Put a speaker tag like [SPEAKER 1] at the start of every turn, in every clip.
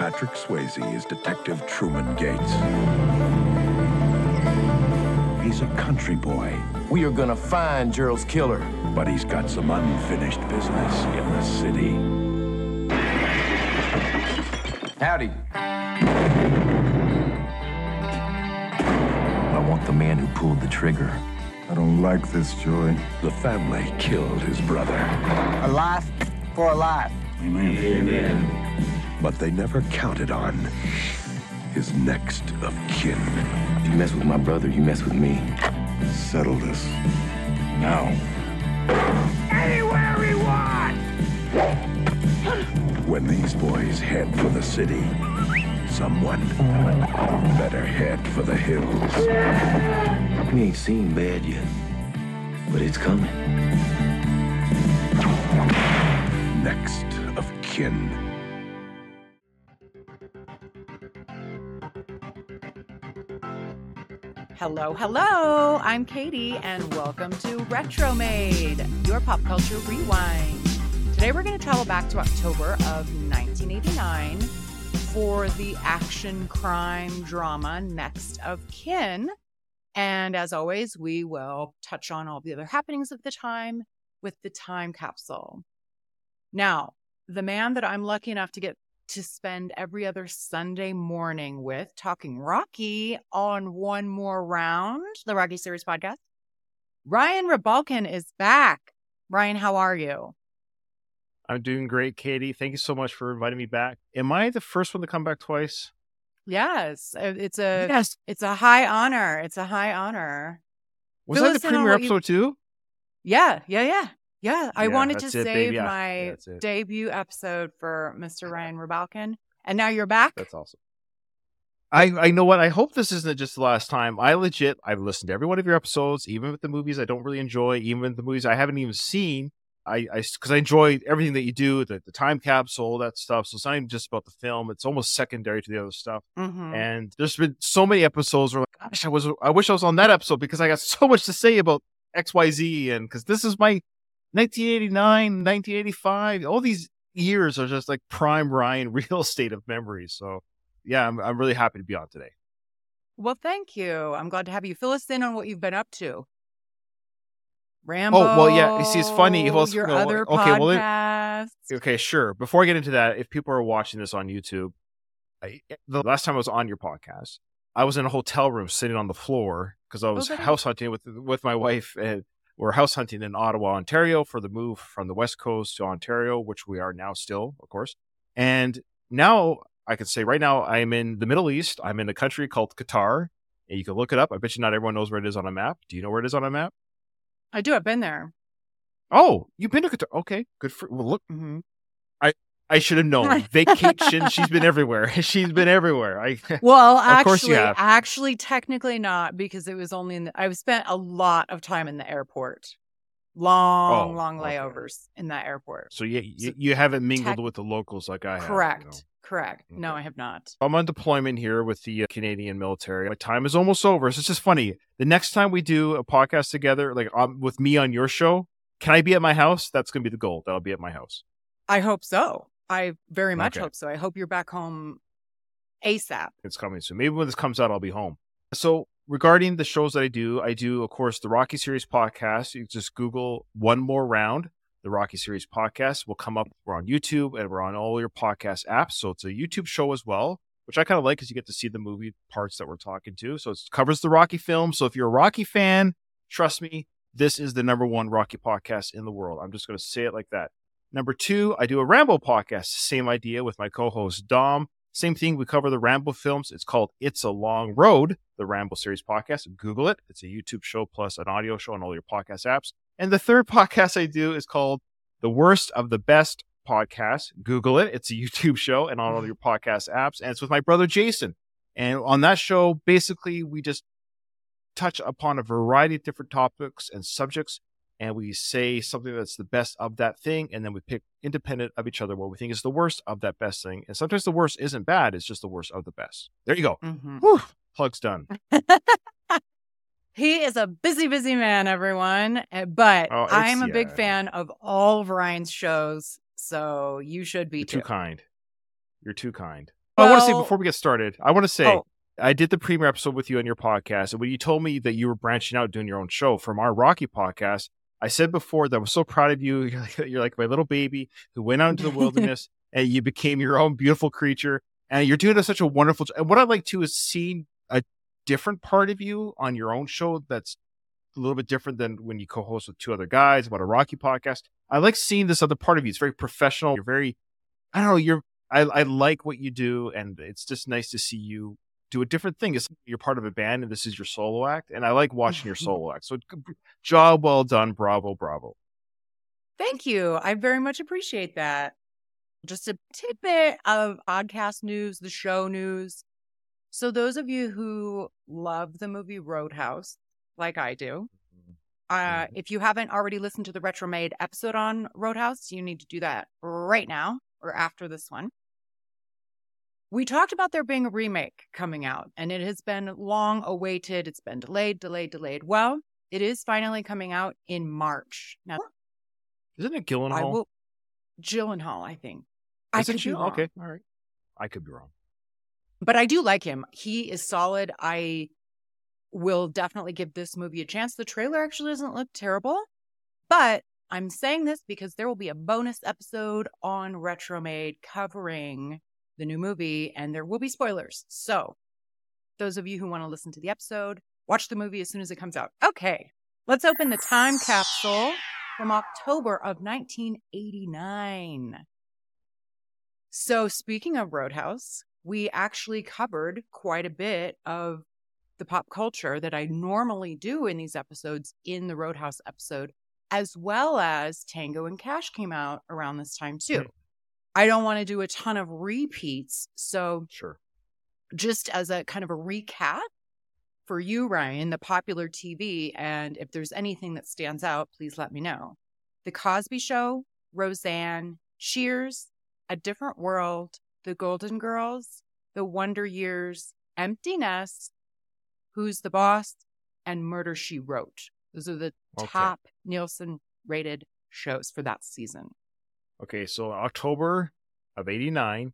[SPEAKER 1] Patrick Swayze is Detective Truman Gates. He's a country boy,
[SPEAKER 2] We are gonna find Gerald's killer.
[SPEAKER 1] but he's got some unfinished business in the city.
[SPEAKER 2] Howdy. I want the man who pulled the trigger.
[SPEAKER 3] I don't like this, Joey.
[SPEAKER 1] The family killed his brother,
[SPEAKER 4] A life for a life.
[SPEAKER 1] But they never counted on his next of kin.
[SPEAKER 2] You mess with my brother, you mess with me.
[SPEAKER 3] Settle this. Now. Anywhere we want!
[SPEAKER 1] When these boys head for the city, someone better head for the hills.
[SPEAKER 2] We ain't seen bad yet, but it's coming.
[SPEAKER 1] Next of kin.
[SPEAKER 5] Hello, hello. I'm Katie, and welcome to Retromade, your pop culture rewind. Today, we're going to travel back to October of 1989 for the action crime drama Next of Kin. And as always, we will touch on all the other happenings of the time with the time capsule. Now, the man that I'm lucky enough to get to spend every other Sunday morning with talking Rocky on one more round, the Rocky Series podcast. Ryan Rebalkin is back. Ryan, how are you?
[SPEAKER 6] I'm doing great, Katie. Thank you so much for inviting me back. Am I the first one to come back twice?
[SPEAKER 5] Yes, uh, it's a
[SPEAKER 6] Yes.
[SPEAKER 5] it's a high honor. It's a high honor.
[SPEAKER 6] Was
[SPEAKER 5] Fill
[SPEAKER 6] that the premiere
[SPEAKER 5] what you-
[SPEAKER 6] episode too?
[SPEAKER 5] Yeah, yeah, yeah. Yeah, I
[SPEAKER 6] Yeah,
[SPEAKER 5] wanted to
[SPEAKER 6] it,
[SPEAKER 5] save
[SPEAKER 6] baby.
[SPEAKER 5] My
[SPEAKER 6] yeah,
[SPEAKER 5] debut episode for Mr. Ryan Rebalkin. And now you're back?
[SPEAKER 6] That's awesome. I I know what. I hope this isn't just the last time. I legit I've listened to every one of your episodes, even with the movies I don't really enjoy, even with the movies I haven't even seen. I I because I enjoy everything that you do, the the time capsule, that stuff. So it's not even just about the film; it's almost secondary to the other stuff.
[SPEAKER 5] Mhm.
[SPEAKER 6] And there's been so many episodes where, like, gosh, I was I wish I was on that episode because I got so much to say about X Y Z, and because this is my 1989, 1985, all these years are just like prime Ryan real estate of memories. So yeah, I'm I'm really happy to be on today.
[SPEAKER 5] Well, thank you. I'm glad to have you. Fill us in on what you've been up to. Rambo.
[SPEAKER 6] Oh, well, yeah, you see, it's funny, well, it's-
[SPEAKER 5] your
[SPEAKER 6] no,
[SPEAKER 5] other
[SPEAKER 6] okay, well, it-
[SPEAKER 5] podcasts.
[SPEAKER 6] Okay, sure. Before I get into that, if people are watching this on YouTube, I, the last time I was on your podcast, I was in a hotel room sitting on the floor because I oh, was
[SPEAKER 5] that's-
[SPEAKER 6] house hunting with with my wife, and we're house hunting in Ottawa, Ontario, for the move from the West Coast to Ontario, which we are now still, of course. And now I can say right now I am in the Middle East. I'm in a country called Qatar, and you can look it up. I bet you not everyone knows where it is on a map. Do you know where it is on a map?
[SPEAKER 5] I do. I've been there.
[SPEAKER 6] Oh, you've been to Qatar. Okay, good for. Well, look,
[SPEAKER 5] hmm
[SPEAKER 6] I should have known. Vacation. She's been everywhere. She's been everywhere. I
[SPEAKER 5] Well,
[SPEAKER 6] Of
[SPEAKER 5] actually,
[SPEAKER 6] you
[SPEAKER 5] actually, technically not because it was only in the. I've spent a lot of time in the airport. Long,
[SPEAKER 6] Oh,
[SPEAKER 5] long
[SPEAKER 6] okay.
[SPEAKER 5] layovers in that airport.
[SPEAKER 6] so you you,
[SPEAKER 5] So
[SPEAKER 6] you haven't mingled
[SPEAKER 5] tech-
[SPEAKER 6] with the locals like I have. you
[SPEAKER 5] Correct.
[SPEAKER 6] know.
[SPEAKER 5] Correct. No, I have not.
[SPEAKER 6] I'm on deployment here with the uh, Canadian military. My time is almost over. So it's just funny. The next time we do a podcast together, like um, with me on your show, can I be at my house? That's going to be the goal. That'll be at my house.
[SPEAKER 5] I hope so. I very much
[SPEAKER 6] Okay.
[SPEAKER 5] hope so. I hope you're back home ASAP.
[SPEAKER 6] It's coming soon. Maybe when this comes out, I'll be home. So regarding the shows that I do, I do, of course, the Rocky Series podcast. You just Google one more round. The Rocky Series podcast will come up. We're on YouTube and we're on all your podcast apps. So it's a YouTube show as well, which I kind of like because you get to see the movie parts that we're talking to. So it covers the Rocky film. So if you're a Rocky fan, trust me, this is the number one Rocky podcast in the world. I'm just going to say it like that. Number two, I do a Rambo podcast. Same idea with my co-host Dom. Same thing. We cover the Rambo films. It's called It's a Long Road, the Rambo series podcast. Google it. It's a YouTube show plus an audio show on all your podcast apps. And the third podcast I do is called The Worst of the Best Podcast. Google it. It's a YouTube show and on all your podcast apps. And it's with my brother Jason. And on that show, basically, we just touch upon a variety of different topics and subjects and we say something that's the best of that thing, and then we pick independent of each other what we think is the worst of that best thing. And sometimes the worst isn't bad; it's just the worst of the best. There you go.
[SPEAKER 5] hmm
[SPEAKER 6] Whew, plug's done.
[SPEAKER 5] He is a busy, busy man, everyone. Uh, But
[SPEAKER 6] Oh,
[SPEAKER 5] I'm a big fan of all of Ryan's shows, so you should be
[SPEAKER 6] You're
[SPEAKER 5] too.
[SPEAKER 6] kind. You're too kind. I want to say before we get started, I want to say
[SPEAKER 5] Oh.
[SPEAKER 6] I did the premiere episode with you on your podcast, and when you told me that you were branching out doing your own show from our Rocky podcast, I said before that I was so proud of you. You're like, you're like my little baby who went out into the wilderness and you became your own beautiful creature, and you're doing such a wonderful. Job. And what I like too is seeing a different part of you on your own show that's a little bit different than when you co-host with two other guys about a Rocky podcast. I like seeing this other part of you. It's very professional. You're very, I don't know. You're I, I like what you do, and it's just nice to see you do a different thing. It's, you're part of a band, and this is your solo act, and I like watching your solo act. So, job well done, bravo, bravo.
[SPEAKER 5] Thank you. I very much appreciate that. Just a tidbit of podcast news, the show news. So, those of you who love the movie Roadhouse, like I do, uh,
[SPEAKER 6] Mhm.
[SPEAKER 5] if you haven't already listened to the Retromade episode on Roadhouse, you need to do that right now or after this one. We talked about there being a remake coming out, and it has been long awaited. It's been delayed, delayed, delayed. Well, it is finally coming out in March. Now,
[SPEAKER 6] Isn't it Gyllenhaal?
[SPEAKER 5] I will. Gyllenhaal, I think. I
[SPEAKER 6] Is it
[SPEAKER 5] could be
[SPEAKER 6] Okay, all right. I could be wrong.
[SPEAKER 5] but I do like him. He is solid. I will definitely give this movie a chance. The trailer actually doesn't look terrible, but I'm saying this because there will be a bonus episode on Retromade covering the new movie, and there will be spoilers. So, those of you who want to listen to the episode, watch the movie as soon as it comes out. Okay, let's open the time capsule from October of 1989. So, speaking of Roadhouse, we actually covered quite a bit of the pop culture that I normally do in these episodes in the Roadhouse episode, as well as Tango and Cash came out around this time too. Hmm. I don't want to do a ton of repeats. So,
[SPEAKER 6] Sure.
[SPEAKER 5] just as a kind of a recap for you, Ryan, the popular TV, and if there's anything that stands out, please let me know. The Cosby Show, Roseanne, Cheers, A Different World, The Golden Girls, The Wonder Years, Empty Nest, Who's the Boss, and Murder She Wrote. Those are the
[SPEAKER 6] Okay.
[SPEAKER 5] top Nielsen rated shows for that season.
[SPEAKER 6] Okay, so October of 89,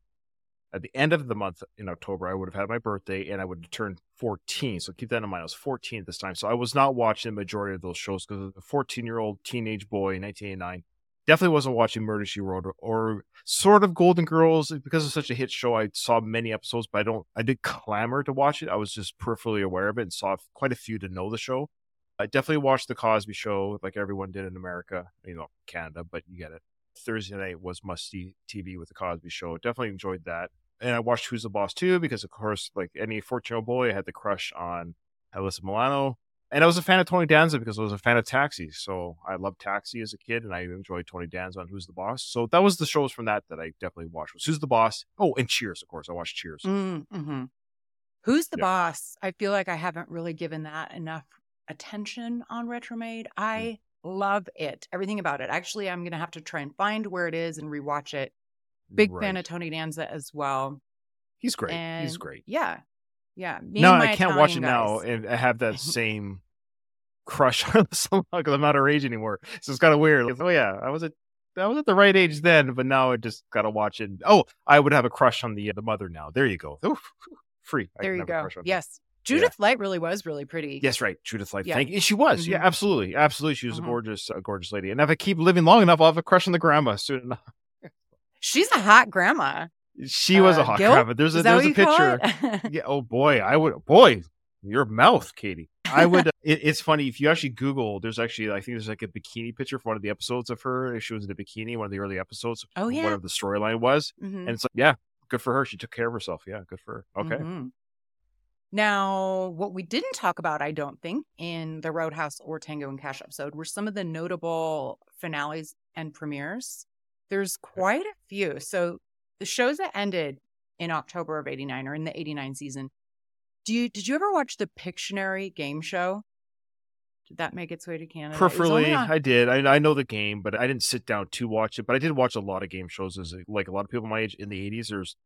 [SPEAKER 6] at the end of the month in October, I would have had my birthday and I would have turned 14. So keep that in mind. I was 14 at this time. So I was not watching the majority of those shows because a 14 year old teenage boy in 1989 definitely wasn't watching Murder She Wrote or, or sort of Golden Girls because it's such a hit show. I saw many episodes, but I don't, I did clamor to watch it. I was just peripherally aware of it and saw quite a few to know the show. I definitely watched the Cosby Show like everyone did in America, you know, Canada, but you get it. Thursday night was must see TV with the Cosby Show. Definitely enjoyed that. And I watched Who's the Boss too because, of course, like any 14 year old boy, I had the crush on Alyssa Milano. And I was a fan of Tony Danza because I was a fan of Taxi. So I loved Taxi as a kid and I enjoyed Tony Danza on Who's the Boss. So that was the shows from that that I definitely watched. Was Who's the Boss? Oh, and Cheers, of course. I watched Cheers.
[SPEAKER 5] Mm-hmm. Who's the
[SPEAKER 6] Yeah.
[SPEAKER 5] boss? I feel like I haven't really given that enough attention on Retromade. I love it. Everything about it. Actually, I'm going to have to try and find where it is and rewatch it. Big fan of Tony Danza as well.
[SPEAKER 6] He's great.
[SPEAKER 5] And
[SPEAKER 6] He's great.
[SPEAKER 5] Yeah. Yeah. Me
[SPEAKER 6] no, I can't watch it
[SPEAKER 5] Italian
[SPEAKER 6] now
[SPEAKER 5] guys.
[SPEAKER 6] and have that same crush on someone because I'm not her age anymore. So it's kind of weird. Like, oh yeah, I was at I was at the right age then, but now I just gotta watch it. Oh, I would have a crush on the uh, the mother now. There you go. Oof, free. I
[SPEAKER 5] There you go. Yes. Judith Light really was really pretty.
[SPEAKER 6] Yes, right. Judith Light.
[SPEAKER 5] Yeah.
[SPEAKER 6] Thank you. She was. Yeah,
[SPEAKER 5] Mhm.
[SPEAKER 6] absolutely. Absolutely. She was
[SPEAKER 5] Mhm.
[SPEAKER 6] a gorgeous, a gorgeous lady. And if I keep living long enough, I'll have a crush on the grandma soon enough.
[SPEAKER 5] She's a hot grandma.
[SPEAKER 6] She was a
[SPEAKER 5] Uh,
[SPEAKER 6] hot grandma. There's a there's a picture. yeah. Oh boy, I would. Boy, your mouth, Katie. I would. uh, it, it's funny if you actually Google. There's actually, I think there's like a bikini picture for one of the episodes of her. She was in a bikini, one of the early episodes.
[SPEAKER 5] Oh, yeah.
[SPEAKER 6] Whatever the storyline was,
[SPEAKER 5] Mhm.
[SPEAKER 6] and it's like, yeah, good for her. She took care of herself. Yeah, good for her. Okay.
[SPEAKER 5] Mhm. Now, what we didn't talk about, I don't think, in the Roadhouse or Tango and Cash episode were some of the notable finales and premieres. There's quite a few. So the shows that ended in October of 89 or in the 89 season. Do you did you ever watch the Pictionary game show? Did that make its way to Canada? It was only
[SPEAKER 6] Peripherally,
[SPEAKER 5] on-
[SPEAKER 6] I did. I, I know the game, but I didn't sit down to watch it. But I did watch a lot of game shows as like a lot of people my age in the 80s. There's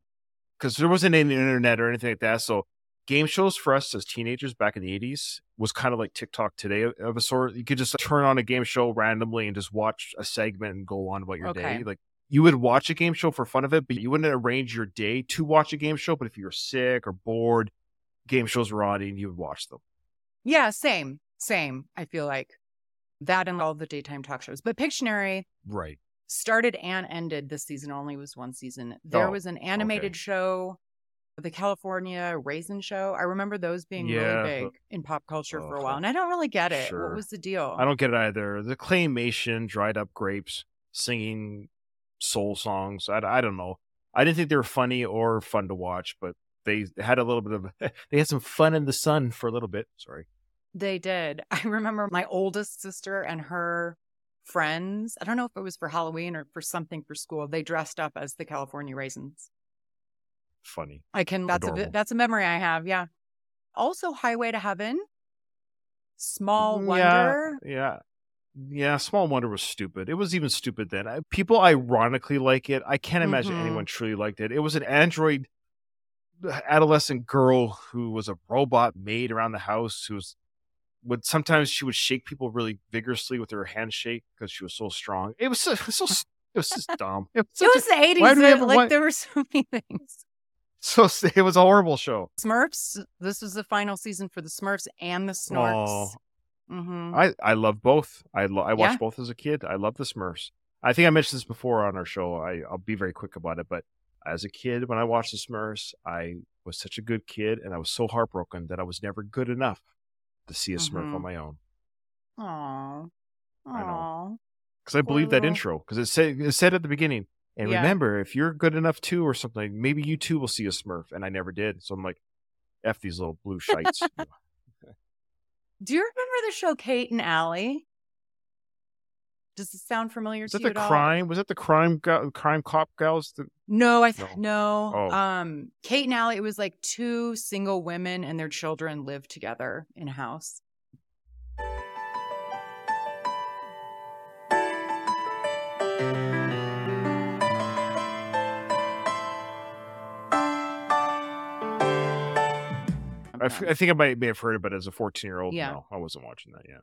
[SPEAKER 6] because there wasn't any internet or anything like that. So game shows for us as teenagers back in the 80s was kind of like TikTok today of- a sort. You could just turn on a game show randomly and just watch a segment and go on about your
[SPEAKER 5] Okay.
[SPEAKER 6] day. Like you would watch a game show for fun of it, but you wouldn't arrange your day to watch a game show. But if you were sick or bored, game shows were on and you would watch them.
[SPEAKER 5] Yeah, same, same. I feel like that and all the daytime talk shows. But Pictionary
[SPEAKER 6] Right.
[SPEAKER 5] started and ended this season only was one season. There
[SPEAKER 6] Oh,
[SPEAKER 5] was an animated
[SPEAKER 6] okay.
[SPEAKER 5] show, the California Raisin Show. I remember those being
[SPEAKER 6] Yeah,
[SPEAKER 5] really
[SPEAKER 6] but-
[SPEAKER 5] big in pop culture oh, for a while. And I don't really get it.
[SPEAKER 6] sure.
[SPEAKER 5] What was the deal?
[SPEAKER 6] I don't get it either. The claymation, dried up grapes, singing soul songs. I, I don't know. I didn't think they were funny or fun to watch, but they had a little bit of they had some fun in the sun for a little bit. Sorry.
[SPEAKER 5] They did. I remember my oldest sister and her friends. I don't know if it was for Halloween or for something for school. They dressed up as the California Raisins.
[SPEAKER 6] Funny.
[SPEAKER 5] I can. That's a
[SPEAKER 6] Adorable.
[SPEAKER 5] that's a memory I have. Yeah. Also, Highway to Heaven. Small Wonder.
[SPEAKER 6] Yeah, yeah. Yeah, Small Wonder was stupid. It was even stupid then. I, people ironically like it. I can't imagine
[SPEAKER 5] Mhm.
[SPEAKER 6] anyone truly liked it. It was an android adolescent girl who was a robot maid around the house who was would sometimes she would shake people really vigorously with her handshake because she was so strong. It was so, so it was just dumb. It was,
[SPEAKER 5] It was the eighties.
[SPEAKER 6] why do we have
[SPEAKER 5] Like
[SPEAKER 6] why-
[SPEAKER 5] there were so many things.
[SPEAKER 6] So it was a horrible show.
[SPEAKER 5] Smurfs. This was the final season for the Smurfs and the Snorks.
[SPEAKER 6] Oh,
[SPEAKER 5] hmm
[SPEAKER 6] I I love both. I lo- I watched
[SPEAKER 5] Yeah.
[SPEAKER 6] both as a kid. I love the Smurfs. I think I mentioned this before on our show. I I'll be very quick about it, but as a kid when I watched the Smurfs, I was such a good kid and I was so heartbroken that I was never good enough to see a Smurf
[SPEAKER 5] Mhm.
[SPEAKER 6] on my own.
[SPEAKER 5] Aw.
[SPEAKER 6] I know. Because I believe that intro because it said it said at the beginning. And
[SPEAKER 5] Yeah.
[SPEAKER 6] remember, if you're good enough too, or something, maybe you too will see a Smurf. And I never did. So I'm like, f these little blue shites.
[SPEAKER 5] Do you remember the show Kate and Allie? Does it sound familiar
[SPEAKER 6] Was
[SPEAKER 5] to
[SPEAKER 6] that
[SPEAKER 5] you
[SPEAKER 6] the
[SPEAKER 5] at all?
[SPEAKER 6] crime? Was that the crime go- crime cop gals? That,
[SPEAKER 5] No, I th- no.
[SPEAKER 6] Oh.
[SPEAKER 5] Um, Kate and Allie. It was like two single women and their children lived together in a house.
[SPEAKER 6] F- I think I might may have heard about it as a 14 year old.
[SPEAKER 5] Yeah.
[SPEAKER 6] No, I wasn't watching that yet.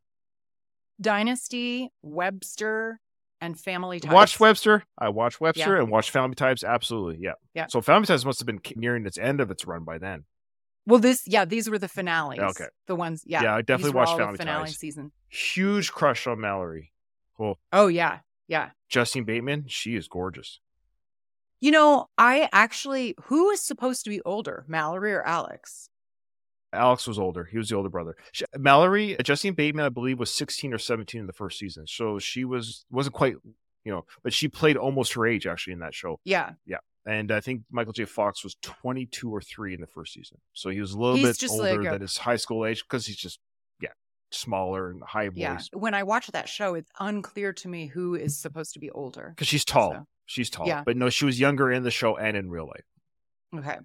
[SPEAKER 5] Dynasty, Webster, and Family Ties.
[SPEAKER 6] Watch Webster. I watched Webster
[SPEAKER 5] Yeah.
[SPEAKER 6] and watched Family Ties. Absolutely. Yeah.
[SPEAKER 5] Yeah.
[SPEAKER 6] So Family Ties must have been nearing its end of its run by then.
[SPEAKER 5] Well, this yeah, these were the finales.
[SPEAKER 6] Okay.
[SPEAKER 5] the ones yeah.
[SPEAKER 6] Yeah, I definitely watched Family
[SPEAKER 5] finale
[SPEAKER 6] Ties.
[SPEAKER 5] season.
[SPEAKER 6] Huge crush on Mallory. Cool.
[SPEAKER 5] Oh yeah, yeah.
[SPEAKER 6] Justine Bateman. She is gorgeous.
[SPEAKER 5] You know, I actually who is supposed to be older, Mallory or Alex?
[SPEAKER 6] Alex was older. He was the older brother. She, Mallory, uh, Justine Bateman, I believe, was 16 or 17 in the first season. So she was wasn't quite, you know, but she played almost her age actually in that show.
[SPEAKER 5] Yeah, Yeah.
[SPEAKER 6] And I think Michael J. Fox was 22 or 3 in the first season. So he was a little
[SPEAKER 5] He's
[SPEAKER 6] bit older
[SPEAKER 5] like a-
[SPEAKER 6] than his high school age because he's just, yeah, smaller and high
[SPEAKER 5] yeah. When I watch that show, it's unclear to me who is supposed to be older.
[SPEAKER 6] Because she's tall.
[SPEAKER 5] So,
[SPEAKER 6] she's tall.
[SPEAKER 5] yeah.
[SPEAKER 6] But no, she was younger in the show and in real life.
[SPEAKER 5] Okay.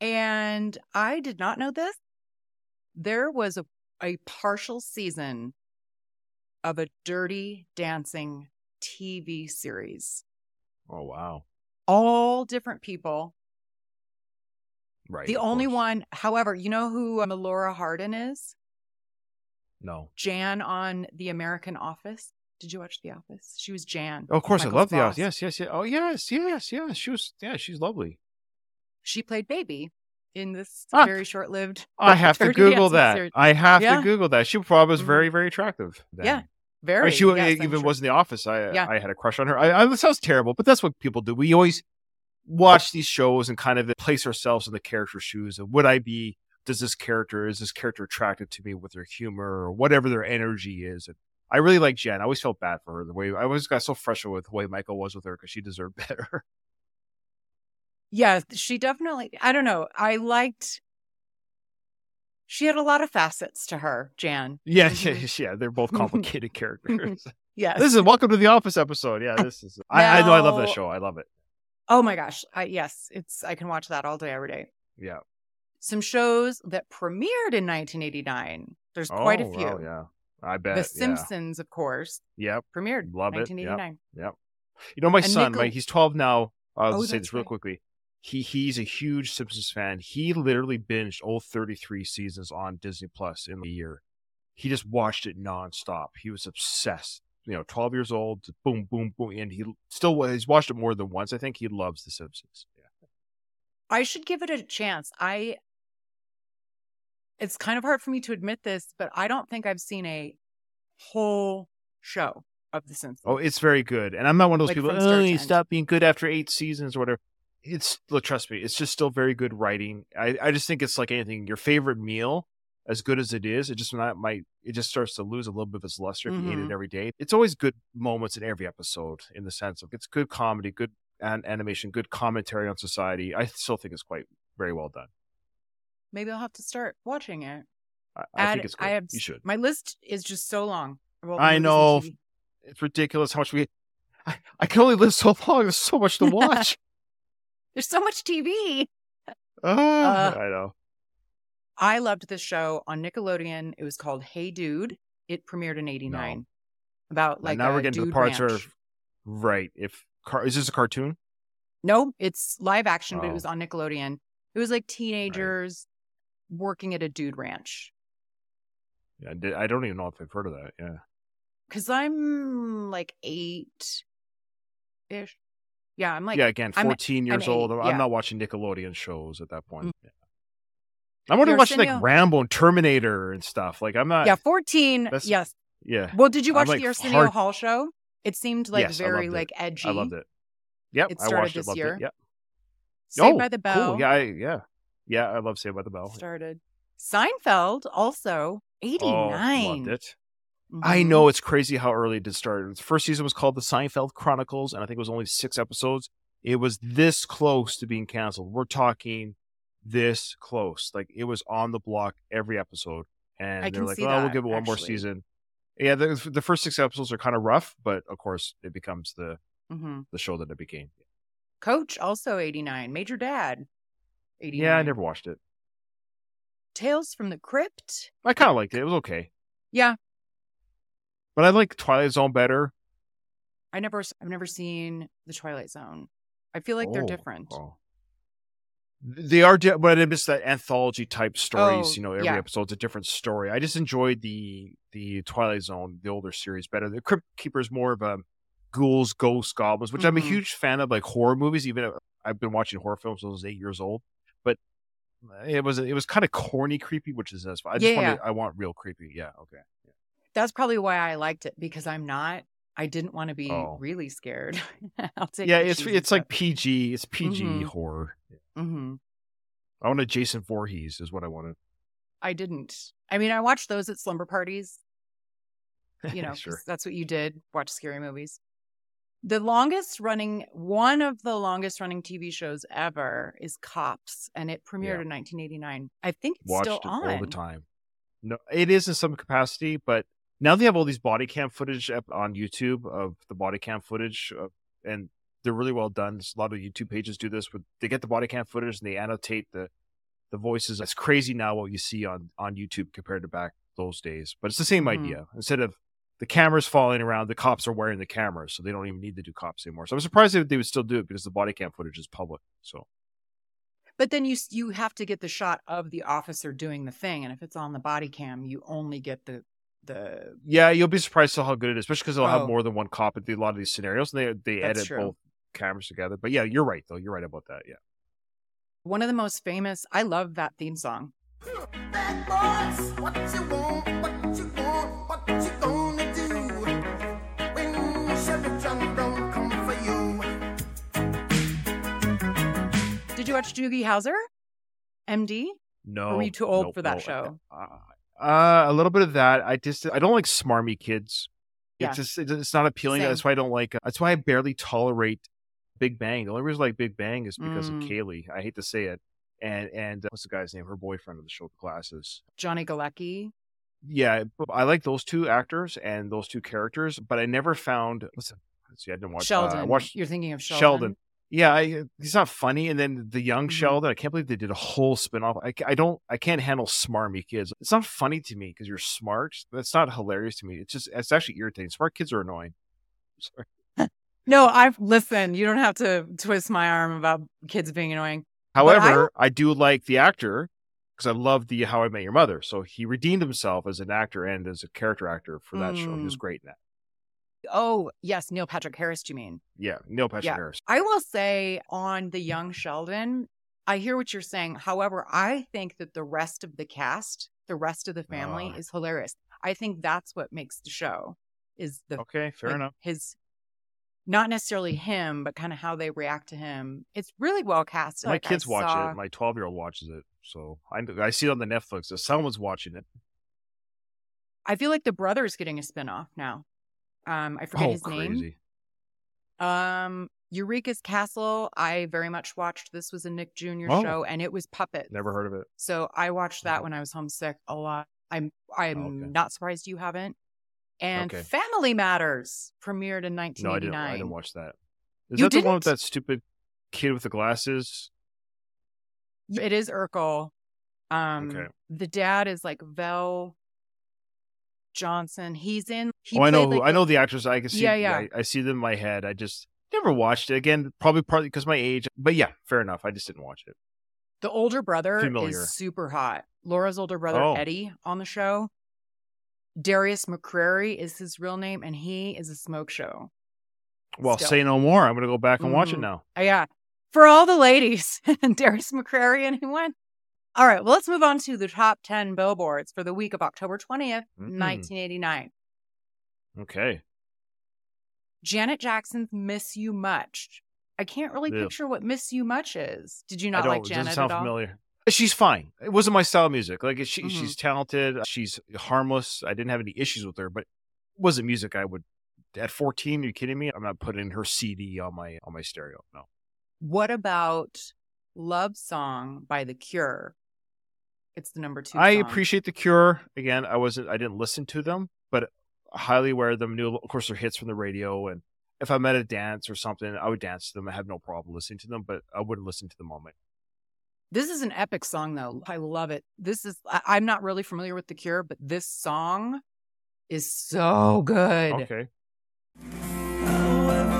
[SPEAKER 5] And I did not know this. There was a, a partial season of a dirty dancing TV series.
[SPEAKER 6] Oh, wow.
[SPEAKER 5] All different people.
[SPEAKER 6] Right.
[SPEAKER 5] The only
[SPEAKER 6] course.
[SPEAKER 5] one, however, you know who um, Melora Hardin is?
[SPEAKER 6] No.
[SPEAKER 5] Jan on The American Office. Did you watch The Office? She was Jan.
[SPEAKER 6] Oh, of course, I love the. Office. Yes, yes, yes. Oh, yes, yes, yes. She was, yeah, she's lovely.
[SPEAKER 5] She played Baby in this
[SPEAKER 6] Ah.
[SPEAKER 5] very short lived.
[SPEAKER 6] I have to Google that. I have
[SPEAKER 5] Yeah.
[SPEAKER 6] to Google that. She probably was
[SPEAKER 5] Mhm.
[SPEAKER 6] very, very attractive. then.
[SPEAKER 5] Yeah,
[SPEAKER 6] I
[SPEAKER 5] Very.
[SPEAKER 6] mean, she
[SPEAKER 5] yes,
[SPEAKER 6] even
[SPEAKER 5] sure.
[SPEAKER 6] was in the office. I
[SPEAKER 5] Yeah.
[SPEAKER 6] I had a crush on her. I, I this sounds terrible, but that's what people do. We always watch these shows and kind of place ourselves in the character's shoes. And would I be? Does this character is this character attracted to me with their humor or whatever their energy is? And I really like Jen. I always felt bad for her. The way I always got so frustrated with the way Michael was with her because she deserved better.
[SPEAKER 5] Yeah, she definitely. I don't know. I liked. She had a lot of facets to her, Jan.
[SPEAKER 6] yeah, yeah, mm-hmm. yeah. They're both mm-hmm. complicated mm-hmm. characters.
[SPEAKER 5] Yes.
[SPEAKER 6] this is Welcome to the Office episode. Yeah, this is. I, I know. I love that show. I love it.
[SPEAKER 5] oh my gosh. I, yes, it's. I can watch that all day, every day.
[SPEAKER 6] Yeah.
[SPEAKER 5] Some shows that premiered in 1989. There's quite a
[SPEAKER 6] Oh,
[SPEAKER 5] few.
[SPEAKER 6] wow, yeah. I bet.
[SPEAKER 5] The
[SPEAKER 6] yeah.
[SPEAKER 5] Simpsons, of course,
[SPEAKER 6] Yep.
[SPEAKER 5] premiered
[SPEAKER 6] Love it,
[SPEAKER 5] 1989.
[SPEAKER 6] You know, my
[SPEAKER 5] And
[SPEAKER 6] son,
[SPEAKER 5] Nickel-
[SPEAKER 6] Mike, he's 12 now. I'll
[SPEAKER 5] Oh,
[SPEAKER 6] just say this real
[SPEAKER 5] right.
[SPEAKER 6] quickly. He he's a huge Simpsons fan. He literally binged all 33 seasons on Disney Plus in a year. He just watched it nonstop. He was obsessed. you know 12 years old. Boom, boom, boom, and he still he's watched it more than once. I think he loves The Simpsons. Yeah.
[SPEAKER 5] I should give it a chance. I it's kind of hard for me to admit this, but I don't think I've seen a whole show of The oh, Simpsons.
[SPEAKER 6] Oh, it's very good. And I'm not one of those
[SPEAKER 5] Like
[SPEAKER 6] people. Oh,
[SPEAKER 5] end."
[SPEAKER 6] stopped being good after eight seasons or whatever. It's look, trust me, it's just still very good writing. I, I just think it's like anything. Your favorite meal, as good as it is, it just not might it just starts to lose a little bit of its luster if you eat it mm-hmm. every day. It's always good moments in every episode, in the sense of it's good comedy, good an- animation, good commentary on society. I still think it's quite very well done.
[SPEAKER 5] Maybe I'll have to start watching it.
[SPEAKER 6] I, I
[SPEAKER 5] Add-
[SPEAKER 6] think it's good.
[SPEAKER 5] I have
[SPEAKER 6] you should.
[SPEAKER 5] My list is just so long. the
[SPEAKER 6] I know. It's ridiculous how much we. I, I can only live so long. There's so much to watch.
[SPEAKER 5] There's so much TV.
[SPEAKER 6] Ah,
[SPEAKER 5] Uh,
[SPEAKER 6] I know.
[SPEAKER 5] I loved this show on Nickelodeon. It was called Hey Dude. It premiered in '89. About like
[SPEAKER 6] and now we're getting to the parts
[SPEAKER 5] ranch.
[SPEAKER 6] where, right? If car is this a cartoon?
[SPEAKER 5] No, it's live action, but it
[SPEAKER 6] Oh.
[SPEAKER 5] was on Nickelodeon. It was like teenagers working at a dude ranch.
[SPEAKER 6] Yeah, I don't even know if I've heard of that. Yeah,
[SPEAKER 5] Cause I'm like eight ish. Yeah, I'm like
[SPEAKER 6] yeah. Again,
[SPEAKER 5] I'm-
[SPEAKER 6] 14
[SPEAKER 5] I'm
[SPEAKER 6] years old.
[SPEAKER 5] eight,
[SPEAKER 6] I'm. Not watching Nickelodeon shows at that point. Mm. Yeah. I'm already
[SPEAKER 5] Your
[SPEAKER 6] watching like Rambo and Terminator and stuff. Like I'm not.
[SPEAKER 5] yeah, 14. Yes.
[SPEAKER 6] yeah.
[SPEAKER 5] Well, did you watch
[SPEAKER 6] like,
[SPEAKER 5] the Arsenio
[SPEAKER 6] hard-
[SPEAKER 5] Hall show? It seemed like
[SPEAKER 6] Yes,
[SPEAKER 5] very like edgy.
[SPEAKER 6] I loved it. Yep,
[SPEAKER 5] It
[SPEAKER 6] I
[SPEAKER 5] started
[SPEAKER 6] watched
[SPEAKER 5] this
[SPEAKER 6] it.
[SPEAKER 5] Year.
[SPEAKER 6] It. Yep.
[SPEAKER 5] Saved
[SPEAKER 6] oh,
[SPEAKER 5] by the Bell
[SPEAKER 6] Cool. Yeah, I, yeah, yeah. I love Saved by the Bell.
[SPEAKER 5] started. Seinfeld also 89.
[SPEAKER 6] Oh, loved it. I
[SPEAKER 5] Mhm.
[SPEAKER 6] know it's crazy how early it did start. The first season was called The Seinfeld Chronicles, and I think it was only six episodes. It was this close to being canceled. We're talking this close. Like it was on the block every episode, and they're like,
[SPEAKER 5] see
[SPEAKER 6] "Well, we'll give it one more season." Yeah, the, the first six episodes are kind of rough, but of course, it becomes the
[SPEAKER 5] Mhm.
[SPEAKER 6] the show that it became.
[SPEAKER 5] Coach also 89. Major Dad 89.
[SPEAKER 6] Yeah, I never watched it.
[SPEAKER 5] Tales from the Crypt.
[SPEAKER 6] I kind of liked it. It was okay,
[SPEAKER 5] Yeah,
[SPEAKER 6] but I like Twilight Zone better.
[SPEAKER 5] I never I've never seen The Twilight Zone. I feel like they're
[SPEAKER 6] Oh,
[SPEAKER 5] different.
[SPEAKER 6] oh. They are, di- but it is that anthology type stories.
[SPEAKER 5] Oh,
[SPEAKER 6] you know, every
[SPEAKER 5] yeah.
[SPEAKER 6] episode's a different story. I just enjoyed the the Twilight Zone, the older series, better. The Crypt Keeper is more of a ghouls, ghosts, goblins, which I'm a
[SPEAKER 5] Mhm.
[SPEAKER 6] huge fan of, like horror movies. Even if I've been watching horror films since I was eight years old, but it was it was kind of corny, creepy, which is fine. I just
[SPEAKER 5] Yeah,
[SPEAKER 6] wanted, I want real creepy. Yeah, okay.
[SPEAKER 5] That's probably why I liked it because I'm not I didn't want to be
[SPEAKER 6] Oh.
[SPEAKER 5] really scared. I'll take
[SPEAKER 6] Yeah, it's it's like. PG. It's PG
[SPEAKER 5] Mhm.
[SPEAKER 6] horror.
[SPEAKER 5] Mhm.
[SPEAKER 6] I wanted Jason Voorhees is what I wanted.
[SPEAKER 5] I didn't. I mean, I watched those at slumber parties. You know,
[SPEAKER 6] sure.
[SPEAKER 5] that's what you did. Watch scary movies. The longest running, one of the longest running TV shows ever is Cops, and it premiered
[SPEAKER 6] Yeah.
[SPEAKER 5] in 1989. I think it's
[SPEAKER 6] watched
[SPEAKER 5] still
[SPEAKER 6] it
[SPEAKER 5] on.
[SPEAKER 6] all the time. No, it is in some capacity, but now they have all these body cam footage up on YouTube of the body cam footage, of, and they're really well done. There's a lot of YouTube pages do this, but they get the body cam footage and they annotate the the voices. It's crazy now what you see on on YouTube compared to back those days, but it's the same
[SPEAKER 5] Mhm.
[SPEAKER 6] idea. Instead of the cameras falling around, the cops are wearing the cameras, so they don't even need to do cops anymore. So I'm surprised that they would still do it because the body cam footage is public. So
[SPEAKER 5] But then you you have to get the shot of the officer doing the thing, and if it's on the body cam, you only get the the.
[SPEAKER 6] Yeah, you'll be surprised how good it is, especially because they'll
[SPEAKER 5] Oh.
[SPEAKER 6] have more than one cop at the, a lot of these scenarios. And they they
[SPEAKER 5] That's
[SPEAKER 6] edit
[SPEAKER 5] true.
[SPEAKER 6] both cameras together. But yeah, you're right though. You're right about that. Yeah.
[SPEAKER 5] One of the most famous. I love that theme song.
[SPEAKER 7] Bad boys, what you want, what you want, what you gonna do when Chevy John Brown come for you?
[SPEAKER 5] Did you watch Doogie Howser? MD?
[SPEAKER 6] No.
[SPEAKER 5] were you too old
[SPEAKER 6] nope,
[SPEAKER 5] for that
[SPEAKER 6] no.
[SPEAKER 5] show?
[SPEAKER 6] Uh, a little bit of that. I just I don't like smarmy kids.
[SPEAKER 5] Yeah.
[SPEAKER 6] It's just it's, not appealing.
[SPEAKER 5] Same.
[SPEAKER 6] That's why I don't like. That's why I barely tolerate Big Bang. The only reason I like Big Bang is because
[SPEAKER 5] Mm.
[SPEAKER 6] of Kaley. I hate to say it. And and uh, what's the guy's name? Her boyfriend of the show, the classes.
[SPEAKER 5] Johnny Galecki.
[SPEAKER 6] Yeah, I like those two actors and those two characters, but I never found. Let's let's see, I didn't watch. uh,
[SPEAKER 5] Sheldon.
[SPEAKER 6] I watched
[SPEAKER 5] You're thinking of Sheldon.
[SPEAKER 6] Sheldon. Yeah, I, he's not funny. And then the young
[SPEAKER 5] Mhm.
[SPEAKER 6] Sheldon, I can't believe they did a whole spinoff. I, I don't, I can't handle smarmy kids. It's not funny to me because you're smart. That's not hilarious to me. It's just, it's actually irritating. Smart kids are annoying. Sorry.
[SPEAKER 5] No, I've listened. You don't have to twist my arm about kids being annoying.
[SPEAKER 6] However, I, do like the actor because I love the How I Met Your Mother. So he redeemed himself as an actor and as a character actor for that show. He was
[SPEAKER 5] Mm.
[SPEAKER 6] great in that.
[SPEAKER 5] Oh, yes, Neil Patrick Harris, do you mean?
[SPEAKER 6] Yeah, Neil Patrick
[SPEAKER 5] Yeah.
[SPEAKER 6] Harris.
[SPEAKER 5] I will say on the young Sheldon, I hear what you're saying. However, I think that the rest of the cast, the rest of the family
[SPEAKER 6] Ah.
[SPEAKER 5] is hilarious. I think that's what makes the show is the
[SPEAKER 6] Okay, fair
[SPEAKER 5] like,
[SPEAKER 6] enough.
[SPEAKER 5] his not necessarily him, but kind of how they react to him. It's really well cast.
[SPEAKER 6] My
[SPEAKER 5] Like, I
[SPEAKER 6] kids watch
[SPEAKER 5] saw-
[SPEAKER 6] it. My 12 year old watches it. So I, I see it on the Netflix. So someone's watching it.
[SPEAKER 5] I feel like the brother's getting a spinoff now. Um, I forget
[SPEAKER 6] oh,
[SPEAKER 5] his name. Um, Eureka's Castle. I very much watched. This was a Nick Jr.
[SPEAKER 6] Oh.
[SPEAKER 5] show, and it was puppet.
[SPEAKER 6] Never heard of it.
[SPEAKER 5] So I watched that
[SPEAKER 6] Mhm.
[SPEAKER 5] when I was homesick a lot. I'm I'm
[SPEAKER 6] Okay.
[SPEAKER 5] not surprised you haven't. And
[SPEAKER 6] Okay.
[SPEAKER 5] Family Matters premiered in
[SPEAKER 6] No, I
[SPEAKER 5] 1989.
[SPEAKER 6] didn't. I didn't watch that. Is
[SPEAKER 5] You
[SPEAKER 6] that the one with that stupid kid with the glasses?
[SPEAKER 5] It is Urkel. Um,
[SPEAKER 6] Okay.
[SPEAKER 5] The dad is like Vel Johnson. He's in. He
[SPEAKER 6] oh, I know. Who,
[SPEAKER 5] like,
[SPEAKER 6] I know the actors. I can see.
[SPEAKER 5] Yeah, yeah.
[SPEAKER 6] I, I see them in my head. I just never watched it. Again, probably partly because my age. But yeah, fair enough. I just didn't watch it.
[SPEAKER 5] The older brother
[SPEAKER 6] Familiar.
[SPEAKER 5] is super hot. Laura's older brother,
[SPEAKER 6] Oh.
[SPEAKER 5] Eddie, on the show. Darius McCrary is his real name, and he is a smoke show.
[SPEAKER 6] Well,
[SPEAKER 5] Still.
[SPEAKER 6] say no more. I'm gonna go back and watch it
[SPEAKER 5] Mhm.
[SPEAKER 6] now.
[SPEAKER 5] Uh, yeah. For all the ladies, and Darius McCrary, anyone? All right, well, let's move on to the top 10 billboards for the week of October 20th,
[SPEAKER 6] Mm.
[SPEAKER 5] 1989.
[SPEAKER 6] Okay.
[SPEAKER 5] Janet Jackson's Miss You Much. I can't really
[SPEAKER 6] Ew.
[SPEAKER 5] picture what Miss You Much is. Did you not like
[SPEAKER 6] it doesn't
[SPEAKER 5] Janet
[SPEAKER 6] sound
[SPEAKER 5] at all?
[SPEAKER 6] familiar. She's fine. It wasn't my style of music. Like she,
[SPEAKER 5] Mhm.
[SPEAKER 6] she's talented. She's harmless. I didn't have any issues with her, but it wasn't music I would. At 14, are you kidding me? I'm not putting her CD on my on my stereo. No.
[SPEAKER 5] What about Love Song by The Cure? It's the number two.
[SPEAKER 6] I
[SPEAKER 5] song.
[SPEAKER 6] appreciate the Cure. Again, I wasn't. I didn't listen to them, but highly aware of them. Knew, of course, their hits from the radio, and if I'm at a dance or something, I would dance to them. I have no problem listening to them, but I wouldn't listen to them on my.
[SPEAKER 5] This is an epic song, though. I love it. This is, I, I'm not really familiar with The Cure, but this song is so good.
[SPEAKER 6] Okay.
[SPEAKER 5] Tears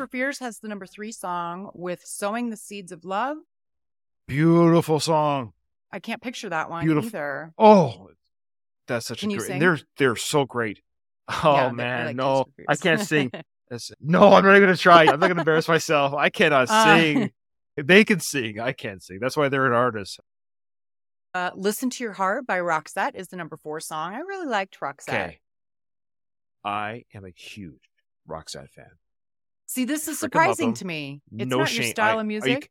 [SPEAKER 5] for Fears has the number three song with Sowing the Seeds of Love.
[SPEAKER 6] Beautiful song.
[SPEAKER 5] I can't picture that one
[SPEAKER 6] Beautiful.
[SPEAKER 5] either.
[SPEAKER 6] Oh, that's such
[SPEAKER 5] Can
[SPEAKER 6] a great. They're they're so great. Oh
[SPEAKER 5] Yeah,
[SPEAKER 6] man,
[SPEAKER 5] like
[SPEAKER 6] no, I can't sing. No, I'm not even gonna try. I'm not gonna embarrass myself. I cannot
[SPEAKER 5] Uh.
[SPEAKER 6] sing. They can sing. I can't sing. That's why they're an artist.
[SPEAKER 5] Uh, Listen to Your Heart by Roxette is the number four song. I really liked Roxette.
[SPEAKER 6] Okay. I am a huge Roxette fan.
[SPEAKER 5] See, this is surprising to me. It's
[SPEAKER 6] no
[SPEAKER 5] not
[SPEAKER 6] shame.
[SPEAKER 5] your style
[SPEAKER 6] I-
[SPEAKER 5] of music.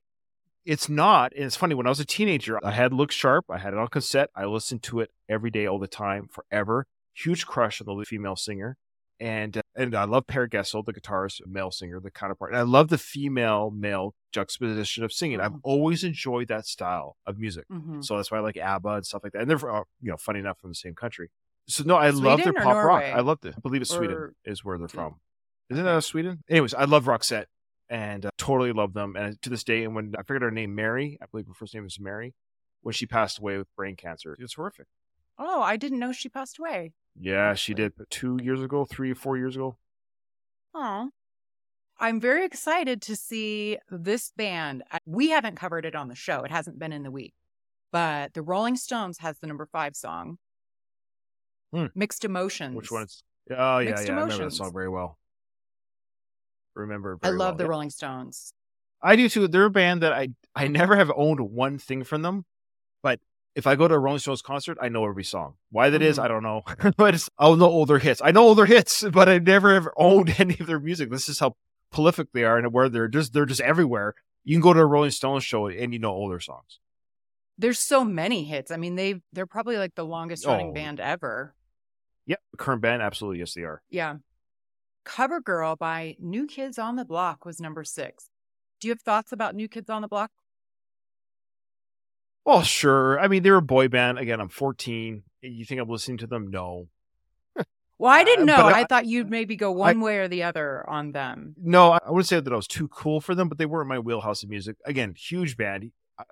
[SPEAKER 6] it's not. And it's funny. When I was a teenager, I had Look Sharp. I had it on cassette. I listened to it every day, all the time, forever. Huge crush on the female singer. And uh, and I love Per Gessle, the guitarist, male singer, the counterpart. And I love the female male juxtaposition of singing. I've
[SPEAKER 5] Mhm.
[SPEAKER 6] always enjoyed that style of music.
[SPEAKER 5] Mhm.
[SPEAKER 6] So that's why I like ABBA and stuff like that. And they're, uh, you know, funny enough from the same country. So no, I love their
[SPEAKER 5] Sweden
[SPEAKER 6] pop rock. I love it. I believe it's
[SPEAKER 5] Or-
[SPEAKER 6] Sweden is where they're from. Isn't that Sweden? Anyways, I love Roxette and uh, totally love them. And to this day, and when I figured her name Mary, I believe her first name is Mary, when she passed away with brain cancer, it's horrific.
[SPEAKER 5] Oh, I didn't know she passed away.
[SPEAKER 6] Yeah, she
[SPEAKER 5] Actually.
[SPEAKER 6] did two years ago, three, four years ago.
[SPEAKER 5] Oh. I'm very excited to see this band. We haven't covered it on the show. It hasn't been in the week. But the Rolling Stones has the number five song.
[SPEAKER 6] Hmm.
[SPEAKER 5] Mixed Emotions.
[SPEAKER 6] Which one? Is, oh yeah,
[SPEAKER 5] Mixed
[SPEAKER 6] yeah, I remember that song very well. Remember,
[SPEAKER 5] I love
[SPEAKER 6] well.
[SPEAKER 5] the
[SPEAKER 6] Yeah.
[SPEAKER 5] Rolling Stones.
[SPEAKER 6] I do too. They're a band that I I never have owned one thing from them, but if I go to a Rolling Stones concert, I know every song. Why that is,
[SPEAKER 5] Mhm.
[SPEAKER 6] I don't know. but it's, I'll know all their hits. I know all their hits, but I never ever owned any of their music. This is how prolific they are, and where they're just they're just everywhere. You can go to a Rolling Stones show and you know all their songs.
[SPEAKER 5] There's so many hits. I mean, they they're probably like the longest running
[SPEAKER 6] Oh.
[SPEAKER 5] band ever.
[SPEAKER 6] Yep, current band, absolutely, yes, they are.
[SPEAKER 5] Yeah. Cover Girl by New Kids on the Block was number six. Do you have thoughts about New Kids on the Block?
[SPEAKER 6] Well, sure. I mean, they're a boy band. Again, I'm 14. You think I'm listening to them? No,
[SPEAKER 5] Well, I didn't
[SPEAKER 6] Uh,
[SPEAKER 5] know.
[SPEAKER 6] but
[SPEAKER 5] I,
[SPEAKER 6] I-
[SPEAKER 5] thought you'd maybe go one way or the other on them.
[SPEAKER 6] No, I I wouldn't say that I was too cool for them, but they were in my wheelhouse of music. Again, huge band. I,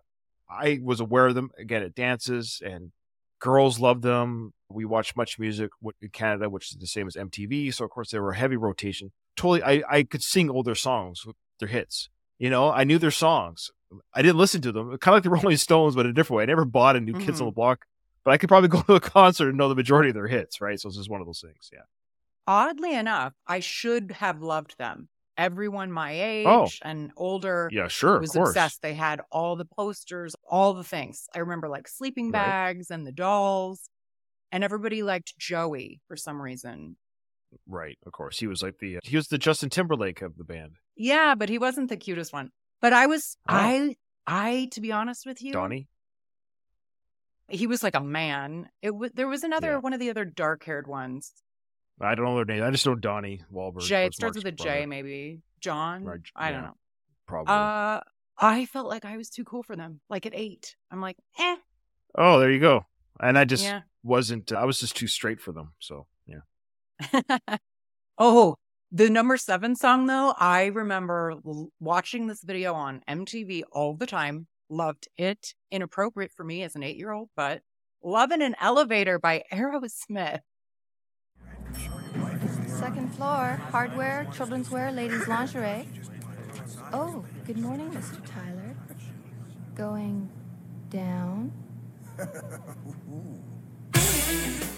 [SPEAKER 6] I was aware of them again at dances, and girls loved them. We watched MuchMusic in Canada, which is the same as MTV. So of course they were a heavy rotation. totally I I could sing all their songs, their hits. You know, I knew their songs. I didn't listen to them. Kind of like the Rolling Stones, but in a different way. I never bought a new Kids on
[SPEAKER 5] Mhm.
[SPEAKER 6] the Block, but I could probably go to a concert and know the majority of their hits, right? So it's just one of those things. Yeah.
[SPEAKER 5] Oddly enough, I should have loved them. Everyone my oh. age
[SPEAKER 6] Oh.
[SPEAKER 5] and older
[SPEAKER 6] Yeah, sure.
[SPEAKER 5] was
[SPEAKER 6] of course.
[SPEAKER 5] obsessed. They had all the posters, all the things. I remember like sleeping
[SPEAKER 6] Right.
[SPEAKER 5] bags and the dolls. And everybody liked Joey for some reason.
[SPEAKER 6] Right. Of course. He was like the uh, he was the Justin Timberlake of the band.
[SPEAKER 5] Yeah, but he wasn't the cutest one. But I was
[SPEAKER 6] Oh.
[SPEAKER 5] I I to be honest with you,
[SPEAKER 6] Donnie.
[SPEAKER 5] he was like a man. It was there was another
[SPEAKER 6] Yeah.
[SPEAKER 5] one of the other dark haired ones.
[SPEAKER 6] I don't know their name. I just know Donnie Wahlberg.
[SPEAKER 5] Jay. It starts
[SPEAKER 6] Mark's
[SPEAKER 5] with a J,
[SPEAKER 6] brother,
[SPEAKER 5] maybe. John.
[SPEAKER 6] Right,
[SPEAKER 5] I don't
[SPEAKER 6] yeah.
[SPEAKER 5] know.
[SPEAKER 6] Probably.
[SPEAKER 5] Uh I felt like I was too cool for them. Like at eight. I'm like, eh.
[SPEAKER 6] oh, there you go. And I just
[SPEAKER 5] Yeah.
[SPEAKER 6] wasn't. I was just too straight for them. So yeah.
[SPEAKER 5] oh, the number seven song, though, I remember l- watching this video on MTV all the time. Loved it. Inappropriate for me as an eight year old, but "Love in an Elevator by Aerosmith.
[SPEAKER 8] Second floor, hardware, children's wear, ladies' lingerie. Oh, good morning, Mr. Tyler. Going down.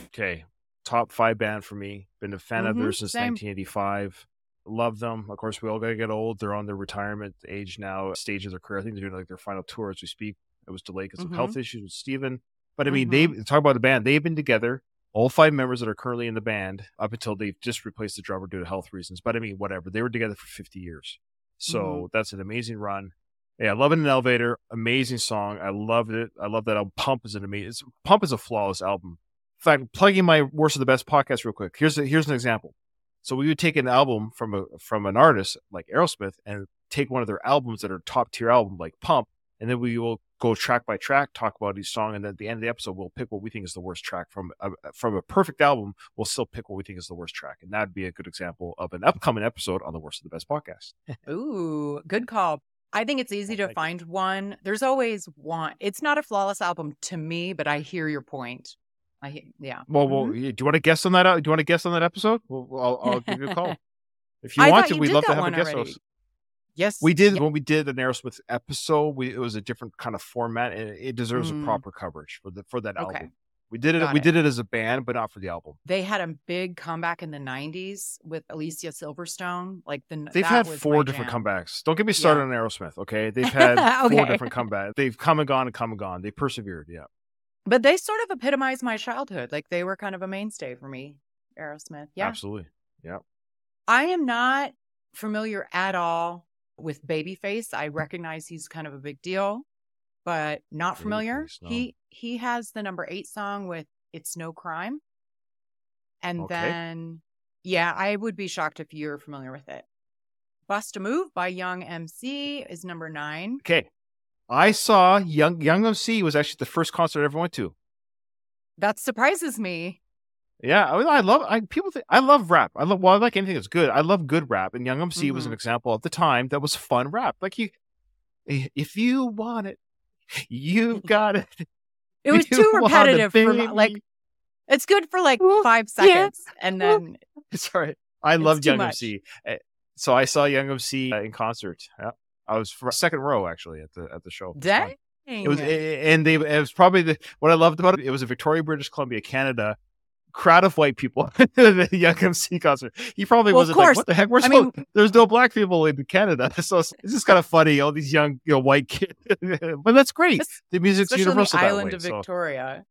[SPEAKER 6] Okay. Top five band for me. Been a fan of
[SPEAKER 5] Mhm,
[SPEAKER 6] theirs since
[SPEAKER 5] same.
[SPEAKER 6] 1985. Love them. Of course, we all gotta get old. They're on their retirement age now, stage of their career. I think they're doing like their final tour as we speak. It was delayed because
[SPEAKER 5] Mhm.
[SPEAKER 6] of health issues with Steven. But I mean, they talk about the band. They've been together. All five members that are currently in the band up until they've just replaced the drummer due to health reasons. But I mean, whatever. They were together for 50 years. So
[SPEAKER 5] Mm-hmm.
[SPEAKER 6] that's an amazing run. Yeah, Love in an Elevator, amazing song. I loved it. I love that album. Pump is an amazing. Pump is a flawless album. In fact, plugging my worst of the best podcast real quick. Here's a, here's an example. So we would take an album from a from an artist like Aerosmith and take one of their albums that are top tier album like Pump, and then we will go track by track, talk about each song, and then at the end of the episode, we'll pick what we think is the worst track from a, from a perfect album. We'll still pick what we think is the worst track, and that'd be a good example of an upcoming episode on the worst of the best podcast.
[SPEAKER 5] Ooh, good call. I think it's easy to find one. There's always one. It's not a flawless album to me, but I hear your point. I yeah.
[SPEAKER 6] Well, well,
[SPEAKER 5] Mhm.
[SPEAKER 6] do you want to guess on that? uh, Do you want to guess on that episode? Well, I'll, I'll give you a call if you
[SPEAKER 5] I
[SPEAKER 6] want to.
[SPEAKER 5] you
[SPEAKER 6] We'd love to have a guest
[SPEAKER 5] already.
[SPEAKER 6] host.
[SPEAKER 5] Yes,
[SPEAKER 6] We did
[SPEAKER 5] yeah.
[SPEAKER 6] when we did an Aerosmith episode. We it was a different kind of format, and it deserves
[SPEAKER 5] Mm.
[SPEAKER 6] a proper coverage for the for that
[SPEAKER 5] Okay.
[SPEAKER 6] album. We did it.
[SPEAKER 5] Got
[SPEAKER 6] we
[SPEAKER 5] it.
[SPEAKER 6] did it as a band, but not for the album.
[SPEAKER 5] They had a big comeback in the '90s with Alicia Silverstone. Like the
[SPEAKER 6] They've had four different
[SPEAKER 5] jam.
[SPEAKER 6] comebacks. Don't get me started
[SPEAKER 5] Yeah.
[SPEAKER 6] on Aerosmith. Okay, they've had four different comebacks. They've come and gone and come and gone. They persevered. Yeah.
[SPEAKER 5] But they sort of epitomized my childhood. Like they were kind of a mainstay for me. Aerosmith. Yeah.
[SPEAKER 6] absolutely. Yeah.
[SPEAKER 5] I am not familiar at all with Babyface. I recognize he's kind of a big deal, but not familiar.
[SPEAKER 6] Babyface, no.
[SPEAKER 5] He he has the number eight song with "It's No Crime," and
[SPEAKER 6] Okay.
[SPEAKER 5] then yeah, I would be shocked if you're familiar with it. "Bust a Move" by Young MC is number nine.
[SPEAKER 6] Okay. I saw Young Young MC was actually the first concert I ever went to.
[SPEAKER 5] That surprises me.
[SPEAKER 6] Yeah, I, I love. I people think I love rap. I love. Well, I like anything that's good. I love good rap, and Young MC was an
[SPEAKER 5] Mhm.
[SPEAKER 6] example at the time that was fun rap. Like you, if you want it, you've got it.
[SPEAKER 5] It was
[SPEAKER 6] You
[SPEAKER 5] too
[SPEAKER 6] it,
[SPEAKER 5] repetitive for my, like it's good for like five
[SPEAKER 6] yeah,
[SPEAKER 5] seconds, and
[SPEAKER 6] ooh.
[SPEAKER 5] then
[SPEAKER 6] Sorry, I loved Young
[SPEAKER 5] much.
[SPEAKER 6] MC. Uh, So I saw Young MC uh, in concert. Yeah, I was second row actually at the at the show. It was fun.
[SPEAKER 5] dang.
[SPEAKER 6] It was, and they. It was probably the what I loved about it. It was a Victoria, British Columbia, Canada crowd of white people at the Young MC concert. He probably
[SPEAKER 5] Well,
[SPEAKER 6] wasn't like,
[SPEAKER 5] course.
[SPEAKER 6] what the heck? We're
[SPEAKER 5] I
[SPEAKER 6] so,
[SPEAKER 5] mean-
[SPEAKER 6] there's no black people in Canada, so it's, just kind of funny. All these young, you know, white kids, but that's great. The music's universal
[SPEAKER 5] the island
[SPEAKER 6] way.
[SPEAKER 5] of
[SPEAKER 6] so-
[SPEAKER 5] Victoria.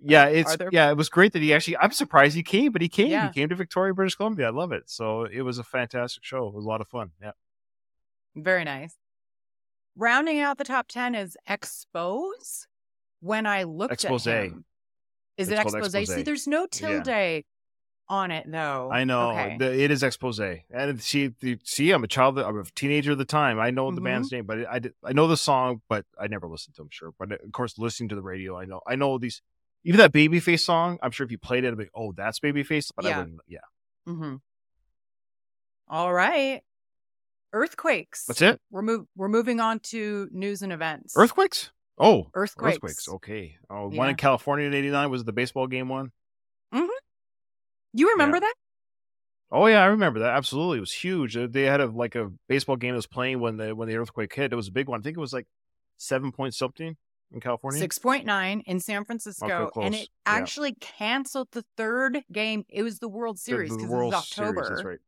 [SPEAKER 6] yeah, it's
[SPEAKER 5] there-
[SPEAKER 6] yeah, it was great that he actually. I'm surprised he came, but he came.
[SPEAKER 5] Yeah.
[SPEAKER 6] He came to Victoria, British Columbia. I love it. So it was a fantastic show. It was a lot of fun. Yeah.
[SPEAKER 5] Very nice. Rounding out the top 10 is Expose. When I looked
[SPEAKER 6] Expose.
[SPEAKER 5] at him. Is
[SPEAKER 6] It's
[SPEAKER 5] it
[SPEAKER 6] called
[SPEAKER 5] expose? See, there's no
[SPEAKER 6] Yeah.
[SPEAKER 5] tilde on it though.
[SPEAKER 6] I know
[SPEAKER 5] Okay.
[SPEAKER 6] the, it is expose, and see, see, I'm a child, I'm a teenager at the time. I know the
[SPEAKER 5] Mhm.
[SPEAKER 6] band's name, but I, I know the song, but I never listened to them. Sure, but of course, listening to the radio, I know, I know these. Even that Babyface song, I'm sure if you played it, I'd be, oh, that's Babyface. But I
[SPEAKER 5] Yeah.
[SPEAKER 6] wouldn't. Yeah,
[SPEAKER 5] hmm All right. Earthquakes.
[SPEAKER 6] that's it.
[SPEAKER 5] We're move we're moving on to news and events.
[SPEAKER 6] Earthquakes. Oh,
[SPEAKER 5] Earthquakes.
[SPEAKER 6] earthquakes. Okay. Oh, one
[SPEAKER 5] Yeah.
[SPEAKER 6] in California in '89 was the baseball game one.
[SPEAKER 5] You remember
[SPEAKER 6] Yeah.
[SPEAKER 5] that?
[SPEAKER 6] Oh yeah, I remember that. Absolutely, it was huge. Uh, They had a like a baseball game that was playing when the when the earthquake hit. It was a big one. I think it was like seven point something in California.
[SPEAKER 5] Six point nine in San Francisco, and it
[SPEAKER 6] Yeah.
[SPEAKER 5] actually canceled the third game. It was the World Series because it was
[SPEAKER 6] Series,
[SPEAKER 5] October.
[SPEAKER 6] that's right.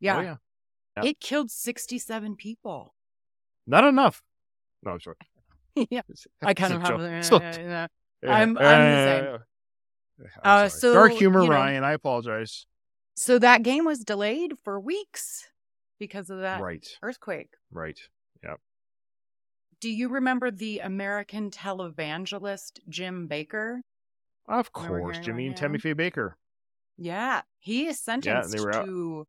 [SPEAKER 5] Yeah.
[SPEAKER 6] Oh, yeah. Yeah.
[SPEAKER 5] it killed sixty-seven people.
[SPEAKER 6] Not enough. No, I'm sorry.
[SPEAKER 5] yeah, I kind of have. uh, uh,
[SPEAKER 6] Yeah.
[SPEAKER 5] I'm- I'm the same.
[SPEAKER 6] Uh,
[SPEAKER 5] so,
[SPEAKER 6] dark humor,
[SPEAKER 5] you know-
[SPEAKER 6] Ryan. I apologize.
[SPEAKER 5] So that game was delayed for weeks because of that
[SPEAKER 6] Right,
[SPEAKER 5] earthquake.
[SPEAKER 6] right. Yep.
[SPEAKER 5] Do you remember the American televangelist Jim Bakker?
[SPEAKER 6] Of course, Jimmy and Tammy? Faye Bakker.
[SPEAKER 5] Yeah, he is sentenced
[SPEAKER 6] out-
[SPEAKER 5] to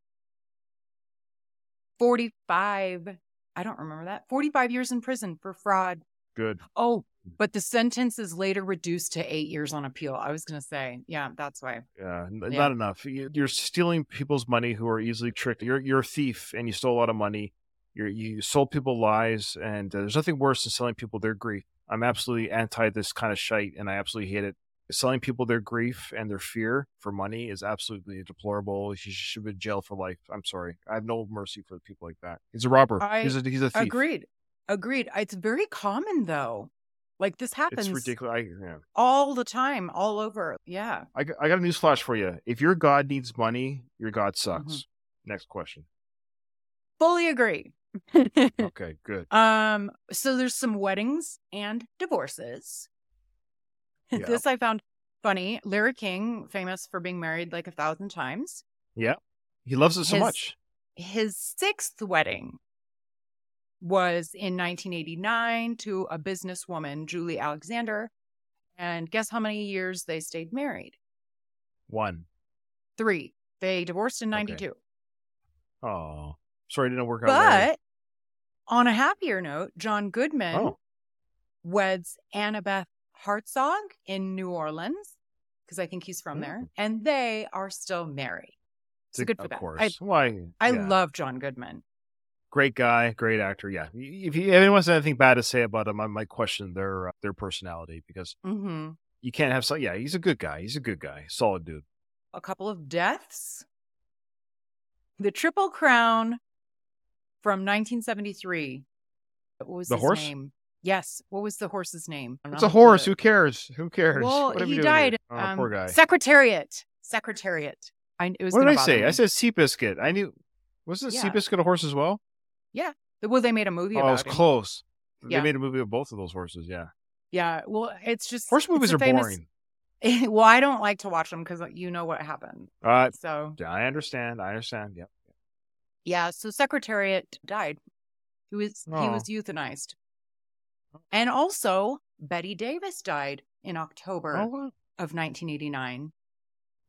[SPEAKER 5] 45, I don't remember that, 45 years in prison for fraud.
[SPEAKER 6] Good.
[SPEAKER 5] Oh, but the sentence is later reduced to eight years on appeal. I was going to say, yeah, that's why.
[SPEAKER 6] Yeah,
[SPEAKER 5] Yeah.
[SPEAKER 6] not enough. You- You're stealing people's money who are easily tricked. You're you're a thief, and you stole a lot of money. You're, you sold people lies, and uh, there's nothing worse than selling people their grief. I'm absolutely anti this kind of shite, and I absolutely hate it. Selling people their grief and their fear for money is absolutely deplorable. He should be in jail for life. I'm sorry. I have no mercy for people like that. He's a robber.
[SPEAKER 5] I
[SPEAKER 6] he's a he's a thief.
[SPEAKER 5] Agreed. Agreed. It's very common, though. Like this happens
[SPEAKER 6] It's ridiculous. I, yeah.
[SPEAKER 5] all the time, all over. Yeah.
[SPEAKER 6] I, got- I got a news flash for you. If your God needs money, your God sucks.
[SPEAKER 5] Mm-hmm.
[SPEAKER 6] Next question.
[SPEAKER 5] Fully agree.
[SPEAKER 6] Okay, good.
[SPEAKER 5] Um, so there's some weddings and divorces.
[SPEAKER 6] Yeah.
[SPEAKER 5] This I found funny. Larry King, famous for being married like a thousand times.
[SPEAKER 6] Yeah. He loves it so
[SPEAKER 5] His-
[SPEAKER 6] much.
[SPEAKER 5] His sixth wedding was in 1989 to a businesswoman, Julie Alexander. And guess how many years they stayed married?
[SPEAKER 6] One.
[SPEAKER 5] Three. They divorced in
[SPEAKER 6] Okay.
[SPEAKER 5] 92.
[SPEAKER 6] Oh, sorry, it didn't work out. well.
[SPEAKER 5] But on a happier note, John Goodman
[SPEAKER 6] Oh.
[SPEAKER 5] weds Annabeth Hartzog in New Orleans because I think he's from there,
[SPEAKER 6] Mm.
[SPEAKER 5] and they are still married. So good for
[SPEAKER 6] of
[SPEAKER 5] them.
[SPEAKER 6] course.
[SPEAKER 5] I,
[SPEAKER 6] Why?
[SPEAKER 5] I
[SPEAKER 6] yeah.
[SPEAKER 5] love John Goodman.
[SPEAKER 6] Great guy, great actor. Yeah. If, anyone has anything bad to say about him, I might question their uh, their personality because
[SPEAKER 5] hmm
[SPEAKER 6] you can't have so. Yeah, he's a good guy. He's a good guy. Solid dude.
[SPEAKER 5] A couple of deaths. The Triple Crown from 1973. What was
[SPEAKER 6] The
[SPEAKER 5] his
[SPEAKER 6] horse?
[SPEAKER 5] name? Yes. What was the horse's name?
[SPEAKER 6] It's a horse. Who cares? Who cares?
[SPEAKER 5] Well,
[SPEAKER 6] What
[SPEAKER 5] he died.
[SPEAKER 6] Oh,
[SPEAKER 5] um,
[SPEAKER 6] poor guy.
[SPEAKER 5] Secretariat. Secretariat. I, it was
[SPEAKER 6] What did I say?
[SPEAKER 5] bother
[SPEAKER 6] I
[SPEAKER 5] me.
[SPEAKER 6] said Seabiscuit. I knew. Wasn't
[SPEAKER 5] Yeah.
[SPEAKER 6] Seabiscuit a horse as well?
[SPEAKER 5] Well, they made a movie
[SPEAKER 6] Oh,
[SPEAKER 5] about
[SPEAKER 6] it was
[SPEAKER 5] him.
[SPEAKER 6] close.
[SPEAKER 5] Yeah.
[SPEAKER 6] They made a movie of both of those horses. Yeah.
[SPEAKER 5] Yeah. Well, it's just
[SPEAKER 6] Horse movies are
[SPEAKER 5] famous-
[SPEAKER 6] boring.
[SPEAKER 5] well, I don't like to watch them because you know what happened.
[SPEAKER 6] Uh,
[SPEAKER 5] So
[SPEAKER 6] I understand. I understand. Yep.
[SPEAKER 5] yeah. So Secretariat died. He was he was euthanized, and also Bette Davis died in October
[SPEAKER 6] Oh, wow.
[SPEAKER 5] of 1989.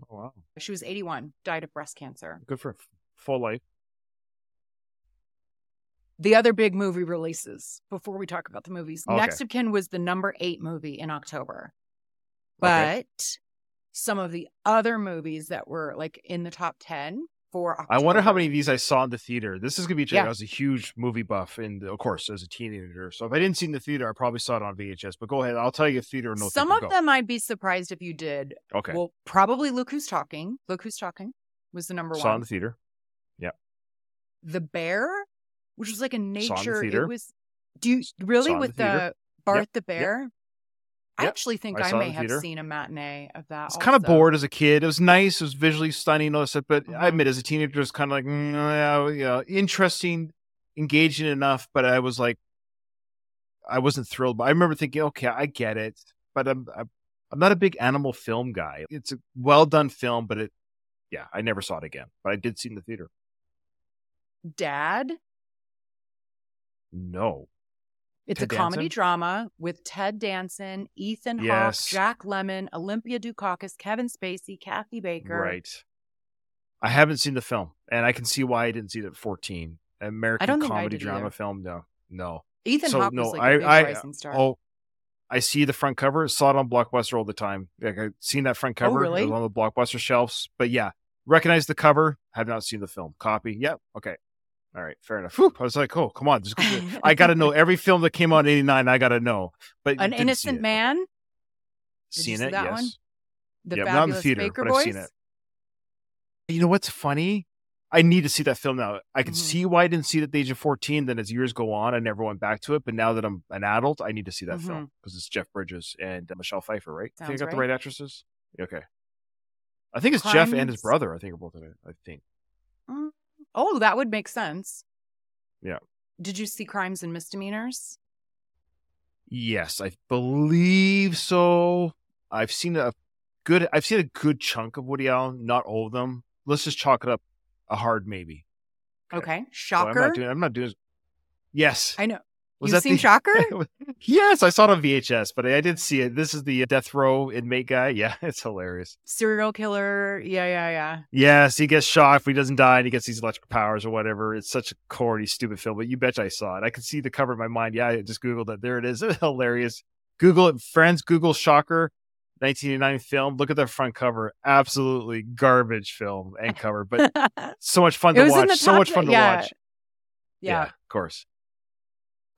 [SPEAKER 6] Oh, wow.
[SPEAKER 5] She was 81. Died of breast cancer.
[SPEAKER 6] Good for full life.
[SPEAKER 5] The other big movie releases before we talk about the movies.
[SPEAKER 6] Okay.
[SPEAKER 5] Next of Kin was the number eight movie in October.
[SPEAKER 6] Okay.
[SPEAKER 5] But some of the other movies that were like in the top 10 for October.
[SPEAKER 6] I wonder how many of these I saw in the theater. This is gonna be.
[SPEAKER 5] Yeah.
[SPEAKER 6] I was a huge movie buff, and of course, as a teenager. So if I didn't see in the theater, I probably saw it on VHS. But go ahead, I'll tell you, a theater or no.
[SPEAKER 5] Some of them I'd be surprised if you did.
[SPEAKER 6] Okay.
[SPEAKER 5] Well, probably Look Who's Talking. Look Who's Talking was the number one.
[SPEAKER 6] saw in the theater. Yeah.
[SPEAKER 5] The Bear, which was like a
[SPEAKER 6] in the
[SPEAKER 5] nature. It was. Do you really
[SPEAKER 6] the
[SPEAKER 5] with the,
[SPEAKER 6] theater.
[SPEAKER 5] Bart the Bear? I
[SPEAKER 6] Yep.
[SPEAKER 5] actually think
[SPEAKER 6] I
[SPEAKER 5] I, may
[SPEAKER 6] the
[SPEAKER 5] have seen a matinee of that.
[SPEAKER 6] I was kind of bored as a kid. It was nice. It was visually stunning. All this stuff, but I
[SPEAKER 5] Mhm.
[SPEAKER 6] admit, as a teenager, it was kind of like, mm, yeah, yeah, interesting, engaging enough. But I was like, I wasn't thrilled. But I remember thinking, okay, I get it, but I'm I'm, I'm not a big animal film guy. It's a well done film, but it, yeah, I never saw it again. But I did see it in the theater.
[SPEAKER 5] Dad.
[SPEAKER 6] No,
[SPEAKER 5] It's
[SPEAKER 6] Ted
[SPEAKER 5] a comedy
[SPEAKER 6] Danson?
[SPEAKER 5] drama with Ted Danson, Ethan
[SPEAKER 6] Yes.
[SPEAKER 5] Hawke, Jack Lemmon, Olympia Dukakis, Kevin Spacey, Kathy Baker.
[SPEAKER 6] right. I haven't seen the film, and I can see why I didn't see it at 14. American
[SPEAKER 5] don't think I
[SPEAKER 6] comedy drama
[SPEAKER 5] either.
[SPEAKER 6] film. No, no.
[SPEAKER 5] Ethan
[SPEAKER 6] So,
[SPEAKER 5] Hawke
[SPEAKER 6] no,
[SPEAKER 5] was like
[SPEAKER 6] I-
[SPEAKER 5] a big
[SPEAKER 6] I-
[SPEAKER 5] rising star.
[SPEAKER 6] Oh, I see the front cover. Saw it on Blockbuster all the time. Like I've seen that front oh, cover.
[SPEAKER 5] Oh, really?
[SPEAKER 6] It was on the Blockbuster shelves. But yeah, recognize the cover. Have not seen the film. Copy. Yep. Okay. All right. Fair enough. Whew, I was like, oh, come on. I got to know every film that came out in '89. I got to know. But
[SPEAKER 5] An Innocent. Man, Did
[SPEAKER 6] Seen it?
[SPEAKER 5] that
[SPEAKER 6] yes.
[SPEAKER 5] one? The
[SPEAKER 6] Yeah, not in the theater,
[SPEAKER 5] Baker
[SPEAKER 6] but I've seen it. You know what's funny? I need to see that film now. I can
[SPEAKER 5] Mhm.
[SPEAKER 6] see why I didn't see it at the age of 14. Then as years go on, I never went back to it. But now that I'm an adult, I need to see that film because it's Jeff Bridges and uh, Michelle Pfeiffer, right? I think I
[SPEAKER 5] Sounds
[SPEAKER 6] got the
[SPEAKER 5] right.
[SPEAKER 6] right actresses. Okay. I think it's Jeff and his brother. I think are both in it. I think.
[SPEAKER 5] Mm. Oh, that would make sense.
[SPEAKER 6] Yeah.
[SPEAKER 5] Did you see Crimes and Misdemeanors?
[SPEAKER 6] Yes, I believe so. I've seen a good. I've seen a good chunk of Woody Allen. Not all of them. Let's just chalk it up a hard maybe.
[SPEAKER 5] Okay.
[SPEAKER 6] So I'm
[SPEAKER 5] Shocker.
[SPEAKER 6] not doing. I'm not doing. Yes.
[SPEAKER 5] I know.
[SPEAKER 6] Was
[SPEAKER 5] You've
[SPEAKER 6] that
[SPEAKER 5] seen
[SPEAKER 6] the-
[SPEAKER 5] Shocker?
[SPEAKER 6] yes, I saw it on VHS, but I did see it. This is the uh, death row inmate guy. Yeah, it's hilarious.
[SPEAKER 5] Serial killer. Yeah, yeah, yeah.
[SPEAKER 6] Yes, he gets shot, but he doesn't die, and he gets these electric powers or whatever. It's such a corny, stupid film, but you bet I saw it. I could see the cover in my mind. Yeah, I just googled it. There it is. hilarious. Google it, friends. Google Shocker, 1989 film. Look at the front cover. Absolutely garbage film and cover, but so much fun to watch. So much fun to
[SPEAKER 5] yeah.
[SPEAKER 6] watch.
[SPEAKER 5] yeah.
[SPEAKER 6] of course.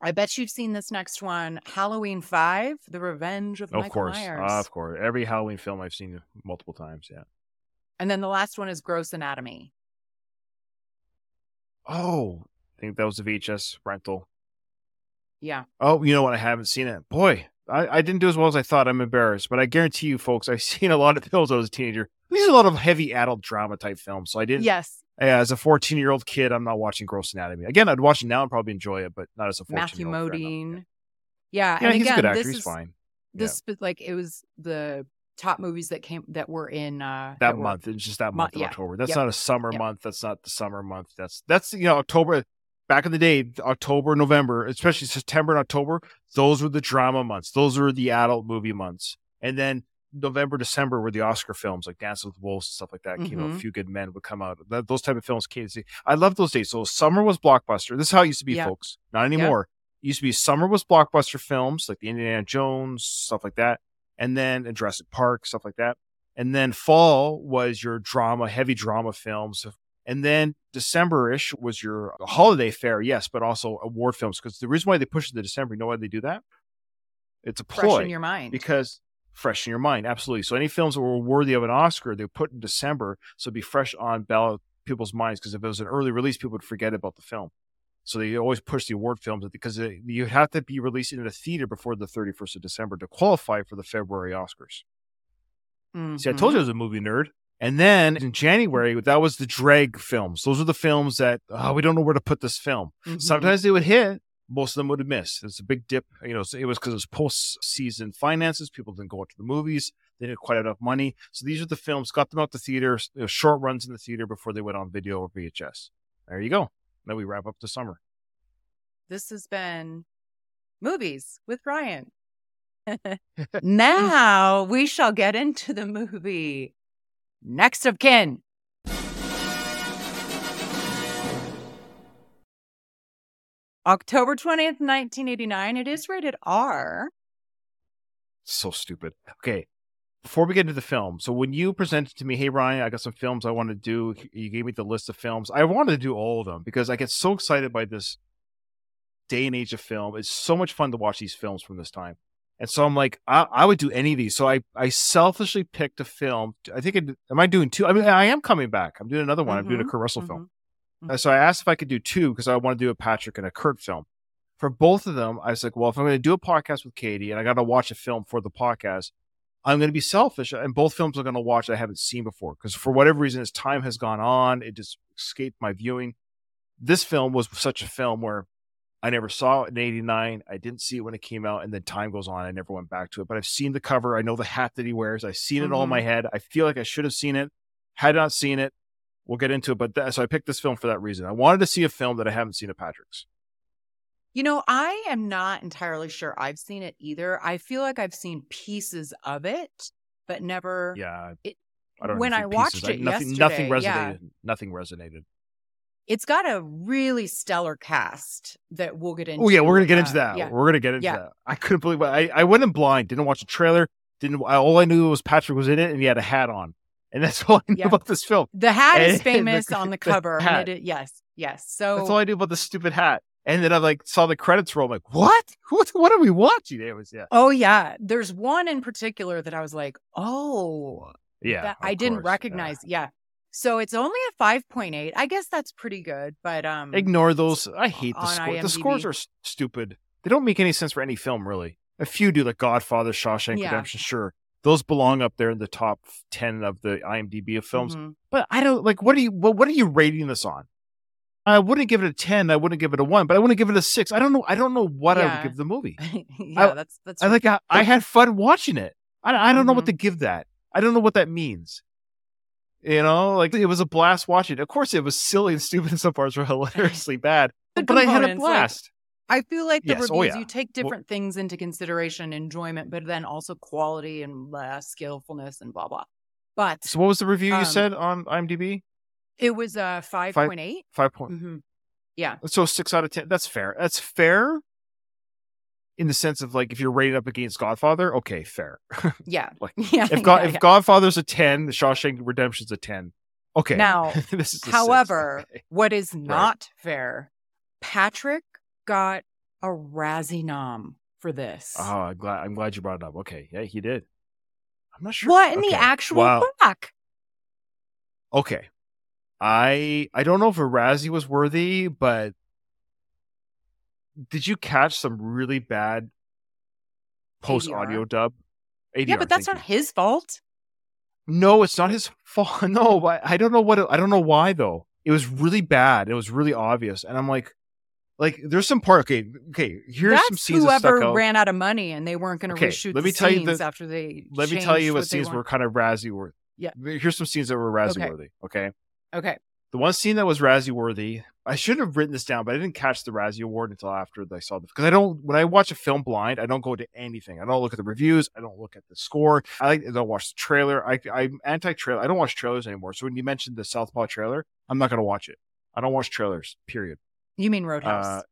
[SPEAKER 5] I bet you've seen this next one, Halloween Five: The Revenge of.
[SPEAKER 6] Of
[SPEAKER 5] Michael
[SPEAKER 6] course.
[SPEAKER 5] Myers.
[SPEAKER 6] of course. Every Halloween film I've seen multiple times. Yeah.
[SPEAKER 5] and then the last one is Gross Anatomy.
[SPEAKER 6] Oh, I think that was a VHS rental.
[SPEAKER 5] Yeah.
[SPEAKER 6] Oh, you know what? I haven't seen it. Boy, I, I didn't do as well as I thought. I'm embarrassed, but I guarantee you, folks, I've seen a lot of films when I was a teenager. These are a lot of heavy adult drama type films. So I didn't.
[SPEAKER 5] Yes.
[SPEAKER 6] Yeah, as a 14 year old kid, I'm not watching Gross Anatomy. Again, I'd watch it now and probably enjoy it, but not as a 14
[SPEAKER 5] Matthew. Modine. Yeah.
[SPEAKER 6] Yeah,
[SPEAKER 5] and
[SPEAKER 6] he's
[SPEAKER 5] again,
[SPEAKER 6] a good actor.
[SPEAKER 5] this
[SPEAKER 6] He's
[SPEAKER 5] is
[SPEAKER 6] fine.
[SPEAKER 5] this like it was the top movies that came that were in uh
[SPEAKER 6] That
[SPEAKER 5] were-
[SPEAKER 6] month, it's just that
[SPEAKER 5] Mo-
[SPEAKER 6] month of
[SPEAKER 5] yeah.
[SPEAKER 6] October. That's
[SPEAKER 5] Yep.
[SPEAKER 6] not a summer
[SPEAKER 5] Yep.
[SPEAKER 6] month. That's not the summer month. That's that's you know October. Back in the day, October, November, especially September and October, those were the drama months. Those were the adult movie months. And then November, December were the Oscar films like Dance with Wolves and stuff like that. Came out. A few good men would come out. That, those type of films came. See, I love those days. So summer was blockbuster. This is how it used to be,
[SPEAKER 5] Yeah.
[SPEAKER 6] folks. Not anymore. It used to be summer was blockbuster films like the Indiana Jones stuff like that, and then and Jurassic Park stuff like that. And then fall was your drama, heavy drama films. And then December-ish was your holiday fare, yes, but also award films. Because the reason why they push it to December, you know why they do that? It's a
[SPEAKER 5] fresh
[SPEAKER 6] ploy
[SPEAKER 5] in your mind.
[SPEAKER 6] because fresh in your mind, absolutely. So any films that were worthy of an Oscar, they put in December, so it'd be fresh on ballot people's minds. Because if it was an early release, people would forget about the film. So they always push the award films because they- you have to be released in a theater before the 31st of December to qualify for the February Oscars. See, I told you I was a movie nerd. And then in January, that was the drag films. Those are the films that oh, we don't know where to put this film.
[SPEAKER 5] Mhm.
[SPEAKER 6] Sometimes they would hit, most of them would have missed. It's a big dip. You know, so it was because it was post-season finances. People didn't go out to the movies. They didn't quite have enough money. So these are the films got them out the theater. You know, short runs in the theater before they went on video or VHS. There you go. Now we wrap up the summer.
[SPEAKER 5] this has been movies with Ryan. now we shall get into the movie Next of Kin. October 20th, 1989. It is rated R.
[SPEAKER 6] So stupid. Okay. Before we get into the film, so when you presented to me, hey Ryan, I got some films I want to do. You gave me the list of films. I wanted to do all of them because I get so excited by this day and age of film. It's so much fun to watch these films from this time. And so I'm like, I, I would do any of these. So I, I selfishly picked a film. I think, it, am I doing two? I mean, I am coming back. I'm doing another one. I'm doing a
[SPEAKER 5] mm-hmm,
[SPEAKER 6] Kurt Russell film.
[SPEAKER 5] Mm-hmm.
[SPEAKER 6] Uh, So I asked if I could do two because I want to do a Patrick and a Kurt film. For both of them, I was like, well, if I'm going to do a podcast with Katie and I got to watch a film for the podcast, I'm going to be selfish. And both films I'm going to watch I haven't seen before because for whatever reason, as time has gone on, it just escaped my viewing. This film was such a film where I never saw it in 89. I didn't see it when it came out. And then time goes on. I never went back to it. But I've seen the cover. I know the hat that he wears. I've seen it all in my head. I feel like I should have seen it. Had not seen it. We'll get into it. But that, so I picked this film for that reason. I wanted to see a film that I haven't seen of Patrick's.
[SPEAKER 5] You know, I am not entirely sure I've seen it either. I feel like I've seen pieces of it, but never.
[SPEAKER 6] Yeah.
[SPEAKER 5] It-
[SPEAKER 6] I don't
[SPEAKER 5] when I
[SPEAKER 6] if
[SPEAKER 5] watched
[SPEAKER 6] pieces. I-
[SPEAKER 5] it
[SPEAKER 6] nothing, nothing resonated.
[SPEAKER 5] yeah.
[SPEAKER 6] Nothing resonated.
[SPEAKER 5] It's got a really stellar cast that we'll get into.
[SPEAKER 6] Oh yeah, we're gonna get into
[SPEAKER 5] uh,
[SPEAKER 6] that.
[SPEAKER 5] Yeah.
[SPEAKER 6] We're gonna get into
[SPEAKER 5] Yeah.
[SPEAKER 6] that. I couldn't believe it. I, I went in blind. Didn't watch a trailer. Didn't. All I knew was Patrick was in it and he had a hat on, and that's all I knew
[SPEAKER 5] Yeah.
[SPEAKER 6] about this film.
[SPEAKER 5] The hat is
[SPEAKER 6] And the-
[SPEAKER 5] famous on the
[SPEAKER 6] the
[SPEAKER 5] cover. And it, yes, yes. So
[SPEAKER 6] That's all I knew about the stupid hat. And then I like saw the credits roll. I'm like, what? What? What are we watching? It was yeah,
[SPEAKER 5] Oh yeah, there's one in particular that I was like, oh,
[SPEAKER 6] yeah.
[SPEAKER 5] that I didn't
[SPEAKER 6] course,
[SPEAKER 5] recognize. Yeah. So it's only a 5.8. I guess that's pretty good, but um
[SPEAKER 6] Ignore those. I hate the score. The scores are stupid. They don't make any sense for any film, really. A few do, like Godfather, Shawshank
[SPEAKER 5] Yeah.
[SPEAKER 6] Redemption, sure. Those belong up there in the top 10 of the IMDb of films.
[SPEAKER 5] mhm.
[SPEAKER 6] But I don't like. What are you? What, what are you rating this on? I wouldn't give it a ten. I wouldn't give it a one, but I wouldn't give it a six. I don't know. I don't know what I would give the movie.
[SPEAKER 5] yeah, that's that's
[SPEAKER 6] I like. I, I had fun watching it. I, I don't know what
[SPEAKER 5] Mhm.
[SPEAKER 6] to give that. I don't know what that means. You know, like it was a blast watching. Of course, it was silly and stupid, and some parts were hilariously bad.
[SPEAKER 5] The
[SPEAKER 6] but I had a blast.
[SPEAKER 5] I feel like the
[SPEAKER 6] Yes, oh,
[SPEAKER 5] reviews
[SPEAKER 6] yeah.
[SPEAKER 5] you take different things into consideration, enjoyment, but then also quality and uh, skillfulness and blah blah. But
[SPEAKER 6] so, what was the review
[SPEAKER 5] um,
[SPEAKER 6] you said on IMDb?
[SPEAKER 5] it was uh 5.8.
[SPEAKER 6] Five point.
[SPEAKER 5] Mm-hmm. Yeah.
[SPEAKER 6] So six out of ten. That's fair. That's fair. In the sense of like, if you're rated up against Godfather, okay, fair.
[SPEAKER 5] Yeah.
[SPEAKER 6] Like,
[SPEAKER 5] yeah.
[SPEAKER 6] if God,
[SPEAKER 5] yeah,
[SPEAKER 6] if
[SPEAKER 5] yeah.
[SPEAKER 6] Godfather's a ten, the Shawshank Redemption's a ten. Okay.
[SPEAKER 5] Now,
[SPEAKER 6] this is.
[SPEAKER 5] However,
[SPEAKER 6] Okay.
[SPEAKER 5] what is not fair, Patrick got a Razzie nom for this.
[SPEAKER 6] Oh, I'm glad. I'm glad you brought it up. Okay, yeah, he did. I'm not sure.
[SPEAKER 5] what in the actual
[SPEAKER 6] Wow.
[SPEAKER 5] fuck?
[SPEAKER 6] Okay, I I don't know if a Razzie was worthy, but did you catch some really bad post audio dub? ADR,
[SPEAKER 5] yeah, but that's not
[SPEAKER 6] you.
[SPEAKER 5] his fault.
[SPEAKER 6] No, it's not his fault. No, I, I don't know what. It, I don't know why though. It was really bad. It was really obvious, and I'm like, like there's some part. Okay, okay. Here's
[SPEAKER 5] That's
[SPEAKER 6] some scenes that
[SPEAKER 5] whoever ran out of money and they weren't going to
[SPEAKER 6] Okay,
[SPEAKER 5] reshoot
[SPEAKER 6] let me tell you
[SPEAKER 5] scenes
[SPEAKER 6] the-
[SPEAKER 5] after they.
[SPEAKER 6] Let me tell you what
[SPEAKER 5] they
[SPEAKER 6] scenes were kind of Razzie worthy.
[SPEAKER 5] Yeah.
[SPEAKER 6] Here's some scenes that were Razzie
[SPEAKER 5] Okay.
[SPEAKER 6] worthy. Okay.
[SPEAKER 5] Okay.
[SPEAKER 6] The one scene that was Razzie worthy, I should have written this down, but I didn't catch the Razzie award until after I saw the because I don't when I watch a film blind, I don't go to anything. I don't look at the reviews, I don't look at the score. I like I don't watch the trailer. I I'm anti trailer. I don't watch trailers anymore. So when you mentioned the Southpaw trailer, I'm not gonna watch it. I don't watch trailers, period.
[SPEAKER 5] You mean Roadhouse,
[SPEAKER 6] Uh,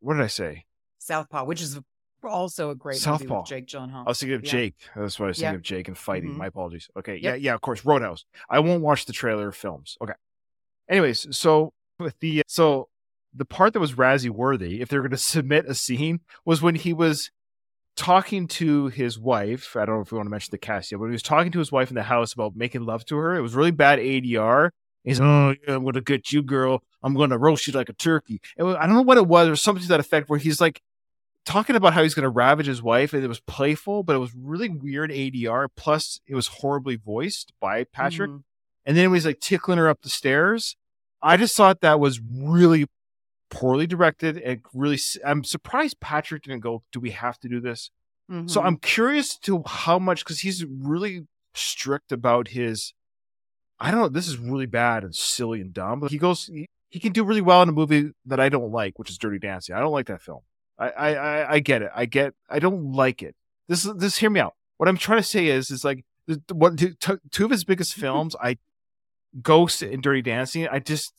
[SPEAKER 6] what did I say?
[SPEAKER 5] Southpaw, which is also a great movie
[SPEAKER 6] Southpaw.
[SPEAKER 5] with Jake Gyllenhaal.
[SPEAKER 6] I was thinking of
[SPEAKER 5] Yeah.
[SPEAKER 6] Jake. That's what I was thinking
[SPEAKER 5] Yeah.
[SPEAKER 6] of Jake and fighting.
[SPEAKER 5] Mhm.
[SPEAKER 6] My apologies. Okay.
[SPEAKER 5] Yep.
[SPEAKER 6] Yeah, yeah, of course. Roadhouse. I won't watch the trailer of films. Okay. Anyways, so with the so the part that was Razzie worthy, if they're gonna submit a scene, was when he was talking to his wife. I don't know if we want to mention the cast yet, but he was talking to his wife in the house about making love to her. It was really bad ADR. He's oh yeah, I'm gonna get you, girl. I'm gonna roast you like a turkey. Was, I don't know what it was, or something to that effect, where he's like talking about how he's gonna ravage his wife, and it was playful, but it was really weird ADR. Plus, it was horribly voiced by Patrick.
[SPEAKER 5] Mhm.
[SPEAKER 6] And then he was like tickling her up the stairs. I just thought that was really poorly directed and really. I'm surprised Patrick didn't go. Do we have to do this? So
[SPEAKER 5] Mhm.
[SPEAKER 6] I'm curious to how much because he's really strict about his. I don't know. This is really bad and silly and dumb. But he goes. He, he can do really well in a movie that I don't like, which is Dirty Dancing. I don't like that film. I I I, I get it. I get. I don't like it. This is this. Hear me out. What I'm trying to say is is like what two, of his biggest films. I Ghost and Dirty Dancing. I just.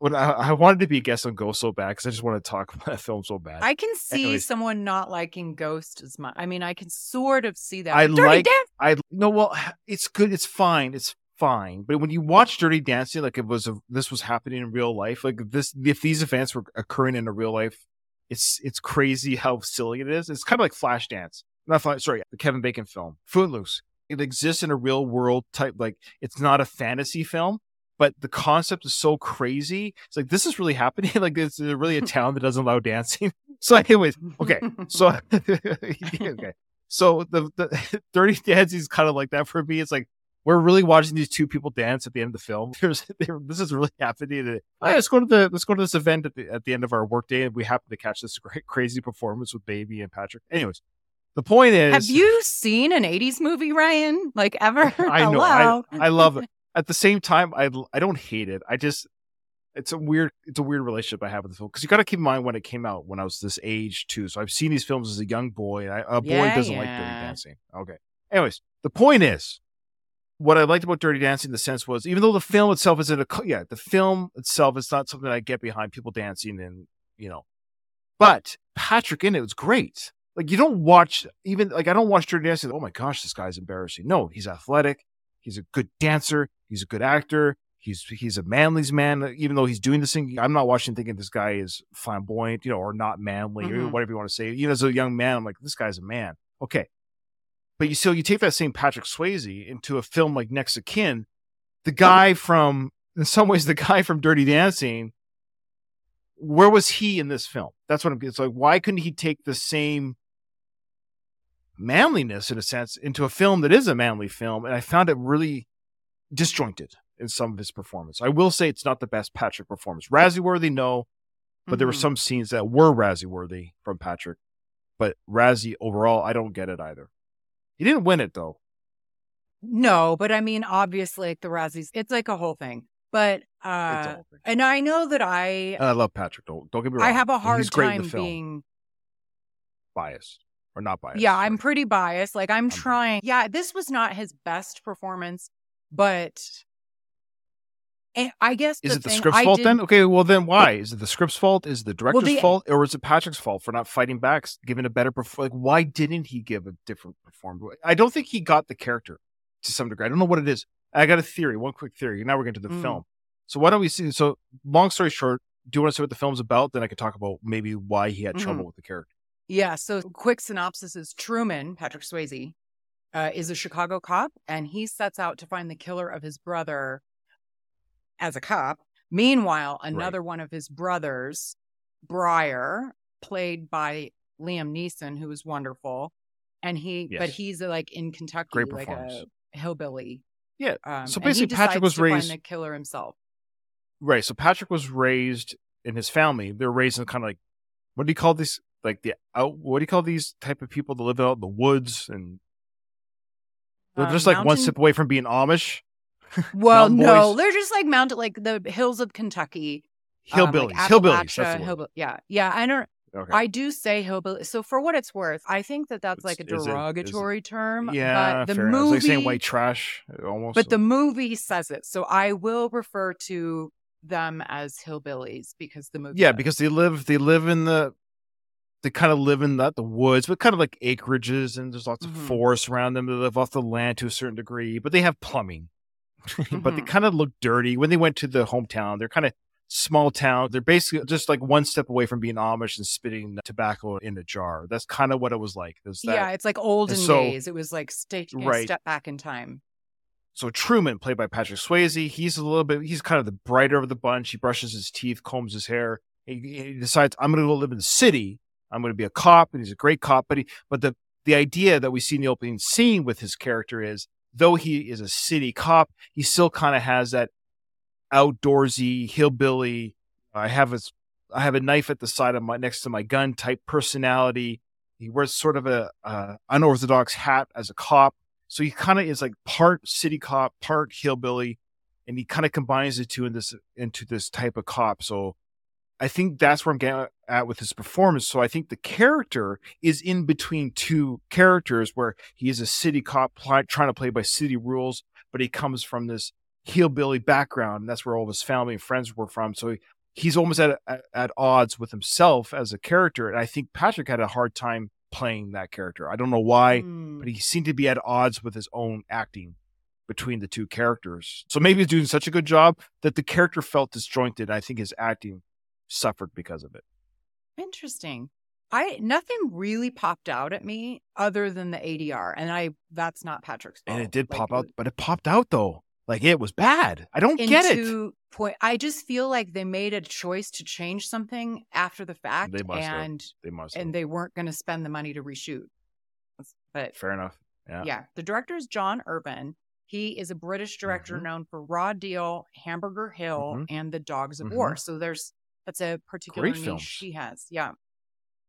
[SPEAKER 6] When I, I wanted to be a guest on Ghost so bad because I just want to talk about that film so bad.
[SPEAKER 5] I can see
[SPEAKER 6] Anyways.
[SPEAKER 5] someone not liking Ghost as much. I mean, I can sort of see that.
[SPEAKER 6] I
[SPEAKER 5] Dirty
[SPEAKER 6] like-
[SPEAKER 5] Dance-
[SPEAKER 6] I no, well, it's good. It's fine. It's fine. But when you watch Dirty Dancing, like it was a, this was happening in real life, like this, if these events were occurring in a real life, it's it's crazy how silly it is. It's kind of like Flashdance, not Flash. Sorry, the Kevin Bacon film, Footloose. It exists in a real world type. Like it's not a fantasy film. But the concept is so crazy. It's like this is really happening. like it's really a town that doesn't allow dancing. So, anyways, okay. So okay. So the the Dirty Dancing is kind of like that for me. It's like we're really watching these two people dance at the end of the film. This is really happening. And, "Oh, yeah, let's go to the let's go to this event at the at the end of our workday, and we happen to catch this great crazy performance with Baby and Patrick. Anyways, the point is,
[SPEAKER 5] Have you seen an 80s movie, Ryan? Like ever?
[SPEAKER 6] I know. I, I love it. At the same time, I I don't hate it. I just it's a weird it's a weird relationship I have with the film because you got to keep in mind when it came out when I was this age too. So I've seen these films as a young boy. I, a boy
[SPEAKER 5] Yeah,
[SPEAKER 6] doesn't like Dirty. Dancing. Okay. Anyways, the point is, what I liked about Dirty Dancing, in the sense was even though the film itself isn't a yeah, the film itself is not something I get behind people dancing and you know, but Patrick in it was great. Like you don't watch even like I don't watch Dirty Dancing. Oh my gosh, this guy's embarrassing. No, he's athletic. He's a good dancer. He's a good actor. He's he's a manly's man. Even though he's doing this thing, I'm not watching thinking this guy is flamboyant, you know, or not manly or
[SPEAKER 5] Mhm.
[SPEAKER 6] whatever you want to say. Even as a young man, I'm like, this guy's a man. Okay, but you still you take that same Patrick Swayze into a film like Next of Kin, the guy from in some ways the guy from Dirty Dancing. Where was he in this film? That's what I'm. It's like why couldn't he take the same manliness in a sense into a film that is a manly film? And I found it really disjointed in some of his performance. I will say it's not the best Patrick performance. Razzie worthy, no, but there were
[SPEAKER 5] Mhm.
[SPEAKER 6] some scenes that were Razzie worthy from Patrick. But Razzie overall, I don't get it either. He didn't win it though.
[SPEAKER 5] No, but I mean, obviously, like the Razzies, it's like a whole thing. But uh,
[SPEAKER 6] thing.
[SPEAKER 5] and I know that I
[SPEAKER 6] And I love Patrick. Don't don't get me wrong.
[SPEAKER 5] I have a hard time being
[SPEAKER 6] biased or not biased.
[SPEAKER 5] yeah,
[SPEAKER 6] sorry.
[SPEAKER 5] I'm pretty biased. Like I'm
[SPEAKER 6] biased.
[SPEAKER 5] trying. Yeah, this was not his best performance, but and I guess
[SPEAKER 6] Is
[SPEAKER 5] the
[SPEAKER 6] it the script's
[SPEAKER 5] I
[SPEAKER 6] fault
[SPEAKER 5] did-
[SPEAKER 6] then? Okay, well then why? Is it the script's fault? Is it the director's
[SPEAKER 5] the-
[SPEAKER 6] fault, or is it Patrick's fault for not fighting back, giving a better performance? Like, why didn't he give a different performance? I don't think he got the character to some degree. I don't know what it is. I got a theory. One quick theory. Now we're getting to the
[SPEAKER 5] Mm.
[SPEAKER 6] film. So why don't we see? So long story short, do you want to see what the film's about? Then I could talk about maybe why he had
[SPEAKER 5] Mm-hmm.
[SPEAKER 6] trouble with the character.
[SPEAKER 5] Yeah. So, quick synopsis is Truman, Patrick Swayze, uh, is a Chicago cop and he sets out to find the killer of his brother as a cop. Meanwhile, another one of his brothers, Briar, played by Liam Neeson, who was wonderful. And he, but he's like in Kentucky,
[SPEAKER 6] Great
[SPEAKER 5] like a hillbilly.
[SPEAKER 6] Yeah.
[SPEAKER 5] Um,
[SPEAKER 6] So basically, Patrick was raised-
[SPEAKER 5] the killer himself.
[SPEAKER 6] Right. So Patrick was raised in his family. They're raised in kind of like what do you call these? Like the out. What do you call these type of people that live out in the woods and they're
[SPEAKER 5] Uh,
[SPEAKER 6] just like one step away from being Amish.
[SPEAKER 5] Well, no,
[SPEAKER 6] boys.
[SPEAKER 5] they're just like mounted, like the hills of Kentucky. um, like
[SPEAKER 6] Hillbillies. Hillbillies. That's
[SPEAKER 5] Appalachia,
[SPEAKER 6] the word.
[SPEAKER 5] hillbill- yeah, yeah. I don't.
[SPEAKER 6] Okay.
[SPEAKER 5] I do say hillbilly. So for what it's worth, I think that that's like a
[SPEAKER 6] It's- is it-
[SPEAKER 5] derogatory term.
[SPEAKER 6] yeah,
[SPEAKER 5] but the
[SPEAKER 6] fair
[SPEAKER 5] movie,
[SPEAKER 6] like saying white trash almost.
[SPEAKER 5] but the movie says it. So I will refer to them as hillbillies because the movie.
[SPEAKER 6] yeah, because they live they live in the they kind of live in the, the woods, but kind of like acreages, and there's lots
[SPEAKER 5] Mhm.
[SPEAKER 6] of forest around them. They live off the land to a certain degree, but they have plumbing. But they
[SPEAKER 5] Mhm.
[SPEAKER 6] kind of look dirty when they went to the hometown. They're kind of small town. They're basically just like one step away from being Amish and spitting tobacco in a jar. That's kind of what it was like. That.
[SPEAKER 5] yeah, it's like olden
[SPEAKER 6] so-
[SPEAKER 5] days. It was like know,
[SPEAKER 6] Right.
[SPEAKER 5] step back in time.
[SPEAKER 6] so Truman, played by Patrick Swayze, he's a little bit, he's kind of the brighter of the bunch. He brushes his teeth, combs his hair. He, he decides, I'm going to go live in the city. I'm going to be a cop, and he's a great cop. But he, but the the idea that we see in the opening scene with his character is, though he is a city cop, he still kind of has that outdoorsy hillbilly. I have a, I have a knife at the side of my next to my gun type personality. He wears sort of a uh, unorthodox hat as a cop. So he kind of is like part city cop, part hillbilly, and he kind of combines the two in this into this type of cop. So I think that's where I'm getting at with his performance. So I think the character is in between two characters where he is a city cop pl- trying to play by city rules, but he comes from this hillbilly background. And that's where all of his family and friends were from. So he, he's almost at, at at odds with himself as a character. And I think Patrick had a hard time playing that character. I don't know why
[SPEAKER 5] Mm.
[SPEAKER 6] but he seemed to be at odds with his own acting between the two characters. So maybe he's doing such a good job that the character felt disjointed. I think his acting suffered because of it.
[SPEAKER 5] Interesting. I nothing really popped out at me other than the ADR, and I that's not Patrick's fault.
[SPEAKER 6] And it did
[SPEAKER 5] Like,
[SPEAKER 6] pop out, but it popped out though. Like it was bad. I don't get it.
[SPEAKER 5] Point. I just feel like they made a choice to change something after the fact,
[SPEAKER 6] They must have.
[SPEAKER 5] and
[SPEAKER 6] They must.
[SPEAKER 5] and
[SPEAKER 6] have.
[SPEAKER 5] they weren't going to spend the money to reshoot. But
[SPEAKER 6] Fair enough. Yeah.
[SPEAKER 5] yeah, the director is John Irvin. He is a British director
[SPEAKER 6] Mhm.
[SPEAKER 5] known for Raw Deal, Hamburger Hill,
[SPEAKER 6] Mhm.
[SPEAKER 5] and The Dogs of
[SPEAKER 6] Mhm.
[SPEAKER 5] War. So there's that's a particular
[SPEAKER 6] Great
[SPEAKER 5] niche
[SPEAKER 6] films.
[SPEAKER 5] he has. Yeah.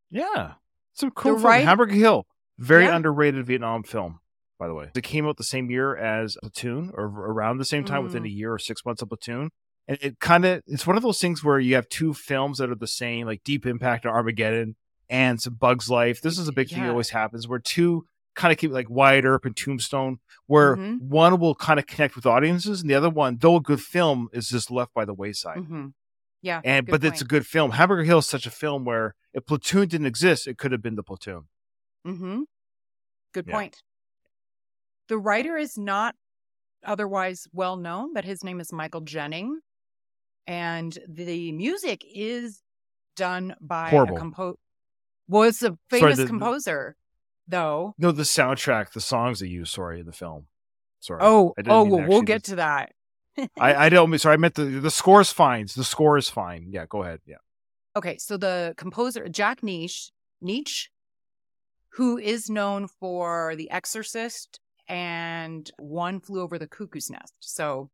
[SPEAKER 6] Yeah. Some cool film.
[SPEAKER 5] right-
[SPEAKER 6] Hamburger Hill. Very
[SPEAKER 5] Yeah.
[SPEAKER 6] underrated Vietnam film, by the way. It came out the same year as Platoon or around the same time within
[SPEAKER 5] Mm.
[SPEAKER 6] a year or six months of Platoon. And it kind of it's one of those things where you have two films that are the same, like Deep Impact and Armageddon and some Bugs Life. This is a big thing that always happens where two kind of keep like Wyatt Earp and Tombstone, where
[SPEAKER 5] Mhm.
[SPEAKER 6] one will kind of connect with audiences and the other one, though a good film, is just left by the wayside.
[SPEAKER 5] hmm Yeah.
[SPEAKER 6] And but it's a good film. Hamburger Hill is such a film where if Platoon didn't exist, it could have been the Platoon.
[SPEAKER 5] Mm-hmm. Good
[SPEAKER 6] Yeah.
[SPEAKER 5] point. The writer is not otherwise well known, but his name is Michael Jennings. And the music is done by
[SPEAKER 6] Horrible.
[SPEAKER 5] a it's a famous
[SPEAKER 6] the- the-
[SPEAKER 5] composer, though.
[SPEAKER 6] No, the soundtrack, the songs they use, sorry, in the film. Sorry.
[SPEAKER 5] Oh, oh, well, we'll get to that.
[SPEAKER 6] I, I don't. Sorry, I meant the the score is fine. The score is fine. Yeah, go ahead. Yeah.
[SPEAKER 5] Okay, so the composer Jack Niche, Nitzsche, who is known for The Exorcist and One Flew Over the Cuckoo's Nest. So,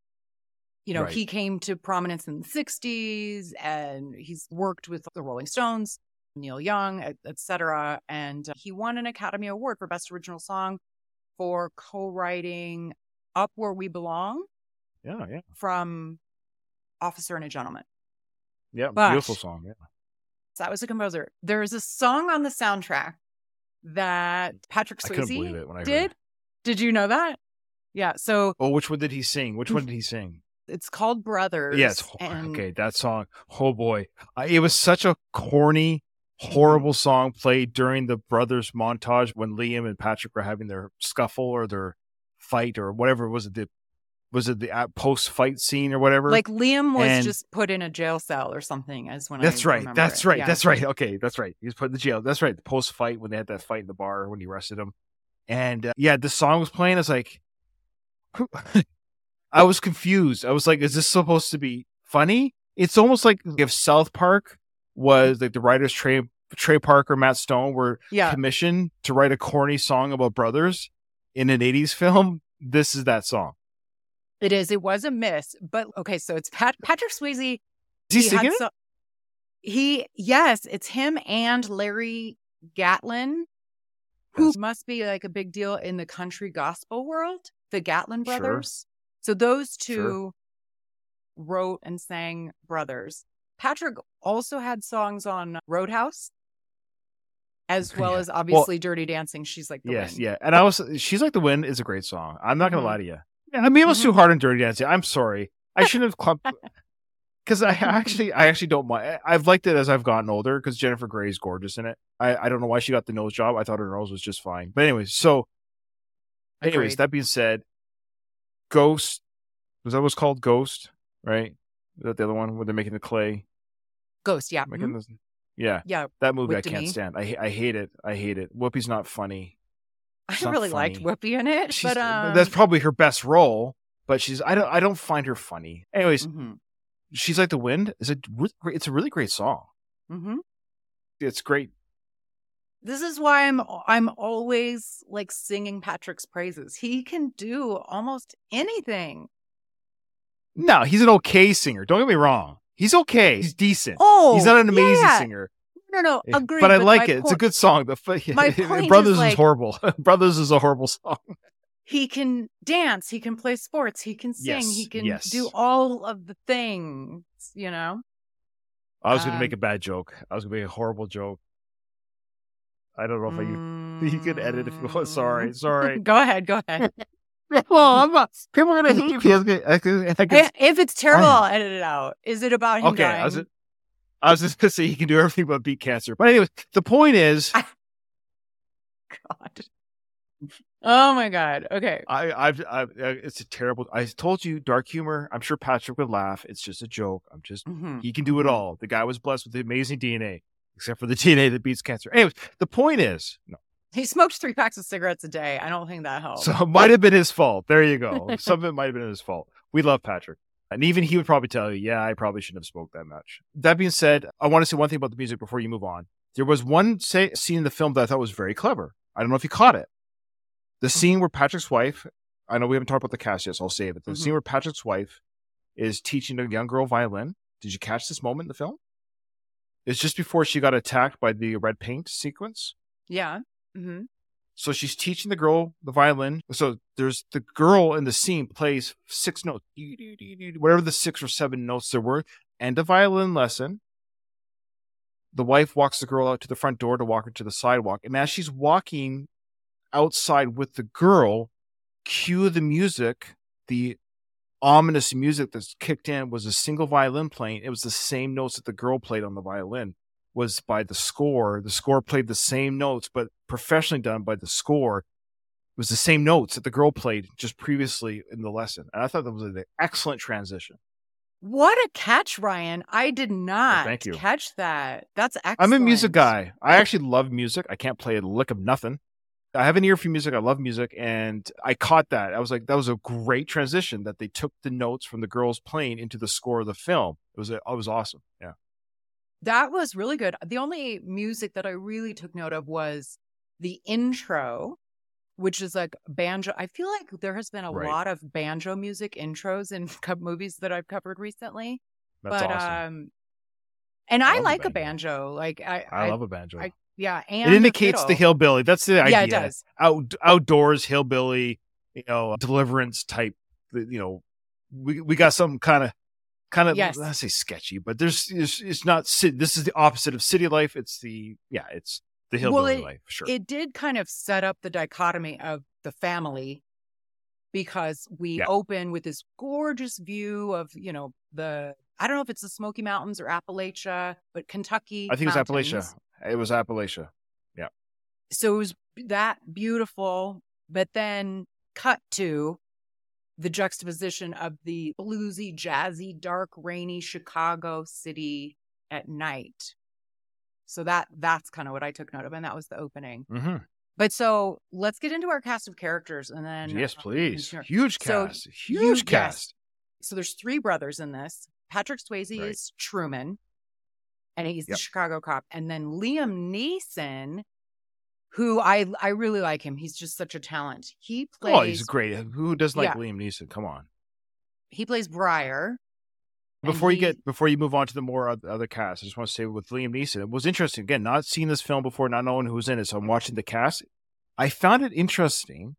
[SPEAKER 5] you know,
[SPEAKER 6] Right.
[SPEAKER 5] he came to prominence in the 60s and he's worked with the Rolling Stones, Neil Young, et, et cetera. And he won an Academy Award for Best Original Song for co writing Up Where We Belong
[SPEAKER 6] Yeah, yeah,
[SPEAKER 5] from Officer and a Gentleman.
[SPEAKER 6] yeah.
[SPEAKER 5] But-
[SPEAKER 6] Beautiful song. Yeah.
[SPEAKER 5] So that was a composer. There's a song on the soundtrack that Patrick Swayze
[SPEAKER 6] believe it when I
[SPEAKER 5] did. Did you know that? Yeah. So
[SPEAKER 6] Oh, which one did he sing? Which one did he sing?
[SPEAKER 5] it's called Brothers.
[SPEAKER 6] Yeah, it's
[SPEAKER 5] and
[SPEAKER 6] okay. That song. Oh boy, I, it was such a corny, horrible song played during the brothers montage when Liam and Patrick were having their scuffle or their fight or whatever it was it the was it the post fight scene or whatever?
[SPEAKER 5] Like Liam was
[SPEAKER 6] And-
[SPEAKER 5] just put in a jail cell or something, as when
[SPEAKER 6] That's
[SPEAKER 5] I
[SPEAKER 6] right. That's
[SPEAKER 5] it.
[SPEAKER 6] right.
[SPEAKER 5] Yeah.
[SPEAKER 6] That's right. Okay, that's right. He was put in the jail. That's right. The post fight when they had that fight in the bar when he arrested him, and uh, yeah, the song was playing. I was like, I was confused. I was like, is this supposed to be funny? It's almost like if South Park was like the writers Trey Trey Parker, Matt Stone were
[SPEAKER 5] Yeah.
[SPEAKER 6] commissioned to write a corny song about brothers in an '80s film. This is that song.
[SPEAKER 5] It is. It was a miss, but okay. So it's Pat- Patrick Swayze.
[SPEAKER 6] Is he,
[SPEAKER 5] had
[SPEAKER 6] singing it?
[SPEAKER 5] so- he yes, it's him and Larry Gatlin, who
[SPEAKER 6] Yes.
[SPEAKER 5] must be like a big deal in the country gospel world. The Gatlin
[SPEAKER 6] Sure.
[SPEAKER 5] brothers. So those two
[SPEAKER 6] Sure.
[SPEAKER 5] wrote and sang Brothers. Patrick also had songs on Roadhouse, as well
[SPEAKER 6] Yeah.
[SPEAKER 5] as obviously Dirty Dancing. She's like the
[SPEAKER 6] Yes,
[SPEAKER 5] wind.
[SPEAKER 6] yeah. And I was she's like the wind is a great song. I'm not gonna
[SPEAKER 5] Mhm.
[SPEAKER 6] lie to you. Yeah, I mean it was too
[SPEAKER 5] Mhm.
[SPEAKER 6] hard on Dirty Dancing. I'm sorry. I shouldn't have clumped because I actually I actually don't mind. I've liked it as I've gotten older because Jennifer Grey is gorgeous in it. I, I don't know why she got the nose job. I thought her nose was just fine. But anyways, so anyways,
[SPEAKER 5] Agreed.
[SPEAKER 6] that being said, Ghost was that what's called Ghost, right? Is that the other one where they're making the clay?
[SPEAKER 5] Ghost. Yeah, mhm.
[SPEAKER 6] this, yeah,
[SPEAKER 5] yeah.
[SPEAKER 6] that movie I can't stand. I I hate it. I hate it. Whoopi's not funny.
[SPEAKER 5] I really liked
[SPEAKER 6] funny.
[SPEAKER 5] Whoopi in it,
[SPEAKER 6] She's,
[SPEAKER 5] but um,
[SPEAKER 6] that's probably her best role. But she's I don't I don't find her funny. Anyways,
[SPEAKER 5] mhm,
[SPEAKER 6] she's like the wind. Is it? It's a really great song.
[SPEAKER 5] mhm.
[SPEAKER 6] It's great.
[SPEAKER 5] This is why I'm I'm always like singing Patrick's praises. He can do almost anything.
[SPEAKER 6] No, he's an okay singer. Don't get me wrong. He's okay. He's decent.
[SPEAKER 5] Oh,
[SPEAKER 6] he's not an amazing
[SPEAKER 5] yeah.
[SPEAKER 6] singer.
[SPEAKER 5] No, no,
[SPEAKER 6] Yeah,
[SPEAKER 5] agree.
[SPEAKER 6] but I like
[SPEAKER 5] my
[SPEAKER 6] it. It's a good song. The f-
[SPEAKER 5] My point is,
[SPEAKER 6] Brothers is,
[SPEAKER 5] like-
[SPEAKER 6] horrible. Brothers is a horrible song.
[SPEAKER 5] He can dance. He can play sports. He can sing.
[SPEAKER 6] Yes,
[SPEAKER 5] he can
[SPEAKER 6] yes.
[SPEAKER 5] do all of the things. You know.
[SPEAKER 6] I was going to
[SPEAKER 5] Um,
[SPEAKER 6] make a bad joke. I was going to make a horrible joke. I don't know if I you, you could edit if you want. Sorry, sorry.
[SPEAKER 5] Go ahead. Go ahead.
[SPEAKER 6] well, I'm not. People are going to hate me. I could- I I
[SPEAKER 5] if it's terrible,
[SPEAKER 6] I-
[SPEAKER 5] I'll edit it out. Is it about him
[SPEAKER 6] okay,
[SPEAKER 5] dying?
[SPEAKER 6] I was, I was just going to say he can do everything but beat cancer. But anyway, the point is,
[SPEAKER 5] I- God. Oh my God. Okay.
[SPEAKER 6] I, I've, I've, uh, it's a terrible. I told you, dark humor. I'm sure Patrick would laugh. It's just a joke. I'm just.
[SPEAKER 5] Mhm.
[SPEAKER 6] He can do it all. The guy was blessed with the amazing DNA, except for the DNA that beats cancer. Anyways, the point is, no.
[SPEAKER 5] He smoked three packs of cigarettes a day. I don't think that helped.
[SPEAKER 6] So it might have been his fault. There you go. Some of it might have been his fault. We love Patrick. And even he would probably tell you, yeah, I probably shouldn't have smoked that much. That being said, I want to say one thing about the music before you move on. There was one say, scene in the film that I thought was very clever. I don't know if you caught it. The scene where Patrick's wife, I know we haven't talked about the cast yet, so I'll save it. The
[SPEAKER 5] Mhm.
[SPEAKER 6] scene where Patrick's wife is teaching a young girl violin. Did you catch this moment in the film? It's just before she got attacked by the red paint sequence.
[SPEAKER 5] yeah. Mm hmm
[SPEAKER 6] So she's teaching the girl the violin. So there's the girl in the scene plays six notes, whatever the six or seven notes there were, and a violin lesson. The wife walks the girl out to the front door to walk her to the sidewalk. And as she's walking outside with the girl, cue the music, the ominous music that's kicked in was a single violin playing. It was the same notes that the girl played on the violin was by the score. The score played the same notes, but professionally done by the score. It was the same notes that the girl played just previously in the lesson. And I thought that was an excellent transition.
[SPEAKER 5] What a catch, Ryan. I did oh, not
[SPEAKER 6] thank you.
[SPEAKER 5] catch that. That's excellent.
[SPEAKER 6] I'm a music guy. I actually love music. I can't play a lick of nothing. I have an ear for music. I love music, and I caught that. I was like, that was a great transition that they took the notes from the girls playing into the score of the film. It was it was awesome. Yeah.
[SPEAKER 5] That was really good. The only music that I really took note of was the intro, which is like banjo. I feel like there has been a
[SPEAKER 6] Right.
[SPEAKER 5] lot of banjo music intros in co- movies that I've covered recently.
[SPEAKER 6] That's
[SPEAKER 5] but
[SPEAKER 6] awesome.
[SPEAKER 5] um and
[SPEAKER 6] I
[SPEAKER 5] I,
[SPEAKER 6] love a
[SPEAKER 5] like a
[SPEAKER 6] banjo.
[SPEAKER 5] banjo. Like I
[SPEAKER 6] I, love a banjo.
[SPEAKER 5] I- yeah, and
[SPEAKER 6] it indicates the hillbilly. That's the idea.
[SPEAKER 5] Yeah, it does.
[SPEAKER 6] Out outdoors hillbilly, you know, deliverance type. You know, we we got some kind of kind of
[SPEAKER 5] Yes.
[SPEAKER 6] I say sketchy, but there's it's, it's not. This is the opposite of city life. It's the yeah, it's the
[SPEAKER 5] Well, it-
[SPEAKER 6] life. Sure.
[SPEAKER 5] It did kind of set up the dichotomy of the family because we
[SPEAKER 6] Yeah.
[SPEAKER 5] open with this gorgeous view of, you know, the I don't know if it's the Smoky Mountains or Appalachia, but Kentucky.
[SPEAKER 6] I think it's. Appalachia. It was Appalachia. Yeah.
[SPEAKER 5] So it was that beautiful but then cut to the juxtaposition of the bluesy jazzy dark rainy chicago city at night so that that's kind of what i took note of and that was the opening
[SPEAKER 6] hmm
[SPEAKER 5] but so let's get into our cast of characters and then
[SPEAKER 6] Yes,
[SPEAKER 5] uh,
[SPEAKER 6] please.
[SPEAKER 5] continue.
[SPEAKER 6] Huge
[SPEAKER 5] So,
[SPEAKER 6] cast.
[SPEAKER 5] you-
[SPEAKER 6] Huge
[SPEAKER 5] yes.
[SPEAKER 6] cast.
[SPEAKER 5] so there's three brothers in this patrick swayze
[SPEAKER 6] Right.
[SPEAKER 5] is truman and he's
[SPEAKER 6] Yep.
[SPEAKER 5] the chicago cop and then liam neeson who i i really like him he's just such a talent he plays
[SPEAKER 6] Oh, he's great. Who doesn't like
[SPEAKER 5] Yeah.
[SPEAKER 6] Liam Neeson? Come on.
[SPEAKER 5] he plays briar
[SPEAKER 6] Before you get before you move on to the more other cast, I just want to say with Liam Neeson, it was interesting. Again, not seeing this film before, not knowing who was in it, so I'm watching the cast. I found it interesting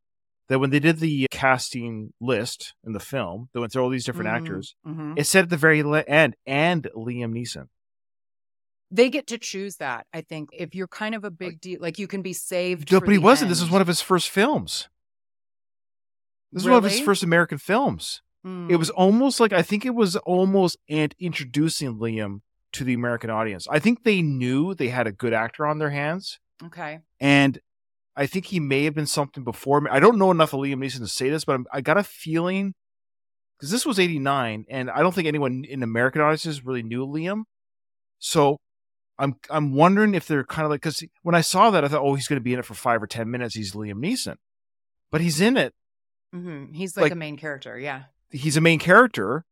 [SPEAKER 6] that when they did the casting list in the film, they went through all these different
[SPEAKER 5] Mhm,
[SPEAKER 6] actors.
[SPEAKER 5] mhm.
[SPEAKER 6] It said at the very end, and Liam Neeson.
[SPEAKER 5] they get to choose that i think if you're kind of a big deal like you can be saved
[SPEAKER 6] No, but he wasn't. This was
[SPEAKER 5] end.
[SPEAKER 6] one of his first films. This is one of his first American films. It was
[SPEAKER 5] Hmm.
[SPEAKER 6] almost like I think it was almost and introducing Liam to the American audience. I think they knew they had a good actor on their hands,
[SPEAKER 5] okay
[SPEAKER 6] and I think he may have been something before me. I don't know enough of Liam Neeson to say this, but I'm, I got a feeling because this was '89, and I don't think anyone in American audiences really knew Liam. So I'm I'm wondering if they're kind of like because when I saw that, I thought, oh, he's going to be in it for five or ten minutes. He's Liam Neeson, but he's in it
[SPEAKER 5] hmm he's like,
[SPEAKER 6] like-
[SPEAKER 5] a main character yeah
[SPEAKER 6] he's a main character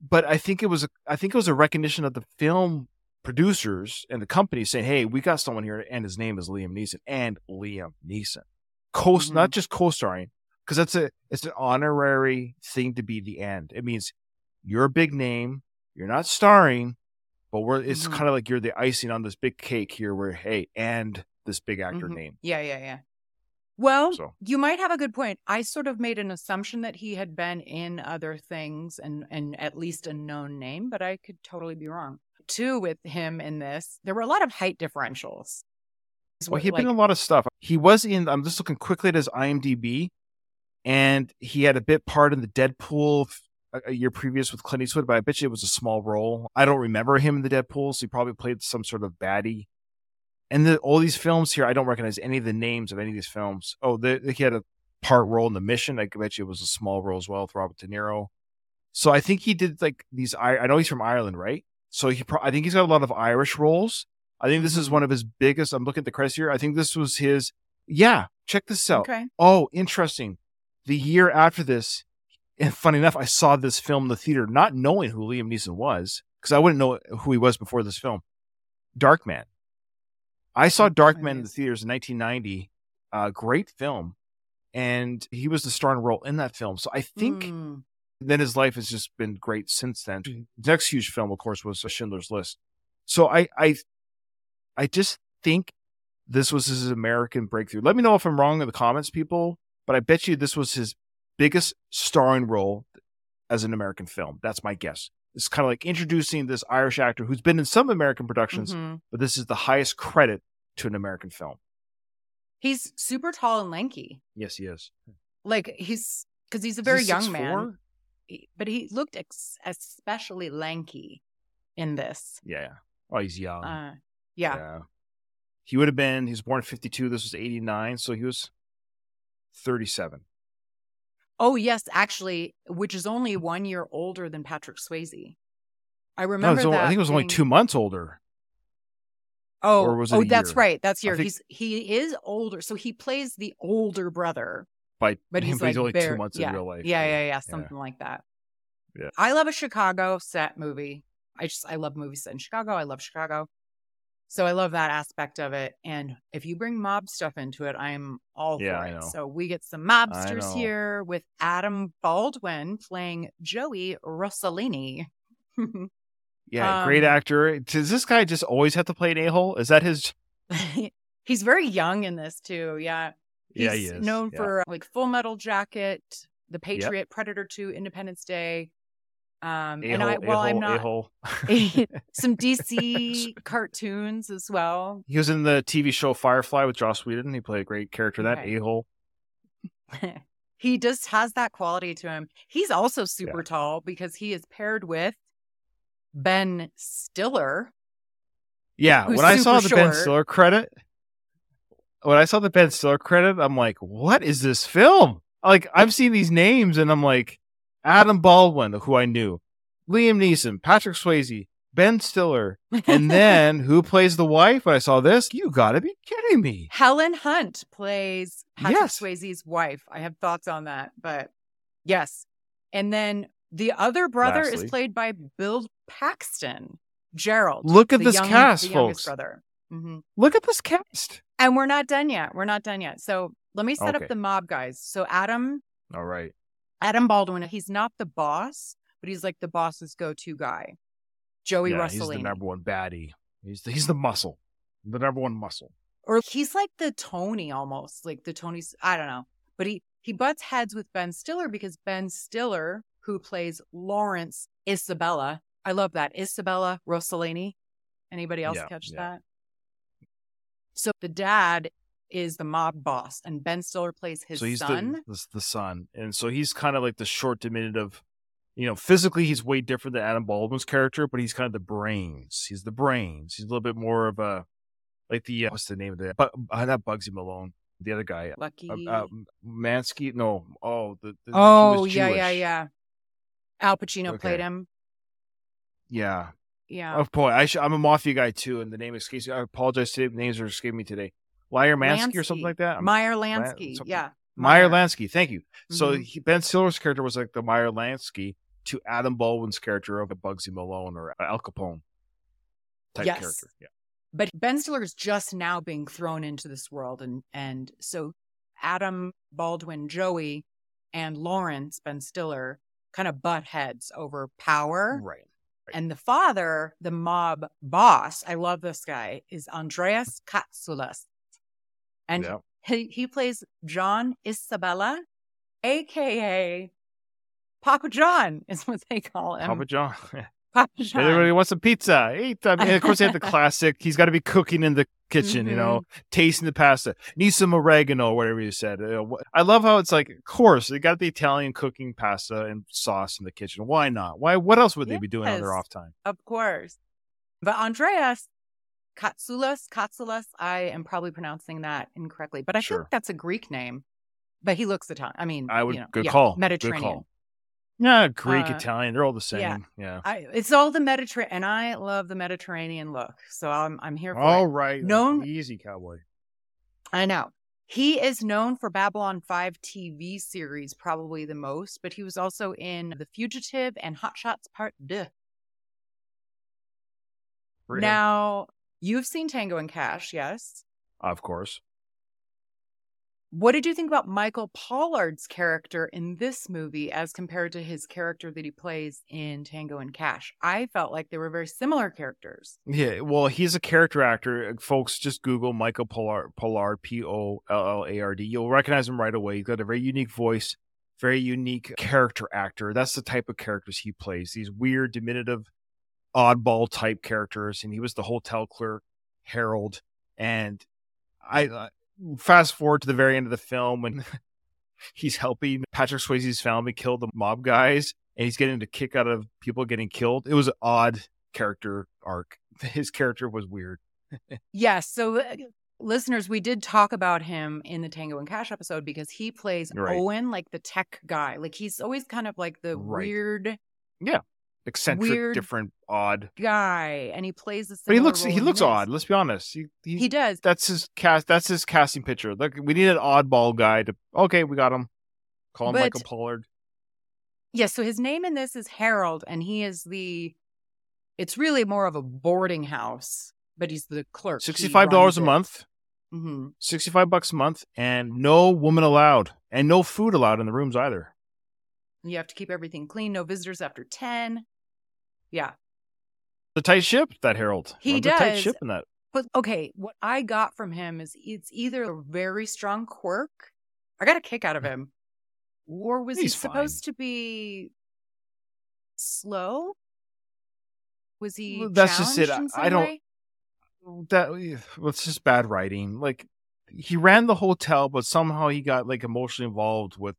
[SPEAKER 6] but i think it was a, i think it was a recognition of the film producers and the company saying hey we got someone here and his name is liam neeson and liam neeson co
[SPEAKER 5] Mhm.
[SPEAKER 6] not just co-starring because that's a it's an honorary thing to be the end it means you're a big name you're not starring but we're it's
[SPEAKER 5] Mhm.
[SPEAKER 6] kind of like you're the icing on this big cake here where hey and this big actor
[SPEAKER 5] Mhm.
[SPEAKER 6] name
[SPEAKER 5] Yeah, yeah, yeah. Well,
[SPEAKER 6] So-
[SPEAKER 5] you might have a good point. I sort of made an assumption that he had been in other things and and at least a known name, but I could totally be wrong. Too with him in this, there were a lot of height differentials.
[SPEAKER 6] Well, he'd been in a lot of stuff. He was in. I'm just looking quickly at his IMDb, and he had a bit part in the Dead Pool a year previous with Clint Eastwood, but I bet you it was a small role. I don't remember him in the Dead Pool, so he probably played some sort of baddie. And the, all these films here, I don't recognize any of the names of any of these films. Oh, the, he had a part role in The Mission. I bet you it was a small role as well with Robert De Niro. So I think he did like these. I, I know he's from Ireland, right? So he, pro- I think he's got a lot of Irish roles. I think this is one of his biggest. I'm looking at the credits here. I think this was his. Yeah, check this out.
[SPEAKER 5] Okay.
[SPEAKER 6] Oh, interesting. The year after this, and funny enough, I saw this film in the theater, not knowing who Liam Neeson was, because I wouldn't know who he was before this film. Darkman. I saw
[SPEAKER 5] Oh,
[SPEAKER 6] Darkman in the theaters in 1990. Uh, great film, and he was the starring role in that film. So I think
[SPEAKER 5] Mm.
[SPEAKER 6] then his life has just been great since then. The next huge film, of course, was a Schindler's List. So I, I, I just think this was his American breakthrough. Let me know if I'm wrong in the comments, people. But I bet you this was his biggest starring role as an American film. That's my guess. It's kind of like introducing this Irish actor who's been in some American productions,
[SPEAKER 5] Mhm.
[SPEAKER 6] but this is the highest credit to an American film.
[SPEAKER 5] He's super tall and lanky.
[SPEAKER 6] Yes, he is.
[SPEAKER 5] Like he's because he's a very
[SPEAKER 6] he
[SPEAKER 5] young man,
[SPEAKER 6] 6'4"?
[SPEAKER 5] He- but he looked ex- especially lanky in this.
[SPEAKER 6] Yeah. yeah. Oh, he's young.
[SPEAKER 5] Uh, yeah.
[SPEAKER 6] He would have been, he was born in 52. This was 89. So he was 37.
[SPEAKER 5] Oh yes, actually, which is only one year older than Patrick Swayze. I
[SPEAKER 6] No,
[SPEAKER 5] remember
[SPEAKER 6] only- I think it was only
[SPEAKER 5] being-
[SPEAKER 6] two months older.
[SPEAKER 5] Oh,
[SPEAKER 6] Or was it
[SPEAKER 5] oh, that's
[SPEAKER 6] year?
[SPEAKER 5] right. That's year.
[SPEAKER 6] think-
[SPEAKER 5] He's he is older, so he plays the older brother,
[SPEAKER 6] By
[SPEAKER 5] but he's,
[SPEAKER 6] but
[SPEAKER 5] like
[SPEAKER 6] only
[SPEAKER 5] bare-
[SPEAKER 6] two months
[SPEAKER 5] yeah,
[SPEAKER 6] in real life.
[SPEAKER 5] Yeah, yeah, yeah, something like that.
[SPEAKER 6] Yeah.
[SPEAKER 5] I love a Chicago set movie. I just I love movies set in Chicago. I love Chicago. So I love that aspect of it. And if you bring mob stuff into it, I'm all
[SPEAKER 6] Yeah,
[SPEAKER 5] for it. So we get some mobsters here with Adam Baldwin playing Joey Rossellini.
[SPEAKER 6] Yeah, great
[SPEAKER 5] Um,
[SPEAKER 6] actor. Does this guy just always have to play an a hole? Is that his?
[SPEAKER 5] He's very young in this too. Yeah. He's
[SPEAKER 6] yeah, he is.
[SPEAKER 5] known
[SPEAKER 6] Yeah.
[SPEAKER 5] for like Full Metal Jacket, The Patriot, Predator 2, Independence Day. Um, and I,
[SPEAKER 6] A-hole,
[SPEAKER 5] well, I'm
[SPEAKER 6] a-hole,
[SPEAKER 5] not
[SPEAKER 6] a-hole.
[SPEAKER 5] some DC cartoons as well.
[SPEAKER 6] He was in the TV show Firefly with Joss Whedon. He played a great character. That
[SPEAKER 5] Okay.
[SPEAKER 6] a hole.
[SPEAKER 5] he just has that quality to him. He's also super tall because he is paired with Ben Stiller.
[SPEAKER 6] Yeah, when I saw the
[SPEAKER 5] super
[SPEAKER 6] Ben. Stiller credit, when I saw the Ben Stiller credit, I'm like, what is this film? Like, I've seen these names and I'm like, Adam Baldwin, who I knew, Liam Neeson, Patrick Swayze, Ben Stiller, and then who plays the wife? When I saw this, you gotta be kidding me.
[SPEAKER 5] Helen Hunt plays Patrick
[SPEAKER 6] Yes.
[SPEAKER 5] Swayze's wife. I have thoughts on that, but yes. And then the other brother
[SPEAKER 6] Lastly.
[SPEAKER 5] is played by Bill Paxton, Gerald.
[SPEAKER 6] Look at this
[SPEAKER 5] young-
[SPEAKER 6] cast, folks.
[SPEAKER 5] brother. hmm
[SPEAKER 6] Look at this cast.
[SPEAKER 5] And we're not done yet. We're not done yet. So let me set
[SPEAKER 6] Okay.
[SPEAKER 5] up the mob guys. So Adam,
[SPEAKER 6] All right.
[SPEAKER 5] Adam Baldwin, he's not the boss, but he's like the boss's go-to guy. Joey
[SPEAKER 6] yeah, he's the number one baddie. He's the, he's the muscle, the number one muscle.
[SPEAKER 5] or he's like the Tony almost, like the Tony's. I don't know, but he he butts heads with Ben Stiller because Ben Stiller, who plays Lawrence Isabella, I love that Isabella Rossellini. Anybody else
[SPEAKER 6] Yeah,
[SPEAKER 5] catch
[SPEAKER 6] yeah.
[SPEAKER 5] that? So the dad is the mob boss, and Ben Stiller plays his
[SPEAKER 6] so he's
[SPEAKER 5] son.
[SPEAKER 6] The, the the son, and so he's kind of like the short, diminutive. You know, physically he's way different than Adam Baldwin's character, but he's kind of the brains. He's the brains. He's a little bit more of a like the uh, what's the name of the but uh, not Bugsy Malone, the other guy,
[SPEAKER 5] Lucky.
[SPEAKER 6] uh, uh, Mansky. No, oh the, the
[SPEAKER 5] oh yeah, yeah, yeah. Al Pacino
[SPEAKER 6] Okay.
[SPEAKER 5] played him.
[SPEAKER 6] yeah.
[SPEAKER 5] Yeah.
[SPEAKER 6] Oh boy, I sh- I'm a mafia guy too, and the name escapes me. I apologize today. Names are escaping me today. Liar Mansky or something like that. I'm-
[SPEAKER 5] Meyer Lansky.
[SPEAKER 6] something-
[SPEAKER 5] yeah.
[SPEAKER 6] Meyer Lansky. Thank you. So
[SPEAKER 5] Mhm.
[SPEAKER 6] he, Ben Stiller's character was like the Meyer Lansky to Adam Baldwin's character of a Bugsy Malone or Al Capone type
[SPEAKER 5] Yes.
[SPEAKER 6] character. Yeah.
[SPEAKER 5] but Ben Stiller is just now being thrown into this world, and and so Adam Baldwin, Joey, and Lawrence Ben Stiller kind of butt heads over power.
[SPEAKER 6] Right.
[SPEAKER 5] And the father, the mob boss, I love this guy, is Andreas Katsoulas, and
[SPEAKER 6] Yeah.
[SPEAKER 5] he he plays John Isabella, aka Papa John, is what they call him.
[SPEAKER 6] Papa John.
[SPEAKER 5] Papa John.
[SPEAKER 6] Everybody wants some pizza. Eat. I mean, of course, they have the classic. He's got to be cooking in the kitchen, you know,
[SPEAKER 5] Mm-hmm.
[SPEAKER 6] tasting the pasta. Need some oregano, whatever you said. Uh, I love how it's like, of course, they got the Italian cooking pasta and sauce in the kitchen. Why not? Why? What else would they be doing on their off time?
[SPEAKER 5] Of course. But Andreas Katsoulas, Katsoulas, I am probably pronouncing that incorrectly, but I
[SPEAKER 6] Sure.
[SPEAKER 5] think that's a Greek name. But he looks Italian. I mean,
[SPEAKER 6] I would
[SPEAKER 5] you know,
[SPEAKER 6] good
[SPEAKER 5] yeah,
[SPEAKER 6] call. Good
[SPEAKER 5] Mediterranean.
[SPEAKER 6] call. Yeah, Greek,
[SPEAKER 5] Uh,
[SPEAKER 6] Italian, they're all the same.
[SPEAKER 5] yeah.
[SPEAKER 6] Yeah.
[SPEAKER 5] I, it's all the Mediterranean, and I love the Mediterranean look, so I'm I'm here for
[SPEAKER 6] All
[SPEAKER 5] it.
[SPEAKER 6] right.
[SPEAKER 5] Known-
[SPEAKER 6] Easy, cowboy.
[SPEAKER 5] I know he is known for Babylon Five TV series, probably the most, but he was also in The Fugitive and Hot Shots Part Deux. Now you've seen Tango and Cash, yes?
[SPEAKER 6] Of course.
[SPEAKER 5] What did you think about Michael Pollard's character in this movie as compared to his character that he plays in Tango and Cash? I felt like they were very similar characters.
[SPEAKER 6] Yeah, well, he's a character actor. Folks, just Google Michael Pollard, Pollard P O L L A R D. You'll recognize him right away. He's got a very unique voice, very unique character actor. That's the type of characters he plays. These weird, diminutive, oddball type characters. And he was the hotel clerk, Harold. And I uh, fast forward to the very end of the film when he's helping Patrick Swayze's family kill the mob guys, and he's getting a kick out of people getting killed. It was an odd character arc. His character was weird.
[SPEAKER 5] Yes. So, uh, listeners, we did talk about him in the Tango and Cash episode because he plays
[SPEAKER 6] Right.
[SPEAKER 5] Owen, like the tech guy. Like he's always kind of like the
[SPEAKER 6] Right.
[SPEAKER 5] weird.
[SPEAKER 6] Yeah, eccentric,
[SPEAKER 5] Weird.
[SPEAKER 6] different, odd.
[SPEAKER 5] guy, and he plays this.
[SPEAKER 6] But he looks he looks odd. Let's be honest. He, he,
[SPEAKER 5] He does.
[SPEAKER 6] That's his cast. That's his casting picture. Look, we need an oddball guy to. Okay, we got him. Call him
[SPEAKER 5] But-
[SPEAKER 6] Michael Pollard.
[SPEAKER 5] Yes, so his name in this is Harold, and he is the. It's really more of a boarding house, but he's the clerk.
[SPEAKER 6] Sixty five dollars a month.
[SPEAKER 5] hmm
[SPEAKER 6] Sixty five bucks a month, and no woman allowed, and no food allowed in the rooms either.
[SPEAKER 5] You have to keep everything clean. No visitors after ten. Yeah,
[SPEAKER 6] The tight ship, that Harold.
[SPEAKER 5] He
[SPEAKER 6] Runs a tight
[SPEAKER 5] does.
[SPEAKER 6] ship in that.
[SPEAKER 5] but okay. What I got from him is it's either a very strong quirk. I got a kick out of mm. him, or was he
[SPEAKER 6] He's fine.
[SPEAKER 5] supposed to be slow? Was he?
[SPEAKER 6] Well, that's just it. I don't-
[SPEAKER 5] way?
[SPEAKER 6] that eh, well, just bad writing. Like he ran the hotel, but somehow he got like emotionally involved with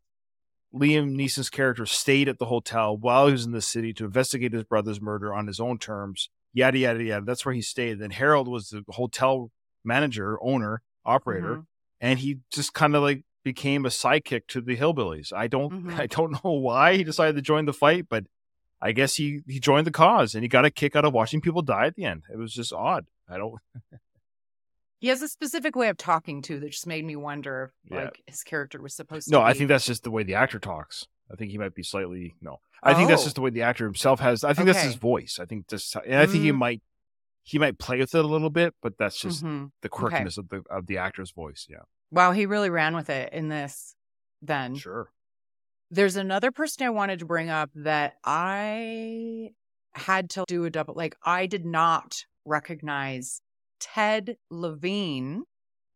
[SPEAKER 6] Liam Neeson's character. Stayed at the hotel while he was in the city to investigate his brother's murder on his own terms. Yada yada yada. That's where he stayed. Then Harold was the hotel manager, owner, operator,
[SPEAKER 5] Mhm.
[SPEAKER 6] and he just kind of like became a sidekick to the hillbillies. I don't
[SPEAKER 5] Mhm.
[SPEAKER 6] I don't know why he decided to join the fight, but I guess he he joined the cause and he got a kick out of watching people die at the end. It was just odd. I don't
[SPEAKER 5] He has a specific way of talking too that just made me wonder if
[SPEAKER 6] Yeah.
[SPEAKER 5] like his character was supposed to
[SPEAKER 6] No, I think that's just the way the actor talks. I think he might be slightly no. I think that's
[SPEAKER 5] Oh.
[SPEAKER 6] just the way the actor himself has. I think that's his voice. I think just and I think he
[SPEAKER 5] Mm.
[SPEAKER 6] might he might play with it a little bit, but that's just
[SPEAKER 5] Mhm.
[SPEAKER 6] the
[SPEAKER 5] Okay.
[SPEAKER 6] quirkiness of the of the actor's voice. Yeah,
[SPEAKER 5] Wow, he really ran with it in this then.
[SPEAKER 6] sure.
[SPEAKER 5] There's another person I wanted to bring up that I had to do a double like I did not recognize Ted Levine.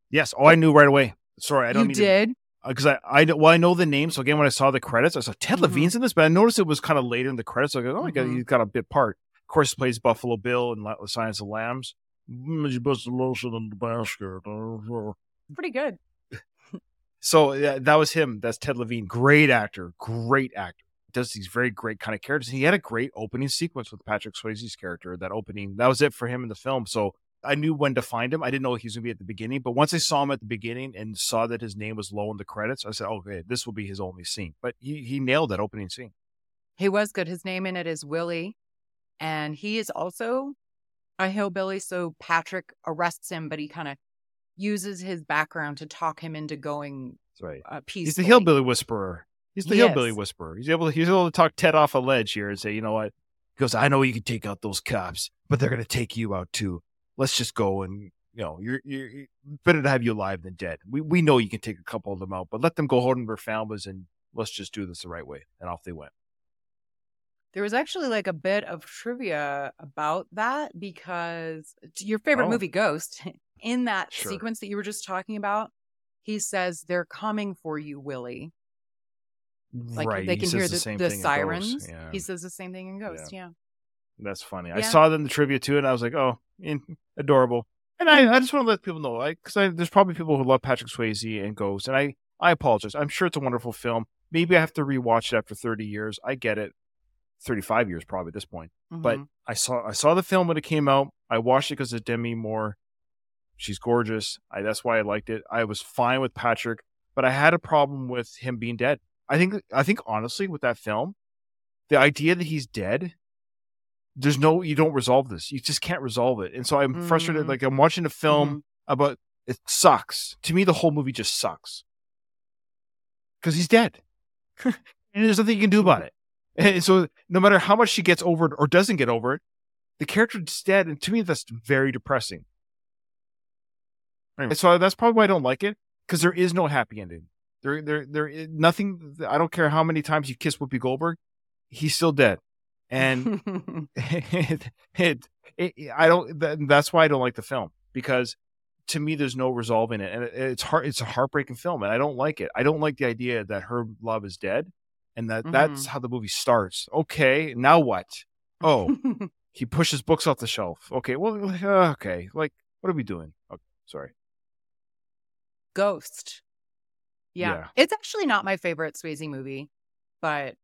[SPEAKER 6] Yes. Oh, I knew right away. Sorry, I don't
[SPEAKER 5] you did?
[SPEAKER 6] because I I well I know the name. So again, when I saw the credits, I saw Ted
[SPEAKER 5] Mhm.
[SPEAKER 6] Levine's in this, but I noticed it was kind of later in the credits. So I go, oh my god,
[SPEAKER 5] Mhm.
[SPEAKER 6] he's got a bit part. Of course, he plays Buffalo Bill in La- Silence of the Lambs. Mm, you put the lotion in the basket.
[SPEAKER 5] Pretty good.
[SPEAKER 6] So yeah, that was him. That's Ted Levine. Great actor. Great actor. Does these very great kind of characters. He had a great opening sequence with Patrick Swayze's character. That opening, that was it for him in the film. So I knew when to find him. I didn't know he was going to be at the beginning, but once I saw him at the beginning and saw that his name was low in the credits, I said, "Okay, this will be his only scene." But he he nailed that opening scene.
[SPEAKER 5] He was good. His name in it is Willie, and he is also a hillbilly. So Patrick arrests him, but he kind of uses his background to talk him into going
[SPEAKER 6] That's right.
[SPEAKER 5] uh.
[SPEAKER 6] He's the hillbilly whisperer. He's the
[SPEAKER 5] Yes.
[SPEAKER 6] hillbilly whisperer. He's able. to, He's able to talk Ted off a ledge here and say, "You know what?" He goes, "I know you can take out those cops, but they're going to take you out too. Let's just go and." You know, you're, you're better to have you alive than dead. We we know you can take a couple of them out, but let them go to their families and let's just do this the right way. And off they went.
[SPEAKER 5] There was actually like a bit of trivia about that because uh, your favorite
[SPEAKER 6] Oh.
[SPEAKER 5] movie Ghost in that
[SPEAKER 6] Sure.
[SPEAKER 5] sequence that you were just talking about, he says they're coming for you, Willie. Like
[SPEAKER 6] right.
[SPEAKER 5] they can
[SPEAKER 6] says
[SPEAKER 5] hear
[SPEAKER 6] the,
[SPEAKER 5] the, the
[SPEAKER 6] thing in Ghost.
[SPEAKER 5] sirens.
[SPEAKER 6] Yeah.
[SPEAKER 5] He says the same thing in Ghost. Yeah.
[SPEAKER 6] That's funny. I saw that in the trivia too, and I was like, "Oh, in, adorable." And I, I just want to let people know, like, because there's probably people who love Patrick Swayze and Ghost, and I, I apologize. I'm sure it's a wonderful film. Maybe I have to rewatch it after 30 years. I get it, 35 years probably at this point. But
[SPEAKER 5] Mhm.
[SPEAKER 6] I saw, I saw the film when it came out. I watched it because of Demi Moore. She's gorgeous. I, that's why I liked it. I was fine with Patrick, but I had a problem with him being dead. I think, I think honestly, with that film, the idea that he's dead there's no you don't resolve this. You just can't resolve it. And so i'm frustrated
[SPEAKER 5] Mhm.
[SPEAKER 6] like i'm watching a film
[SPEAKER 5] Mhm.
[SPEAKER 6] about it sucks. To me the whole movie just sucks. Because he's dead. And there's nothing you can do about it. And so no matter how much she gets over it or doesn't get over it the character's dead. And to me that's very depressing. Anyway, so that's probably why i don't like it because there is no happy ending. There there there is nothing i don't care how many times you kiss whoopi goldberg he's still dead and it, it, it, I don't. That, that's why I don't like the film because to me, there's no resolving it, and it, it's heart. It's a heartbreaking film, and I don't like it. I don't like the idea that her love is dead, and that that's how the movie starts. Okay, now what? Oh, he pushes books off the shelf. Okay, well, uh, okay, like what are we doing? Okay, sorry.
[SPEAKER 5] Ghost. Yeah.
[SPEAKER 6] Yeah.
[SPEAKER 5] It's actually not my favorite Swayze movie, but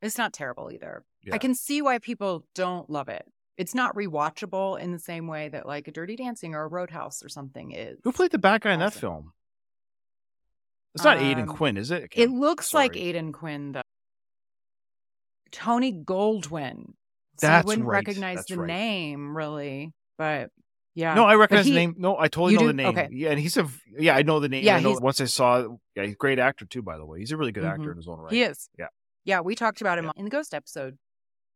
[SPEAKER 5] it's not terrible either.
[SPEAKER 6] Yeah.
[SPEAKER 5] I can see why people don't love it. It's not rewatchable in the same way that like a Dirty Dancing or a Roadhouse or something is.
[SPEAKER 6] Who played the bad guy in that film? It's not Aidan
[SPEAKER 5] Um,
[SPEAKER 6] Quinn, is it?
[SPEAKER 5] It looks like
[SPEAKER 6] Sorry.
[SPEAKER 5] Aidan Quinn though. Tony Goldwyn So
[SPEAKER 6] That's
[SPEAKER 5] you wouldn't
[SPEAKER 6] right.
[SPEAKER 5] recognize
[SPEAKER 6] That's
[SPEAKER 5] the
[SPEAKER 6] right.
[SPEAKER 5] name really, but yeah.
[SPEAKER 6] No, I recognize
[SPEAKER 5] he-
[SPEAKER 6] the name. No, I totally know
[SPEAKER 5] do?
[SPEAKER 6] the name.
[SPEAKER 5] Okay.
[SPEAKER 6] Yeah, and he's a yeah, I know the name.
[SPEAKER 5] Yeah,
[SPEAKER 6] I know once I saw yeah, he's a great actor too, by the way. He's a really good
[SPEAKER 5] Mhm.
[SPEAKER 6] actor in his own right.
[SPEAKER 5] He is.
[SPEAKER 6] Yeah.
[SPEAKER 5] Yeah, we talked about him in the Ghost episode.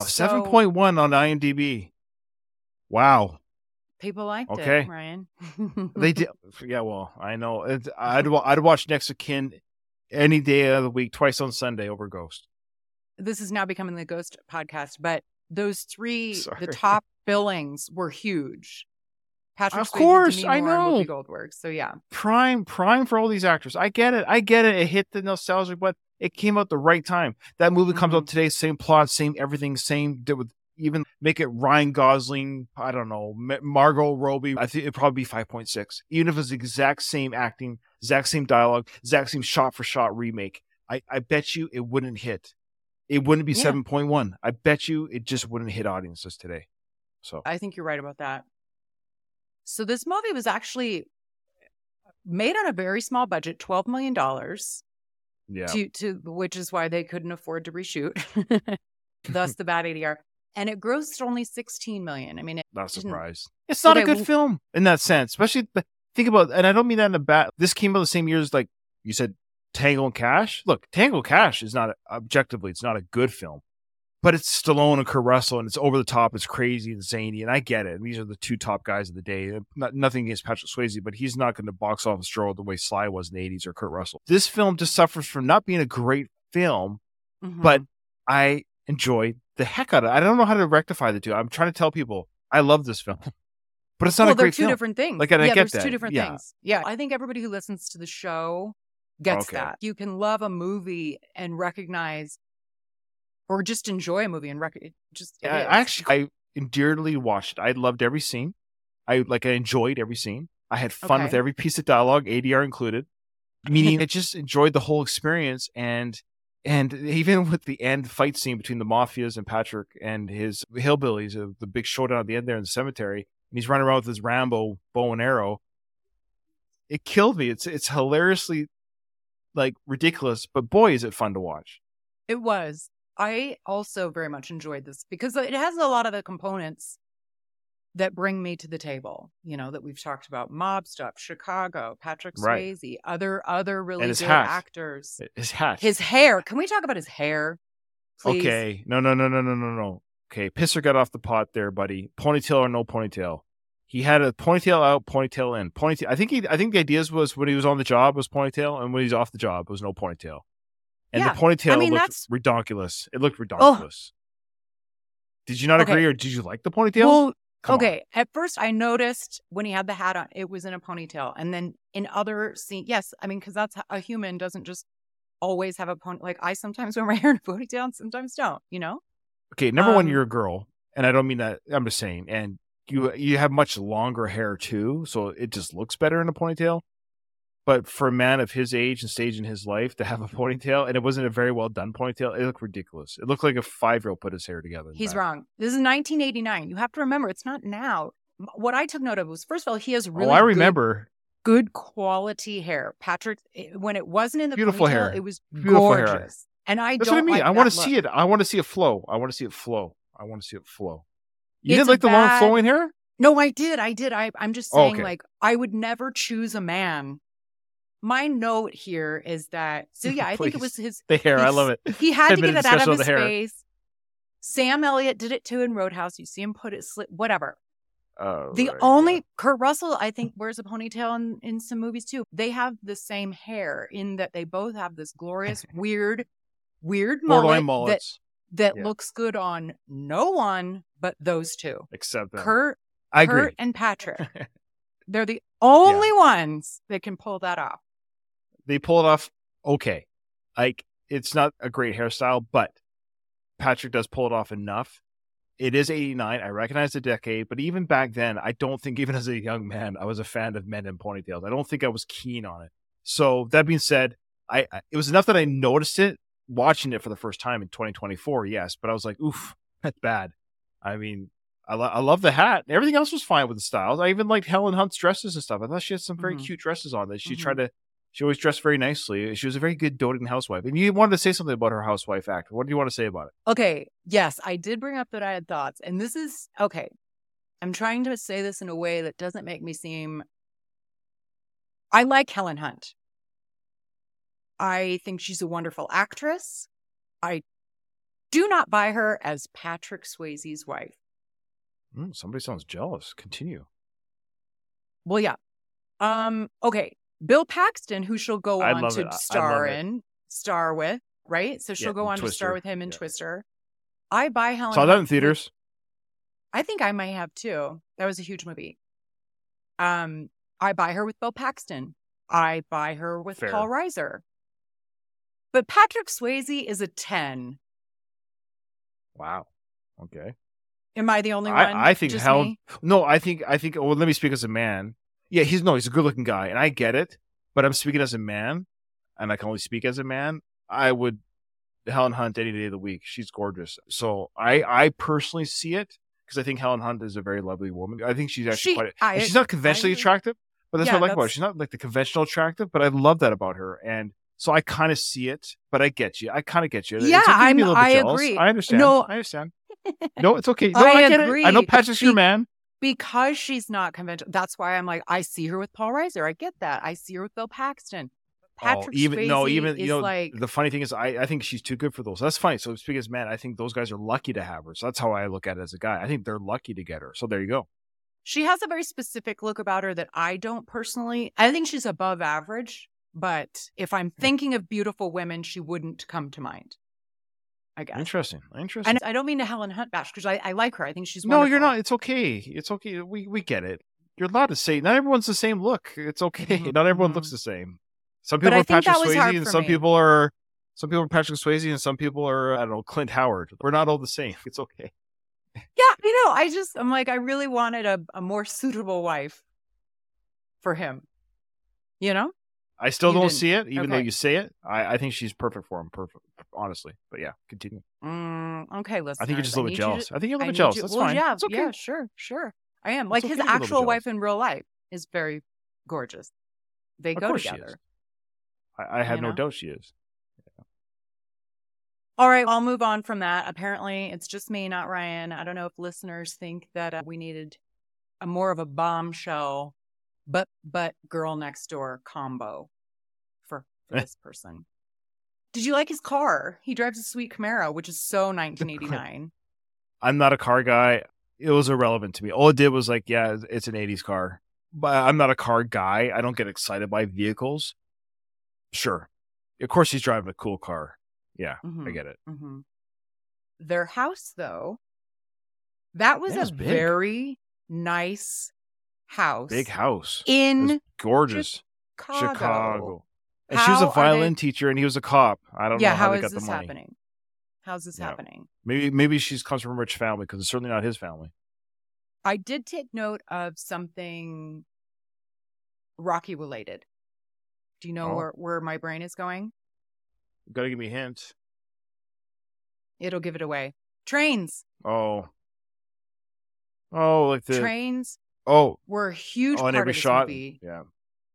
[SPEAKER 6] Seven
[SPEAKER 5] So,
[SPEAKER 6] point one on IMDb. Wow.
[SPEAKER 5] People liked
[SPEAKER 6] Okay.
[SPEAKER 5] it, Ryan.
[SPEAKER 6] They did yeah, well, I know. I'd I'd watch Next of Kin any day of the week, twice on Sunday over Ghost.
[SPEAKER 5] this is now becoming the Ghost podcast, but those three,
[SPEAKER 6] Sorry.
[SPEAKER 5] the top billings were huge. Patrick
[SPEAKER 6] Of
[SPEAKER 5] Swayze,
[SPEAKER 6] course, I
[SPEAKER 5] Moore, and Whoopi
[SPEAKER 6] know.
[SPEAKER 5] Goldberg. So yeah,
[SPEAKER 6] Prime, prime for all these actors. I get it. I get it. It hit the nostalgia, but it came out the right time. That movie comes out mm-hmm. today, same plot, same everything, same. With even make it Ryan Gosling. I don't know, Margot Robbie. I think it'd probably be five point six, even if it's the exact same acting, exact same dialogue, exact same shot for shot remake. I, I bet you it wouldn't hit. It wouldn't be
[SPEAKER 5] Yeah.
[SPEAKER 6] seven point one. I bet you it just wouldn't hit audiences today. So
[SPEAKER 5] I think you're right about that. So this movie was actually made on a very small budget, twelve million dollars.
[SPEAKER 6] Yeah,
[SPEAKER 5] to to which is why they couldn't afford to reshoot. Thus the bad ADR. And it grossed only 16 million. I mean, it
[SPEAKER 6] not
[SPEAKER 5] didn't-
[SPEAKER 6] surprised. It's not
[SPEAKER 5] Okay,
[SPEAKER 6] a good
[SPEAKER 5] well-
[SPEAKER 6] film in that sense, especially but think about. And I don't mean that in a bad. This came out the same year as like you said, Tango and Cash. Look, Tango and Cash is not objectively, it's not a good film, but it's Stallone and Kurt Russell, and it's over the top, it's crazy and zany, and I get it. And these are the two top guys of the day. Not, nothing against Patrick Swayze, but he's not going to box office draw the way Sly was in the '80s or Kurt Russell. This film just suffers from not being a great film,
[SPEAKER 5] Mhm.
[SPEAKER 6] but I enjoyed the heck out of it. I don't know how to rectify the two. I'm trying to tell people I love this film, but it's not
[SPEAKER 5] well,
[SPEAKER 6] a
[SPEAKER 5] they're
[SPEAKER 6] great
[SPEAKER 5] two
[SPEAKER 6] film.
[SPEAKER 5] different things.
[SPEAKER 6] Like, and I
[SPEAKER 5] yeah,
[SPEAKER 6] get
[SPEAKER 5] there's
[SPEAKER 6] that.
[SPEAKER 5] two different
[SPEAKER 6] Yeah.
[SPEAKER 5] things. Yeah, I think everybody who listens to the show gets
[SPEAKER 6] Okay.
[SPEAKER 5] that. You can love a movie and recognize, or just enjoy a movie and rec- it just.
[SPEAKER 6] I. Actually I endearedly watched it. I loved every scene. I like I enjoyed every scene. I had fun with every piece of dialogue, ADR included. Meaning, I just enjoyed the whole experience, and and even with the end fight scene between the mafias and Patrick and his hillbillies, uh, the big showdown at the end there in the cemetery, and he's running around with his Rambo bow and arrow. It killed me. It's it's hilariously like ridiculous, but boy, is it fun to watch.
[SPEAKER 5] It was. I also very much enjoyed this because it has a lot of the components that bring me to the table. You know that we've talked about mob stuff, Chicago, Patrick
[SPEAKER 6] Right.
[SPEAKER 5] Swayze, other other really good
[SPEAKER 6] hat.
[SPEAKER 5] actors.
[SPEAKER 6] His hat,
[SPEAKER 5] His hair. Can we talk about his hair? Please?
[SPEAKER 6] Okay. No, no, no, no, no, no, no. Okay. Pisser got off the pot there, buddy. Ponytail or no ponytail. He had a ponytail out, ponytail in. Ponytail. I think he. I think the ideas was when he was on the job was ponytail, and when he's off the job was no ponytail. And
[SPEAKER 5] Yeah,
[SPEAKER 6] the ponytail
[SPEAKER 5] I mean,
[SPEAKER 6] looked
[SPEAKER 5] that's-
[SPEAKER 6] redonkulous. It looked redonkulous. Did you not
[SPEAKER 5] Okay.
[SPEAKER 6] agree, or did you like the ponytail?
[SPEAKER 5] Well,
[SPEAKER 6] Come on.
[SPEAKER 5] okay. At first, I noticed when he had the hat on, it was in a ponytail, and then in other scenes, yes, I mean, because that's a human doesn't just always have a pony. Like I sometimes wear my hair in a ponytail, and sometimes don't. You know?
[SPEAKER 6] Okay, number one,
[SPEAKER 5] Um,
[SPEAKER 6] you're a girl, and I don't mean that. I'm just saying, and you you have much longer hair too, so it just looks better in a ponytail. But for a man of his age and stage in his life to have a ponytail, and it wasn't a very well done ponytail, it looked ridiculous. It looked like a five year old put his hair together.
[SPEAKER 5] He's
[SPEAKER 6] back.
[SPEAKER 5] wrong. This is 1989. You have to remember, it's not now. What I took note of was, first of all, he has oh, really
[SPEAKER 6] oh, I
[SPEAKER 5] good-
[SPEAKER 6] remember.
[SPEAKER 5] good, quality hair. Patrick, eh, when it wasn't in the
[SPEAKER 6] Beautiful
[SPEAKER 5] ponytail,
[SPEAKER 6] hair.
[SPEAKER 5] it was
[SPEAKER 6] Beautiful hair.
[SPEAKER 5] gorgeous. And I
[SPEAKER 6] That's
[SPEAKER 5] don't
[SPEAKER 6] what I mean.
[SPEAKER 5] like
[SPEAKER 6] I want to see it. I want to see it flow. I want to see it flow. I want to see it flow. You
[SPEAKER 5] It's
[SPEAKER 6] didn't like the long flowing hair?
[SPEAKER 5] No, I did. I did. I, I'm just
[SPEAKER 6] Oh,
[SPEAKER 5] saying,
[SPEAKER 6] okay.
[SPEAKER 5] like, I would never choose a man. My note here is that, so yeah, I think it was his.
[SPEAKER 6] The hair. I love it.
[SPEAKER 5] He had to get it out of his face. Sam Elliott did it too in Roadhouse. You see him put it, slip, whatever.
[SPEAKER 6] Oh,
[SPEAKER 5] The
[SPEAKER 6] right,
[SPEAKER 5] only
[SPEAKER 6] yeah.
[SPEAKER 5] Kurt Russell, I think, wears a ponytail in, in some movies too. They have the same hair in that they both have this glorious, weird, weird mullet that,
[SPEAKER 6] mullets,
[SPEAKER 5] that
[SPEAKER 6] Yeah.
[SPEAKER 5] looks good on no one but those two.
[SPEAKER 6] except them.
[SPEAKER 5] Kurt,
[SPEAKER 6] I
[SPEAKER 5] Kurt
[SPEAKER 6] agree.
[SPEAKER 5] and Patrick. They're the only ones that can pull that off.
[SPEAKER 6] They pull it off okay. Like it's not a great hairstyle, but Patrick does pull it off enough. It is 89. I recognize the decade, but even back then, I don't think even as a young man, I was a fan of men in ponytails. I don't think I was keen on it. So that being said, I, I it was enough that I noticed it watching it for the first time in 2024. Yes, but I was like, oof, that's bad. I mean, I, lo- I love the hat. Everything else was fine with the styles. I even liked Helen Hunt's dresses and stuff. I thought she had some very
[SPEAKER 5] Mhm.
[SPEAKER 6] cute dresses on that she
[SPEAKER 5] Mhm.
[SPEAKER 6] tried to She always dressed very nicely. She was a very good doting housewife. And you wanted to say something about her housewife act. What do you want to say about it?
[SPEAKER 5] Okay. Yes, I did bring up that I had thoughts. And this is okay. I'm trying to say this in a way that doesn't make me seem. I like Helen Hunt. I think she's a wonderful actress. I do not buy her as Patrick Swayze's wife.
[SPEAKER 6] Mm, somebody sounds jealous. Continue.
[SPEAKER 5] Well, yeah. Um, okay. Bill Paxton, who she'll go
[SPEAKER 6] I
[SPEAKER 5] on to
[SPEAKER 6] it.
[SPEAKER 5] Star in, star with, right? So she'll
[SPEAKER 6] Yeah,
[SPEAKER 5] go on to star with him in
[SPEAKER 6] Yeah.
[SPEAKER 5] Twister. I buy Helen.
[SPEAKER 6] Saw that in theaters.
[SPEAKER 5] I think I might have too. That was a huge movie. Um, I buy her with Bill Paxton. I buy her with
[SPEAKER 6] Fair.
[SPEAKER 5] Paul Reiser. But Patrick Swayze is a 10.
[SPEAKER 6] Wow. Okay.
[SPEAKER 5] Am I the only one?
[SPEAKER 6] I, I think
[SPEAKER 5] Just
[SPEAKER 6] Helen.
[SPEAKER 5] me?
[SPEAKER 6] No, I think I think. Well, let me speak as a man. Yeah, he's no, he's a good-looking guy, and I get it. But I'm speaking as a man, and I can only speak as a man. I would Helen Hunt any day of the week. She's gorgeous. So I I personally see it because I think Helen Hunt is a very lovely woman. I think she's actually
[SPEAKER 5] She-
[SPEAKER 6] quite.
[SPEAKER 5] I-
[SPEAKER 6] she's not conventionally
[SPEAKER 5] I-
[SPEAKER 6] attractive, but that's
[SPEAKER 5] Yeah,
[SPEAKER 6] what I like about her. She's not like the conventional attractive, but I love that about her. And so I kind of see it, but I get you. I kind of get you.
[SPEAKER 5] Yeah,
[SPEAKER 6] okay to be a
[SPEAKER 5] I'm- I
[SPEAKER 6] jealous.
[SPEAKER 5] agree.
[SPEAKER 6] I understand.
[SPEAKER 5] No.
[SPEAKER 6] I understand. No, it's okay. No,
[SPEAKER 5] I
[SPEAKER 6] I, get it. I know
[SPEAKER 5] agree.
[SPEAKER 6] Patrick's your man.
[SPEAKER 5] Because she's not conventional. That's why I'm like, I see her with Paul Reiser. I get that. I see her with Bill Paxton. Oh, Patrick
[SPEAKER 6] oh, even
[SPEAKER 5] Swayze
[SPEAKER 6] no, even you know
[SPEAKER 5] like
[SPEAKER 6] the funny thing is, I, I think she's too good for those. That's funny. So speaking as man, I think those guys are lucky to have her. So that's how I look at it as a guy. I think they're lucky to get her. So there you go.
[SPEAKER 5] she has a very specific look about her that I don't personally. I think she's above average, but if I'm hmm. thinking of beautiful women, she wouldn't come to mind. I guess.
[SPEAKER 6] Interesting. Interesting.
[SPEAKER 5] And I don't mean to Helen Hunt bash because I, I like her. I think she's
[SPEAKER 6] no, you're not. It's okay. It's okay. We we get it. You're allowed to say. Not everyone's the same look. It's okay.
[SPEAKER 5] Mhm,
[SPEAKER 6] Not everyone looks the same. Some people are Patrick
[SPEAKER 5] that was hard
[SPEAKER 6] Swayze, and some
[SPEAKER 5] me.
[SPEAKER 6] people are some people are Patrick Swayze, and some people are I don't know Clint Howard. We're not all the same. It's okay.
[SPEAKER 5] Yeah, you know, I just I'm like I really wanted a, a more suitable wife for him. You know?
[SPEAKER 6] I still
[SPEAKER 5] You
[SPEAKER 6] don't
[SPEAKER 5] didn't.
[SPEAKER 6] see it, even though you say it. I, I think she's perfect for him. Perfect, honestly. But yeah, continue.
[SPEAKER 5] Mm, okay, listen.
[SPEAKER 6] I think you're just a little bit jealous. I think you're a little bit jealous. That's
[SPEAKER 5] well,
[SPEAKER 6] fine.
[SPEAKER 5] Yeah,
[SPEAKER 6] okay.
[SPEAKER 5] yeah, sure, sure. I am. Like
[SPEAKER 6] okay
[SPEAKER 5] his
[SPEAKER 6] to be a little
[SPEAKER 5] actual wife in real life is very gorgeous. They
[SPEAKER 6] Of
[SPEAKER 5] go together.
[SPEAKER 6] is. I, I have
[SPEAKER 5] You
[SPEAKER 6] no
[SPEAKER 5] know?
[SPEAKER 6] doubt she is.
[SPEAKER 5] All right, I'll move on from that. Apparently, it's just me, not Ryan. I don't know if listeners think that uh, we needed a more of a bombshell, but but girl next door combo for, for
[SPEAKER 6] Eh.
[SPEAKER 5] this person. Did you like his car? He drives a sweet Camaro, which is so 1989.
[SPEAKER 6] I'm not a car guy. It was irrelevant to me. All it did was like, yeah, it's an 80s car. But I'm not a car guy. I don't get excited by vehicles. Sure. Of course, he's driving a cool car. Yeah, I
[SPEAKER 5] Mhm.
[SPEAKER 6] get it.
[SPEAKER 5] hmm Their house, though, that was
[SPEAKER 6] Yeah,
[SPEAKER 5] a
[SPEAKER 6] big.
[SPEAKER 5] very nice house.
[SPEAKER 6] Big house.
[SPEAKER 5] In
[SPEAKER 6] gorgeous.
[SPEAKER 5] Chicago.
[SPEAKER 6] Chicago. And she was a
[SPEAKER 5] How are they-
[SPEAKER 6] violin teacher, and he was a cop. I don't
[SPEAKER 5] yeah,
[SPEAKER 6] know how,
[SPEAKER 5] how
[SPEAKER 6] they got the money.
[SPEAKER 5] happening? How's this
[SPEAKER 6] Yeah.
[SPEAKER 5] happening?
[SPEAKER 6] Maybe maybe she's comes from a rich family because it's certainly not his family.
[SPEAKER 5] I did take note of something Rocky related. Do you know
[SPEAKER 6] Oh.
[SPEAKER 5] where, where my brain is going?
[SPEAKER 6] You gotta give me a hint.
[SPEAKER 5] It'll give it away. Trains.
[SPEAKER 6] Oh. Oh, like the
[SPEAKER 5] Trains
[SPEAKER 6] oh
[SPEAKER 5] were a huge
[SPEAKER 6] oh,
[SPEAKER 5] part
[SPEAKER 6] every
[SPEAKER 5] of this
[SPEAKER 6] shot.
[SPEAKER 5] movie.
[SPEAKER 6] Yeah.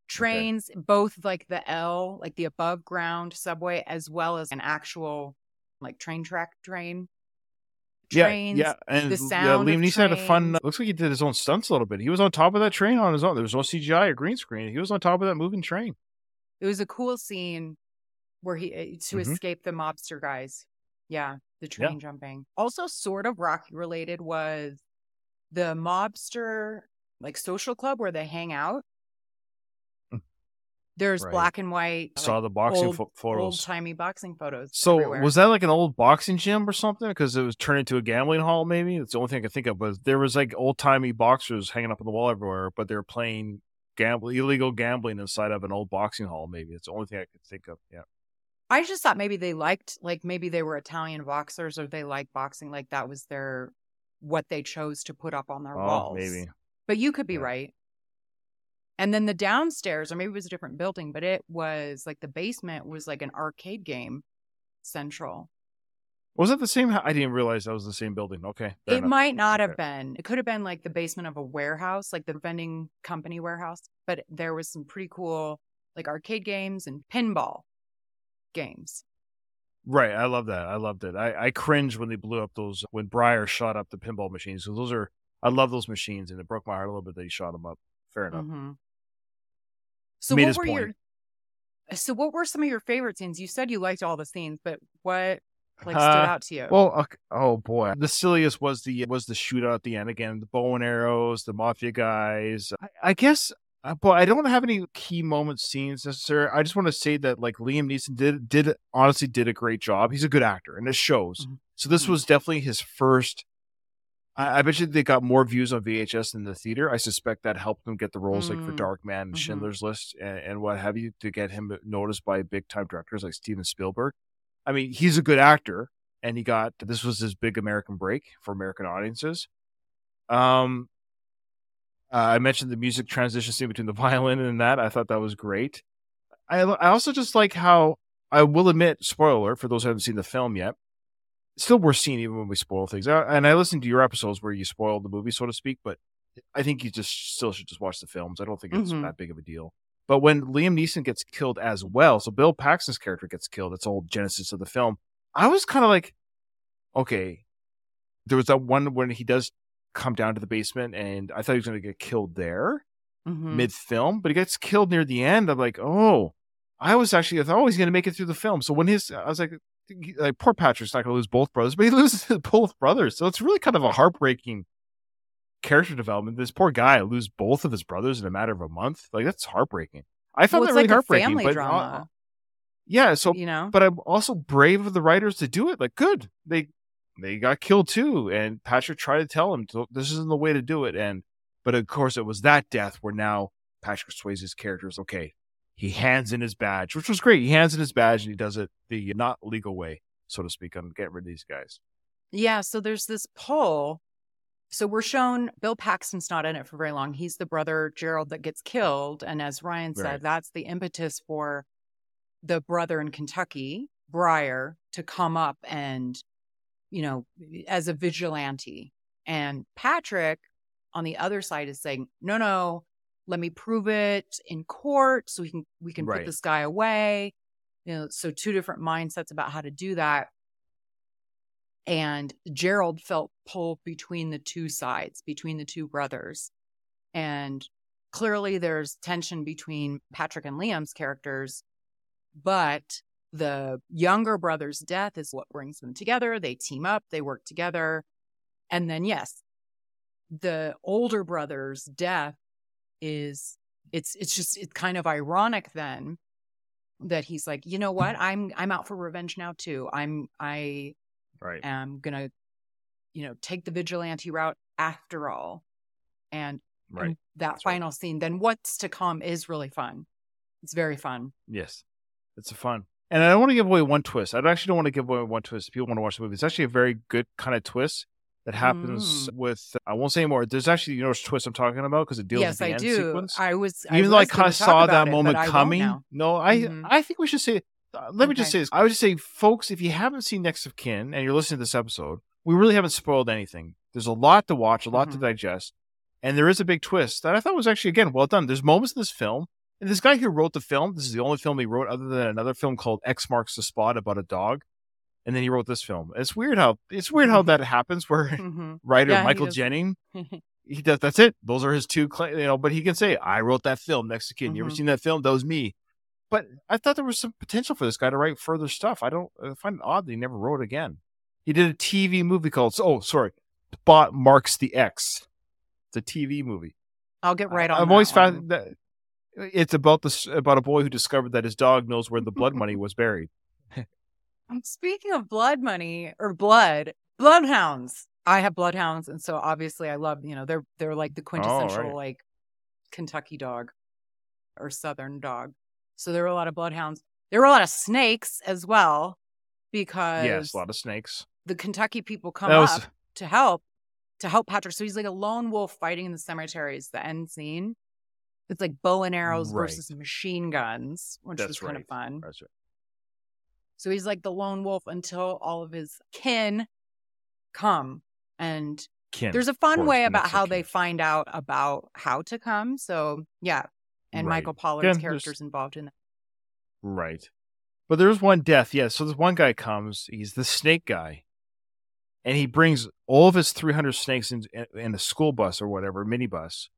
[SPEAKER 5] Trains, both like the L, like the above ground subway, as well as an actual like train track train. Trains.
[SPEAKER 6] yeah, yeah, and
[SPEAKER 5] the
[SPEAKER 6] yeah,
[SPEAKER 5] sound
[SPEAKER 6] Liam
[SPEAKER 5] of
[SPEAKER 6] Neeson had a fun. Looks like he did his own stunts a little bit. He was on top of that train on his own. There was no CGI or green screen. He was on top of that moving train.
[SPEAKER 5] It was a cool scene where he uh, to
[SPEAKER 6] Mhm.
[SPEAKER 5] escape the mobster guys. Yeah, the train jumping. Also, sort of Rocky related was the mobster like social club where they hang out.
[SPEAKER 6] Mm.
[SPEAKER 5] There's
[SPEAKER 6] Right.
[SPEAKER 5] black and white,
[SPEAKER 6] Saw the boxing
[SPEAKER 5] old,
[SPEAKER 6] pho- photos.
[SPEAKER 5] old timey boxing photos.
[SPEAKER 6] So
[SPEAKER 5] everywhere.
[SPEAKER 6] was that like an old boxing gym or something? Because it was turned into a gambling hall. Maybe that's the only thing I can think of. But there was like old timey boxers hanging up on the wall everywhere, but they were playing gamble illegal gambling inside of an old boxing hall. Maybe it's the only thing I could think of. Yeah.
[SPEAKER 5] I just thought maybe they liked, like maybe they were Italian boxers or they liked boxing, like that was their what they chose to put up on their
[SPEAKER 6] Oh,
[SPEAKER 5] walls.
[SPEAKER 6] maybe.
[SPEAKER 5] But you could be
[SPEAKER 6] Yeah.
[SPEAKER 5] right. And then the downstairs, or maybe it was a different building, but it was like the basement was like an arcade game central.
[SPEAKER 6] Was it the same? I didn't realize that was the same building. Okay.
[SPEAKER 5] it
[SPEAKER 6] enough.
[SPEAKER 5] might not have been. It could have been like the basement of a warehouse, like the vending company warehouse. But there was some pretty cool like arcade games and pinball games.
[SPEAKER 6] Right. I love that. I loved it. I, I cringed when they blew up those when Briar shot up the pinball machines. So those are I love those machines, and it broke my heart a little bit that he shot them up. Fair enough.
[SPEAKER 5] hmm So
[SPEAKER 6] Made
[SPEAKER 5] what were your so what were some of your favorite scenes? You said you liked all the scenes, but what like stood
[SPEAKER 6] Uh,
[SPEAKER 5] out to you?
[SPEAKER 6] Well, ok- oh boy, the silliest was the was the shootout at the end again. The bow and arrows, the mafia guys. I, I guess, uh, but I don't have any key moment scenes necessarily. I just want to say that like Liam Neeson did did honestly did a great job. He's a good actor, and it shows.
[SPEAKER 5] Mhm.
[SPEAKER 6] So this
[SPEAKER 5] Mhm.
[SPEAKER 6] was definitely his first. I, I bet you they got more views on VHS than the theater. I suspect that helped them get the roles like for
[SPEAKER 5] Mm.
[SPEAKER 6] Darkman and
[SPEAKER 5] Mhm.
[SPEAKER 6] Schindler's List and, and what have you to get him noticed by big time directors like Steven Spielberg. I mean, he's a good actor, and he got this was his big American break for American audiences. Um, uh, I mentioned the music transition scene between the violin and that. I thought that was great. I I also just like how I will admit, spoiler for those who haven't seen the film yet. Still worth seeing even when we spoil things. Uh, And I listened to your episodes where you spoiled the movie, so to speak. But I think you just still should just watch the films. I don't think it's
[SPEAKER 5] Mhm.
[SPEAKER 6] that big of a deal. But when Liam Neeson gets killed as well, so Bill Paxton's character gets killed. That's all genesis of the film. I was kind of like, okay, there was that one when he does come down to the basement, and I thought he was going to get killed there
[SPEAKER 5] Mhm.
[SPEAKER 6] mid film, but he gets killed near the end. I'm like, oh, I was actually I thought oh, he's going to make it through the film. So when his, I was like, like poor Patrick's not going to lose both brothers, but he loses both brothers. So it's really kind of a heartbreaking character development. This poor guy lose both of his brothers in a matter of a month. Like that's heartbreaking. I found
[SPEAKER 5] well,
[SPEAKER 6] that really
[SPEAKER 5] like
[SPEAKER 6] heartbreaking.
[SPEAKER 5] family
[SPEAKER 6] but
[SPEAKER 5] drama,
[SPEAKER 6] yeah, so
[SPEAKER 5] you know.
[SPEAKER 6] but I'm also brave of the writers to do it. Like, good, they they got killed too, and Patrick tried to tell him "Don't- this isn't the way to do it. And but of course, it was that death where now Patrick Swayze's character is okay. He hands in his badge, which was great. He hands in his badge and he does it the not legal way, so to speak, on getting rid of these guys.
[SPEAKER 5] Yeah, so there's this poll. So we're shown Bill Paxton's not in it for very long. He's the brother Gerald that gets killed, and as Ryan said,
[SPEAKER 6] Right.
[SPEAKER 5] that's the impetus for the brother in Kentucky, Briar, to come up and, you know, as a vigilante. And Patrick on the other side is saying, "No, no, let me prove it in court so we can we can
[SPEAKER 6] Right.
[SPEAKER 5] put this guy away." You know, so two different mindsets about how to do that and Gerald felt pulled between the two sides, between the two brothers. And clearly there's tension between Patrick and Liam's characters, but the younger brother's death is what brings them together. They team up, they work together. And then yes, the older brother's death is it's it's just it's kind of ironic then that he's like, "You know what? I'm I'm out for revenge now too. I'm I
[SPEAKER 6] Right.
[SPEAKER 5] am gonna, you know, take the vigilante route after all. And,
[SPEAKER 6] Right.
[SPEAKER 5] and that
[SPEAKER 6] That's right.
[SPEAKER 5] final scene, then what's to come is really fun. It's very fun.
[SPEAKER 6] Yes, it's a fun. And I don't want to give away one twist. I actually don't want to give away one twist. If people want to watch the movie, it's actually a very good kind of twist that happens
[SPEAKER 5] Mm.
[SPEAKER 6] with. I won't say anymore. There's actually you know which twist I'm talking about because it deals
[SPEAKER 5] yes,
[SPEAKER 6] with the same twist.
[SPEAKER 5] Yes, I
[SPEAKER 6] end
[SPEAKER 5] do.
[SPEAKER 6] sequence.
[SPEAKER 5] I was
[SPEAKER 6] Even though I kind of saw that
[SPEAKER 5] it,
[SPEAKER 6] moment coming. No, I
[SPEAKER 5] Mhm.
[SPEAKER 6] I think we should say. Uh, let me just say this. I would just say, folks, if you haven't seen Next of Kin and you're listening to this episode, we really haven't spoiled anything. There's a lot to watch, a lot to
[SPEAKER 5] Mhm.
[SPEAKER 6] digest, and there is a big twist that I thought was actually again well done. There's moments in this film, and this guy who wrote the film, this is the only film he wrote other than another film called X Marks the Spot about a dog, and then he wrote this film. It's weird how it's weird how that happens. Where
[SPEAKER 5] Mhm.
[SPEAKER 6] writer
[SPEAKER 5] Yeah,
[SPEAKER 6] Michael
[SPEAKER 5] does.
[SPEAKER 6] Jennings he does that's it those are his two you know but he can say i wrote that film to kid you ever
[SPEAKER 5] Mhm.
[SPEAKER 6] seen that film that was me but i thought there was some potential for this guy to write further stuff i don't I find it odd that he never wrote again he did a tv movie called oh sorry spot marks the x it's a tv movie
[SPEAKER 5] I'll get right on.
[SPEAKER 6] i'm
[SPEAKER 5] that
[SPEAKER 6] always found that it's about this about a boy who discovered that his dog knows where the blood money was buried
[SPEAKER 5] I'm speaking of blood money or blood, bloodhounds. I have bloodhounds, and so obviously I love. You know, they're they're like the quintessential
[SPEAKER 6] right.
[SPEAKER 5] like Kentucky dog or Southern dog. So there were a lot of bloodhounds. There were a lot of snakes as well, because
[SPEAKER 6] yes a lot of snakes
[SPEAKER 5] the Kentucky people come
[SPEAKER 6] was-
[SPEAKER 5] up to help to help Patrick. So he's like a lone wolf fighting in the cemetery. Is the end scene. It's like bow and arrows
[SPEAKER 6] Right.
[SPEAKER 5] versus machine guns, which
[SPEAKER 6] That's
[SPEAKER 5] was kind of fun.
[SPEAKER 6] That's right.
[SPEAKER 5] So he's like the lone wolf until all of his kin come. And
[SPEAKER 6] Kin,
[SPEAKER 5] there's a fun
[SPEAKER 6] course,
[SPEAKER 5] way about how they find out about how to come. So yeah. and
[SPEAKER 6] Right.
[SPEAKER 5] Michael Pollard's
[SPEAKER 6] there's-
[SPEAKER 5] character's involved in that.
[SPEAKER 6] Right. But there's one death, yeah. So this one guy comes, he's the snake guy. And he brings all of his 300 snakes in, in a school bus or whatever, minibus.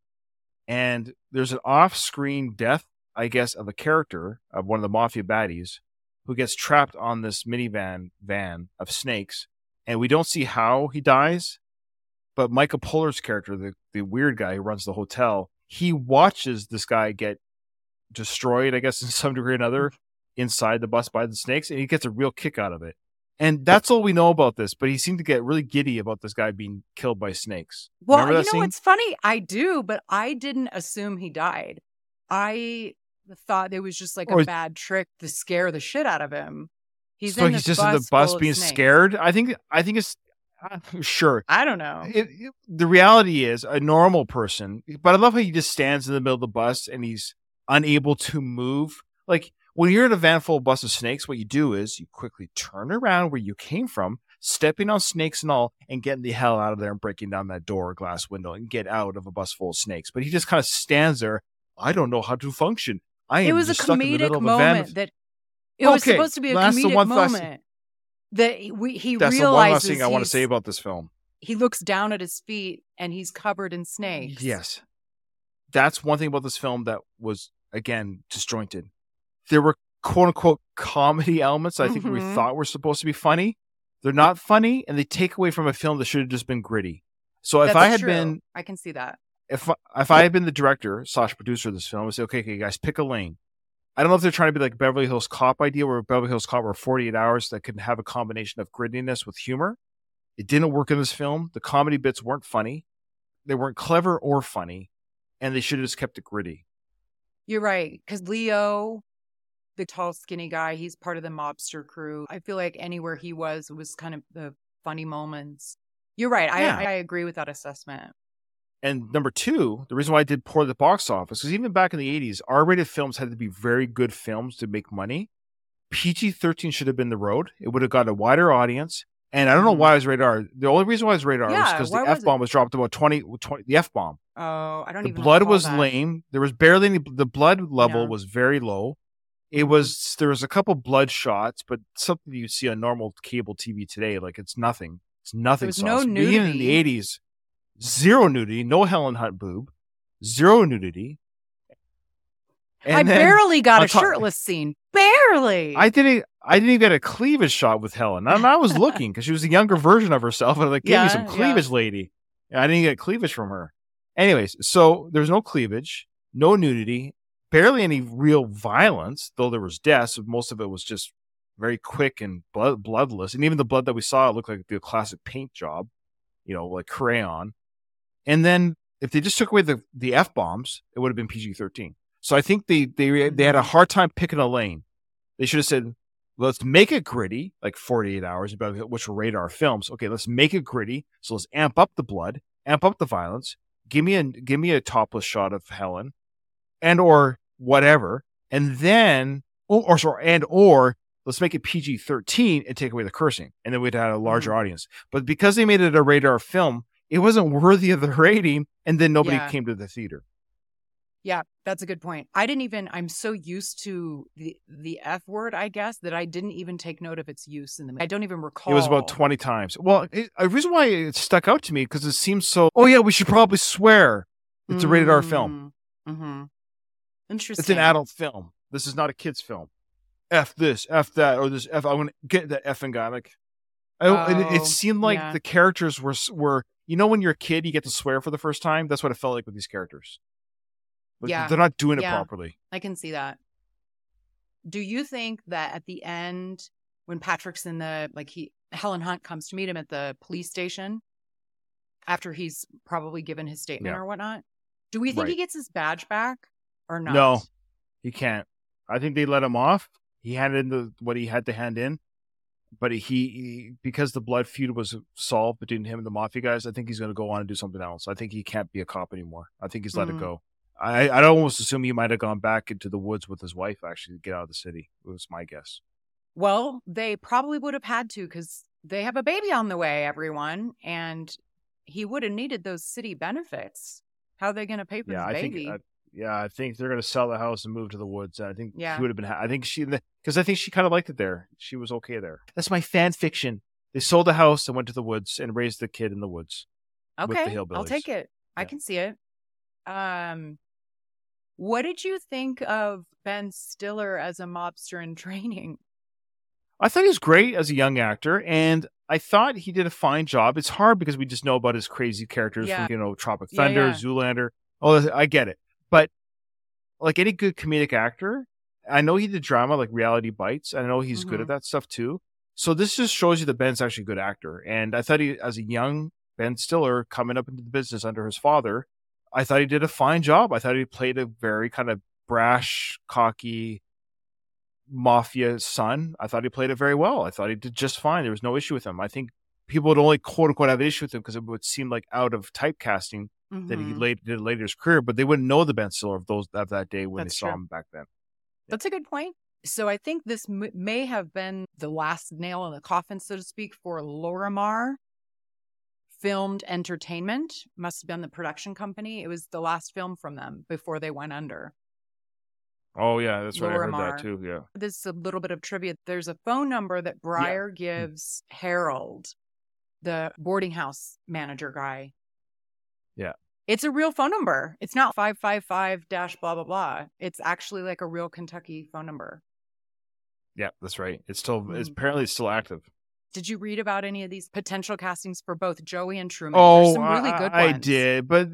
[SPEAKER 6] And there's an off screen death, I guess, of a character of one of the mafia baddies who gets trapped on this minivan van of snakes. And we don't see how he dies. But Michael Pollard's character, the, the weird guy who runs the hotel, he watches this guy get destroyed, I guess, in some degree or another, inside the bus by the snakes, and he gets a real kick out of it. And that's all we know about this. But he seemed to get really giddy about this guy being killed by snakes.
[SPEAKER 5] Well, you know
[SPEAKER 6] scene?
[SPEAKER 5] what's funny? I do, but I didn't assume he died. I thought it was just like
[SPEAKER 6] Or-
[SPEAKER 5] a bad trick to scare the shit out of him. He's
[SPEAKER 6] so
[SPEAKER 5] in
[SPEAKER 6] he's just in the
[SPEAKER 5] bus
[SPEAKER 6] bus
[SPEAKER 5] full of
[SPEAKER 6] being scared. I think. I think it's uh, sure.
[SPEAKER 5] I don't know.
[SPEAKER 6] It, it- the reality is a normal person, but I love how he just stands in the middle of the bus and he's unable to move. Like when you're in a van full of bus of snakes, what you do is you quickly turn around where you came from, stepping on snakes and all, and getting the hell out of there and breaking down that door or glass window and get out of a bus full of snakes. But he just kind of stands there. I don't know how to function. I am
[SPEAKER 5] it was a
[SPEAKER 6] just stuck in the
[SPEAKER 5] comedic
[SPEAKER 6] middle of a van.
[SPEAKER 5] moment that it was
[SPEAKER 6] Okay,
[SPEAKER 5] supposed to be a comedic
[SPEAKER 6] one thing I see-
[SPEAKER 5] moment that we, he
[SPEAKER 6] That's the one last thing I want to say about this film.
[SPEAKER 5] he looks down at his feet and he's covered in snakes.
[SPEAKER 6] Yes. That's one thing about this film that was, again, disjointed. There were quote unquote comedy elements I think we
[SPEAKER 5] Mhm.
[SPEAKER 6] thought were supposed to be funny. They're not funny and they take away from a film that should have just been gritty. So if
[SPEAKER 5] That's
[SPEAKER 6] I had
[SPEAKER 5] true.
[SPEAKER 6] been
[SPEAKER 5] I can see that.
[SPEAKER 6] If if I had been the director slash producer of this film, I'd say, okay, okay, guys, pick a lane. I don't know if they're trying to be like Beverly Hills Cop idea, where Beverly Hills Cop were 48 hours that could have a combination of grittiness with humor. It didn't work in this film. The comedy bits weren't funny. They weren't clever or funny, and they should have just kept it gritty.
[SPEAKER 5] You're right. Because Leo, the tall, skinny guy, he's part of the mobster crew. I feel like anywhere he was was kind of the funny moments. You're right.
[SPEAKER 6] Yeah.
[SPEAKER 5] I, I agree with that assessment.
[SPEAKER 6] And number two, the reason why I did poor at the box office is even back in the 80s, R rated films had to be very good films to make money. PG 13 should have been the road. It would have got a wider audience. And I don't know
[SPEAKER 5] Mhm.
[SPEAKER 6] why it was rated R. The only reason why it was rated R was because the F bomb was dropped about 20, 20 the F bomb.
[SPEAKER 5] Oh, I don't know.
[SPEAKER 6] The
[SPEAKER 5] even.
[SPEAKER 6] blood
[SPEAKER 5] recall
[SPEAKER 6] was
[SPEAKER 5] that.
[SPEAKER 6] lame. There was barely any, the blood level
[SPEAKER 5] Yeah.
[SPEAKER 6] was very low. It was, there was a couple blood shots, but something you see on normal cable TV today, like it's nothing. It's nothing.
[SPEAKER 5] was no.
[SPEAKER 6] But Even in the 80s, zero nudity, no Helen Hunt boob, zero nudity.
[SPEAKER 5] I
[SPEAKER 6] And then
[SPEAKER 5] barely got a
[SPEAKER 6] top-
[SPEAKER 5] shirtless scene. Barely.
[SPEAKER 6] I didn't. I didn't even get a cleavage shot with Helen. And I was looking because she was a younger version of herself, and I'm like, give me
[SPEAKER 5] Yeah,
[SPEAKER 6] some
[SPEAKER 5] yeah.
[SPEAKER 6] cleavage, lady. And I didn't get cleavage from her. Anyways, so there's no cleavage, no nudity, barely any real violence, though there was deaths. Most of it was just very quick and blood, bloodless. And even the blood that we saw looked like the classic paint job, you know, like crayon. And then if they just took away the the f bombs, it would have been PG thirteen. So I think they they they had a mm-hmm. hard time picking a lane. They should have said, let's make it gritty, like 48 hours, about which were radar films. Okay, let's make it gritty. So let's amp up the blood, amp up the violence. Give me a give me a topless shot of Helen, and or whatever, and then or, or sorry, and or let's make it PG 13 and take away the cursing, and then we'd have a larger mm-hmm. audience. But because they made it a radar film, it wasn't worthy of the rating, and then nobody
[SPEAKER 5] Yeah.
[SPEAKER 6] came to the theater.
[SPEAKER 5] Yeah, that's a good point. I didn't even I'm so used to the the F word, I guess, that I didn't even take note of its use in the I don't even recall.
[SPEAKER 6] It was about 20 times. Well, it, a reason why it stuck out to me because it seems so. Oh yeah, we should probably swear. It's a rated R film.
[SPEAKER 5] Mm-hmm. Interesting.
[SPEAKER 6] It's an adult film. This is not a kids film. F this, F that, or this F. I want to get that effing guy. Like, I, it,
[SPEAKER 5] Oh,
[SPEAKER 6] it seemed like
[SPEAKER 5] yeah.
[SPEAKER 6] the characters were were. You know, when you're a kid, you get to swear for the first time. That's what it felt like with these characters. But
[SPEAKER 5] Yeah.
[SPEAKER 6] they're not doing it
[SPEAKER 5] Yeah.
[SPEAKER 6] properly.
[SPEAKER 5] I can see that. Do you think that at the end, when Patrick's in the like he Helen Hunt comes to meet him at the police station after he's probably given his statement
[SPEAKER 6] Yeah.
[SPEAKER 5] or whatnot, do we think he gets his badge back or not?
[SPEAKER 6] No, he can't. I think they let him off. He handed in the, what he had to hand in, but he, he because the blood feud was solved between him and the mafia guys. I think he's going to go on and do something else. I think he can't be a cop anymore. I think he's let
[SPEAKER 5] Mm.
[SPEAKER 6] it go. I I'd almost assume he might have gone back into the woods with his wife actually to get out of the city. It was my guess.
[SPEAKER 5] Well, they probably would have had to because they have a baby on the way, everyone, and he would have needed those city benefits. How are they going to pay for
[SPEAKER 6] yeah,
[SPEAKER 5] his
[SPEAKER 6] I
[SPEAKER 5] baby?
[SPEAKER 6] think. Yeah, I think they're gonna sell the house and move to the woods. I think
[SPEAKER 5] Yeah.
[SPEAKER 6] she would have been. ha- I think she because I think she kind of liked it there. She was okay there. That's my fan fiction. They sold the house and went to the woods and raised the kid in the woods. with the
[SPEAKER 5] Okay, I'll take it. I can see it. Um, what did you think of Ben Stiller as a mobster in training?
[SPEAKER 6] I thought he was great as a young actor, and I thought he did a fine job. It's hard because we just know about his crazy characters
[SPEAKER 5] Yeah.
[SPEAKER 6] from you know Tropic
[SPEAKER 5] Yeah,
[SPEAKER 6] Thunder,
[SPEAKER 5] yeah.
[SPEAKER 6] Zoolander. Oh, I get it, but like any good comedic actor, I know he did drama like Reality Bites. I know he's good
[SPEAKER 5] Mhm.
[SPEAKER 6] at that stuff too. So this just shows you that Ben's actually a good actor, and I thought he, as a young Ben Stiller coming up into the business under his father, I thought he did a fine job. I thought he played a very kind of brash, cocky mafia son. I thought he played it very well. I thought he did just fine. There was no issue with him. I think people would only quote unquote have an issue with him because it would seem like out of typecasting that he
[SPEAKER 5] Mhm.
[SPEAKER 6] late, did later in his career, but they wouldn't know the Ben Stiller of those of that day when
[SPEAKER 5] That's
[SPEAKER 6] they saw
[SPEAKER 5] true.
[SPEAKER 6] him back then.
[SPEAKER 5] That's a good point. So I think this m- may have been the last nail in the coffin, so to speak, for Lorimar Filmed Entertainment. Must have been the production company. It was the last film from them before they went under.
[SPEAKER 6] Oh yeah, that's right. I heard that too. Yeah.
[SPEAKER 5] This is a little bit of trivia. There's a phone number that Briar gives Harold, the boarding house manager guy.
[SPEAKER 6] Yeah.
[SPEAKER 5] It's a real phone number. It's not 555 dash blah, blah, blah. It's actually like a real Kentucky phone number.
[SPEAKER 6] Yeah, that's right. It's still it's
[SPEAKER 5] Mhm.
[SPEAKER 6] apparently it's still active.
[SPEAKER 5] Did you read about any of these potential castings for both Joey and Truman?
[SPEAKER 6] Oh,
[SPEAKER 5] some really
[SPEAKER 6] I, I did, but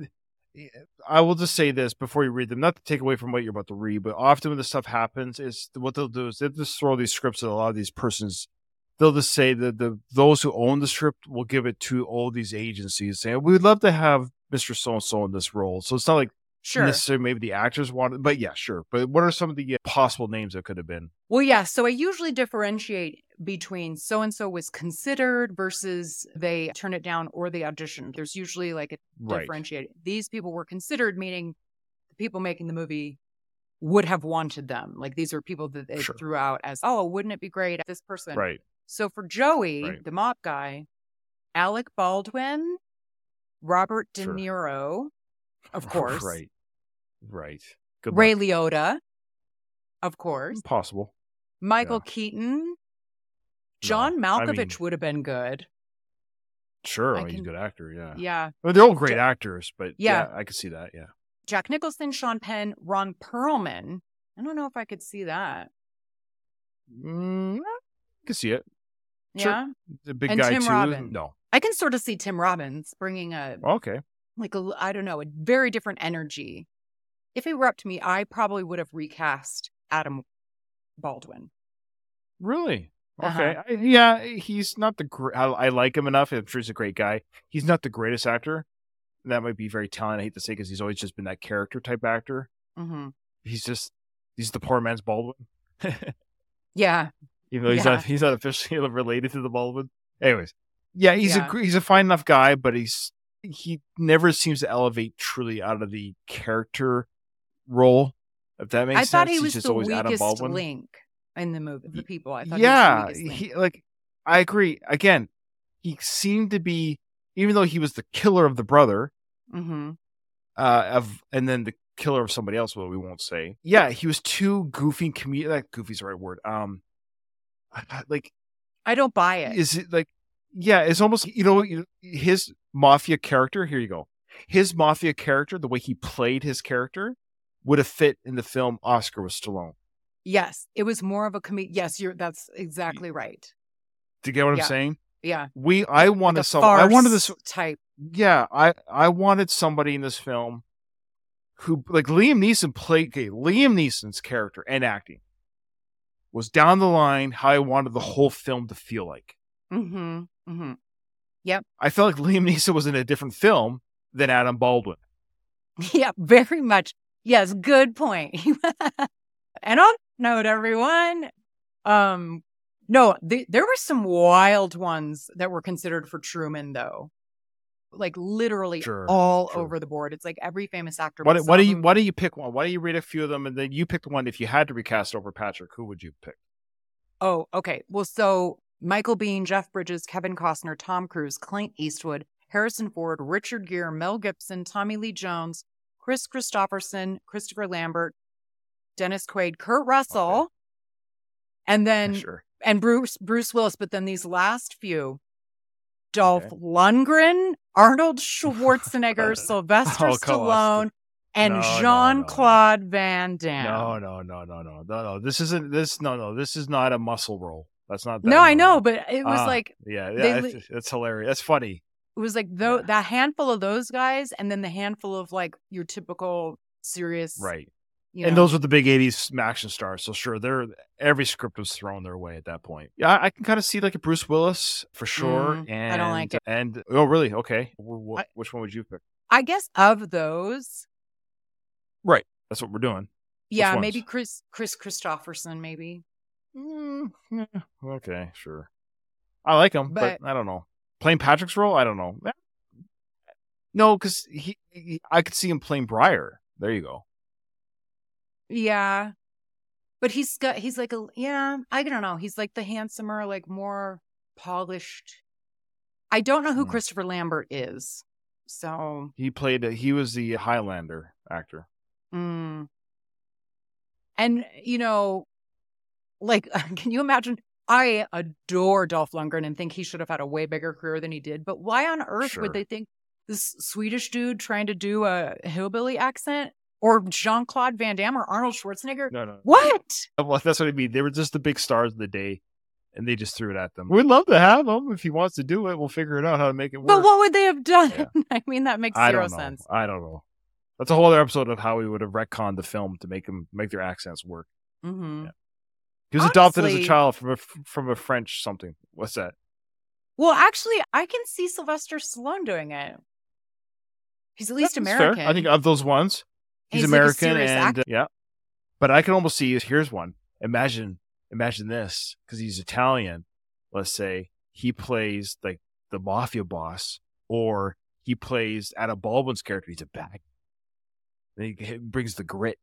[SPEAKER 6] I will just say this before you read them, not to take away from what you're about to read, but often when this stuff happens, is what they'll do is they'll just throw these scripts at a lot of these persons. They'll just say that the those who own the script will give it to all these agencies, saying we'd love to have Mr. So and So in this role. So it's not like
[SPEAKER 5] Sure.
[SPEAKER 6] necessarily maybe the actors wanted, but yeah, sure. But what are some of the possible names that could have been?
[SPEAKER 5] Well, yeah. So I usually differentiate between so and so was considered versus they turn it down or they auditioned. There's usually like a
[SPEAKER 6] Right.
[SPEAKER 5] differentiate. These people were considered, meaning the people making the movie would have wanted them. Like these are people that they
[SPEAKER 6] Sure.
[SPEAKER 5] threw out as, oh, wouldn't it be great? if This person.
[SPEAKER 6] Right.
[SPEAKER 5] So for Joey,
[SPEAKER 6] Right.
[SPEAKER 5] the mop guy, Alec Baldwin, Robert De
[SPEAKER 6] Sure.
[SPEAKER 5] Niro, of course,
[SPEAKER 6] Right. Right. Good
[SPEAKER 5] Ray
[SPEAKER 6] luck.
[SPEAKER 5] Liotta, of course,
[SPEAKER 6] Possible.
[SPEAKER 5] Michael Keaton, John
[SPEAKER 6] No, I
[SPEAKER 5] Malkovich
[SPEAKER 6] mean-
[SPEAKER 5] would have been good.
[SPEAKER 6] Sure. Mean, he's a good actor. Yeah.
[SPEAKER 5] Yeah.
[SPEAKER 6] Well, they're all great
[SPEAKER 5] Ja-
[SPEAKER 6] actors, but yeah.
[SPEAKER 5] Yeah.
[SPEAKER 6] I could see that. Yeah.
[SPEAKER 5] Jack Nicholson, Sean Penn, Ron Perlman. I don't know if I could see that.
[SPEAKER 6] Mm, I can see it. Sure.
[SPEAKER 5] Yeah.
[SPEAKER 6] The big
[SPEAKER 5] And
[SPEAKER 6] guy
[SPEAKER 5] Tim
[SPEAKER 6] too.
[SPEAKER 5] Robbins.
[SPEAKER 6] No.
[SPEAKER 5] I can sort of see Tim Robbins bringing a,
[SPEAKER 6] Okay.
[SPEAKER 5] like, a, I don't know, a very different energy. If it were up to me, I probably would have recast Adam Baldwin.
[SPEAKER 6] Really?
[SPEAKER 5] Uh-huh.
[SPEAKER 6] Okay. I- yeah, he's not the. Gr- I, I like him enough. I'm sure he's a great guy. He's not the greatest actor. That might be very talented. I hate to say because he's always just been that character type actor.
[SPEAKER 5] hmm
[SPEAKER 6] He's just he's the poor man's Baldwin.
[SPEAKER 5] Yeah.
[SPEAKER 6] Even though he's
[SPEAKER 5] Yeah.
[SPEAKER 6] not he's not officially related to the Baldwin. Anyways, yeah, he's
[SPEAKER 5] Yeah.
[SPEAKER 6] a he's a fine enough guy, but he's he never seems to elevate truly out of the character role. If that makes
[SPEAKER 5] I
[SPEAKER 6] sense,
[SPEAKER 5] thought he
[SPEAKER 6] He's
[SPEAKER 5] was
[SPEAKER 6] just
[SPEAKER 5] the
[SPEAKER 6] always Adam Baldwin.
[SPEAKER 5] link in the movie, the people. I thought
[SPEAKER 6] yeah,
[SPEAKER 5] he was the link.
[SPEAKER 6] he like I agree. Again, he seemed to be even though he was the killer of the brother,
[SPEAKER 5] hmm
[SPEAKER 6] uh of and then the killer of somebody else, what we won't say. Yeah, he was too goofy comedic. That goofy's the right word. Um, like
[SPEAKER 5] I don't buy it.
[SPEAKER 6] is it like yeah it's almost you know his mafia character here you go his mafia character the way he played his character would have fit in the film oscar with stallone
[SPEAKER 5] yes, it was more of a comedian. Yes, you're. That's exactly right.
[SPEAKER 6] do you get what
[SPEAKER 5] Yeah.
[SPEAKER 6] i'm saying
[SPEAKER 5] Yeah.
[SPEAKER 6] we i wanted
[SPEAKER 5] Like
[SPEAKER 6] some i wanted this
[SPEAKER 5] type.
[SPEAKER 6] yeah i i wanted somebody in this film who like liam neeson played okay, liam neeson's character and acting was down the line how i wanted the whole film to feel like
[SPEAKER 5] Mm-hmm. Mm-hmm. Yep.
[SPEAKER 6] I felt like liam neeson was in a different film than adam baldwin
[SPEAKER 5] Yeah, very much. Yes, good point. and on note, everyone, um, no, th- there were some wild ones that were considered for Truman, though. Like literally
[SPEAKER 6] Sure,
[SPEAKER 5] all
[SPEAKER 6] sure.
[SPEAKER 5] over the board. It's like every famous actor.
[SPEAKER 6] What,
[SPEAKER 5] but
[SPEAKER 6] do- why
[SPEAKER 5] some
[SPEAKER 6] do
[SPEAKER 5] of
[SPEAKER 6] you why do you pick one? Why do you read a few of them and then you picked one? If you had to recast over Patrick, who would you pick?
[SPEAKER 5] Oh, okay. Well, so Michael Biehn, Jeff Bridges, Kevin Costner, Tom Cruise, Clint Eastwood, Harrison Ford, Richard Gere, Mel Gibson, Tommy Lee Jones, Kris Kristofferson, Christopher Lambert, Dennis Quaid, Kurt Russell, and then
[SPEAKER 6] sure.
[SPEAKER 5] and Bruce Bruce Willis. But then these last few, Dolph
[SPEAKER 6] Okay.
[SPEAKER 5] Lundgren, Arnold Schwarzenegger, Sylvester
[SPEAKER 6] Oh,
[SPEAKER 5] Stallone, and
[SPEAKER 6] No, no, no.
[SPEAKER 5] Jean Claude Van Damme.
[SPEAKER 6] No, no, no, no, no, no, no. This isn't this. No, no. This is not a muscle roll. That's not. That,
[SPEAKER 5] No, I know, but it was
[SPEAKER 6] Ah,
[SPEAKER 5] like
[SPEAKER 6] Yeah,
[SPEAKER 5] they
[SPEAKER 6] yeah.
[SPEAKER 5] li-
[SPEAKER 6] It's, it's hilarious. That's funny.
[SPEAKER 5] it was like tho-
[SPEAKER 6] Yeah.
[SPEAKER 5] that handful of those guys, and then the handful of like your typical serious,
[SPEAKER 6] Right.
[SPEAKER 5] You
[SPEAKER 6] and those were the big '80s action stars. So sure, they're every script was thrown their way at that point. Yeah, I, I can kind of see like a Bruce Willis for sure.
[SPEAKER 5] Mm,
[SPEAKER 6] and
[SPEAKER 5] I don't like it.
[SPEAKER 6] And oh, really? Okay.
[SPEAKER 5] I-
[SPEAKER 6] which one would you pick?
[SPEAKER 5] I guess of those,
[SPEAKER 6] Right. That's what we're doing.
[SPEAKER 5] yeah, maybe Kris Kris Kristofferson, maybe.
[SPEAKER 6] Mm, yeah, okay, sure. I like him, but,
[SPEAKER 5] But-
[SPEAKER 6] I don't know. Playing Patrick's role, I don't know. Eh, No, because he, he, I could see him playing Briar. There you go.
[SPEAKER 5] Yeah. But he's got he's like a yeah, I don't know. He's like the handsomer, like more polished. I don't know who
[SPEAKER 6] Hmm.
[SPEAKER 5] Christopher Lambert is. So,
[SPEAKER 6] He played. He was the Highlander actor.
[SPEAKER 5] mm. and you know, like can you imagine I adore Dolph Lundgren and think he should have had a way bigger career than he did, but why on earth
[SPEAKER 6] Sure.
[SPEAKER 5] would they think this Swedish dude trying to do a hillbilly accent or Jean-Claude Van Damme or Arnold Schwarzenegger?
[SPEAKER 6] No, no.
[SPEAKER 5] What?
[SPEAKER 6] Well, that's what I mean. They were just the big stars of the day, and they just threw it at them. We'd love to have him if he wants to do it. We'll figure it out how to make it work.
[SPEAKER 5] But what would they have done?
[SPEAKER 6] Yeah.
[SPEAKER 5] I mean, that makes zero
[SPEAKER 6] don't
[SPEAKER 5] sense.
[SPEAKER 6] I don't know. That's a whole other episode of how we would have retconned the film to make them make their accents work.
[SPEAKER 5] hmm
[SPEAKER 6] Yeah. He was adopted as a child from a from a French something. What's that?
[SPEAKER 5] Well, actually, I can see Sylvester Stallone doing it. He's at least
[SPEAKER 6] That's fair.
[SPEAKER 5] American.
[SPEAKER 6] I think of those ones, he's,
[SPEAKER 5] He's like
[SPEAKER 6] American
[SPEAKER 5] serious
[SPEAKER 6] and uh, yeah. But I can almost see here's one. Imagine imagine this because he's Italian. Let's say he plays like the mafia boss, or he plays Adam Baldwin's character. He's a bad. He brings the grit.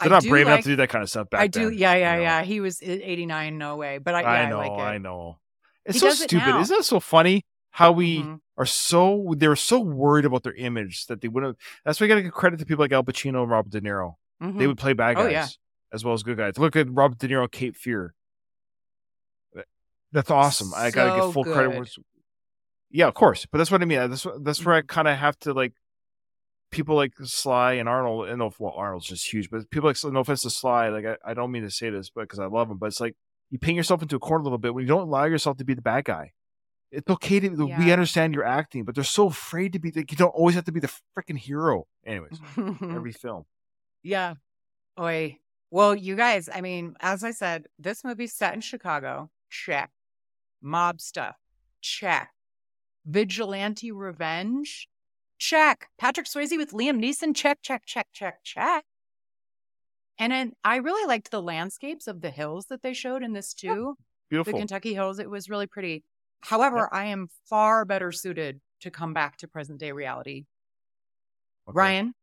[SPEAKER 6] They're not brave enough to do that kind of stuff back
[SPEAKER 5] I do.
[SPEAKER 6] then,
[SPEAKER 5] Yeah,
[SPEAKER 6] you
[SPEAKER 5] yeah,
[SPEAKER 6] know?
[SPEAKER 5] yeah. He was 89, no way. But I, yeah,
[SPEAKER 6] I
[SPEAKER 5] I,
[SPEAKER 6] know,
[SPEAKER 5] like it.
[SPEAKER 6] I know. It's
[SPEAKER 5] He
[SPEAKER 6] so stupid.
[SPEAKER 5] now.
[SPEAKER 6] Isn't that so funny? How we
[SPEAKER 5] Mhm.
[SPEAKER 6] are so they were so worried about their image that they wouldn't. That's why you got to give credit to people like Al Pacino and Robert De Niro.
[SPEAKER 5] Mhm.
[SPEAKER 6] They would play bad guys
[SPEAKER 5] Oh, yeah.
[SPEAKER 6] as well as good guys. Look at Robert De Niro, Cape Fear. That's awesome. I got to
[SPEAKER 5] So
[SPEAKER 6] give full credit.
[SPEAKER 5] good.
[SPEAKER 6] it's- Yeah, of course. But that's what I mean. That's that's where I
[SPEAKER 5] Mm-hmm.
[SPEAKER 6] kind of have to like people like Sly and Arnold. And well, Arnold's just huge, but people like no offense to Sly. Like I, I don't mean to say this, but because I love him, but it's like you paint yourself into a corner a little bit when you don't allow yourself to be the bad guy. It's okay to we understand you're acting, but they're so afraid to be. Like, you don't always have to be the freaking hero. Anyways, every film.
[SPEAKER 5] yeah. Oi. Well, you guys, I mean, as I said, this movie's set in Chicago. Check. Mob stuff. Check. Vigilante revenge. Check. Patrick Swayze with Liam Neeson. Check, check, check, check, check. And then I really liked the landscapes of the hills that they showed in this too. The
[SPEAKER 6] Beautiful.
[SPEAKER 5] Kentucky hills. It was really pretty. However, I am far better suited to come back to present day reality.
[SPEAKER 6] Okay.
[SPEAKER 5] Ryan,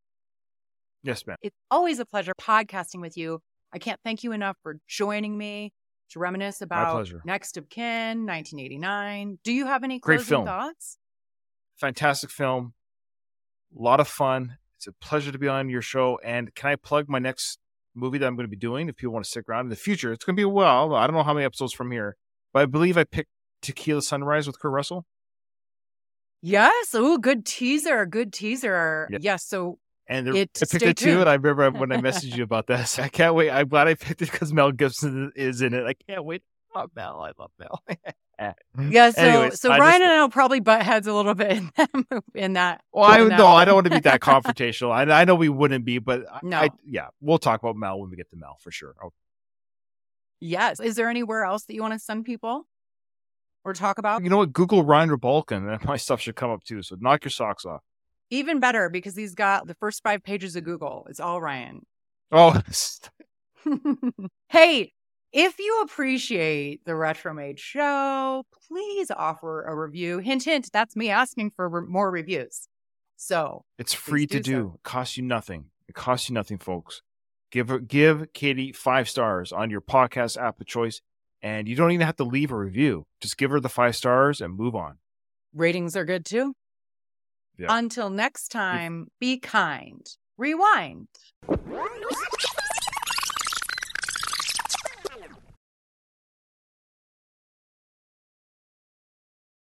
[SPEAKER 6] Yes, man.
[SPEAKER 5] it's always a pleasure podcasting with you. I can't thank you enough for joining me to reminisce about. Next of Kin, 1989. Do you have any
[SPEAKER 6] Great
[SPEAKER 5] closing thoughts?
[SPEAKER 6] Fantastic film. A lot of fun. It's a pleasure to be on your show. And can I plug my next movie that I'm going to be doing if people want to stick around in the future? It's going to be a while. I don't know how many episodes from here, but I believe I picked Tequila Sunrise with Kurt Russell.
[SPEAKER 5] Yes. Oh, good teaser. Good teaser. Yes. So
[SPEAKER 6] And
[SPEAKER 5] It-
[SPEAKER 6] I picked it too. And I remember when I messaged you about this. I can't wait. I'm glad I picked it because Mel Gibson is in it. I can't wait. I love Mel. I love Mel. Eh. Mm-hmm.
[SPEAKER 5] yeah. So
[SPEAKER 6] Anyways,
[SPEAKER 5] so
[SPEAKER 6] I
[SPEAKER 5] Ryan
[SPEAKER 6] just-
[SPEAKER 5] and I will probably butt heads a little bit in that. mov- In that.
[SPEAKER 6] Well, I
[SPEAKER 5] in that
[SPEAKER 6] no, I don't want to be that confrontational. I, I know we wouldn't be, but I,
[SPEAKER 5] No.
[SPEAKER 6] I, yeah, we'll talk about Mel when we get to Mel for sure. Okay.
[SPEAKER 5] Yes. Is there anywhere else that you want to send people or talk about?
[SPEAKER 6] You know what? Google Ryan Rebalkin, and my stuff should come up too. So knock your socks off.
[SPEAKER 5] Even better because he's got the first five pages of Google. It's all Ryan.
[SPEAKER 6] Oh,
[SPEAKER 5] hey, if you appreciate the Retromade show, please offer a review. Hint, hint, that's me asking for re- more reviews. So,
[SPEAKER 6] it's free to
[SPEAKER 5] do
[SPEAKER 6] do.
[SPEAKER 5] so.
[SPEAKER 6] It costs you nothing. It costs you nothing, folks. Give give Kaley five stars on your podcast app of choice, and you don't even have to leave a review. Just give her the five stars and move on.
[SPEAKER 5] ratings are good too.
[SPEAKER 6] Yeah.
[SPEAKER 5] Until next time, be kind. Rewind.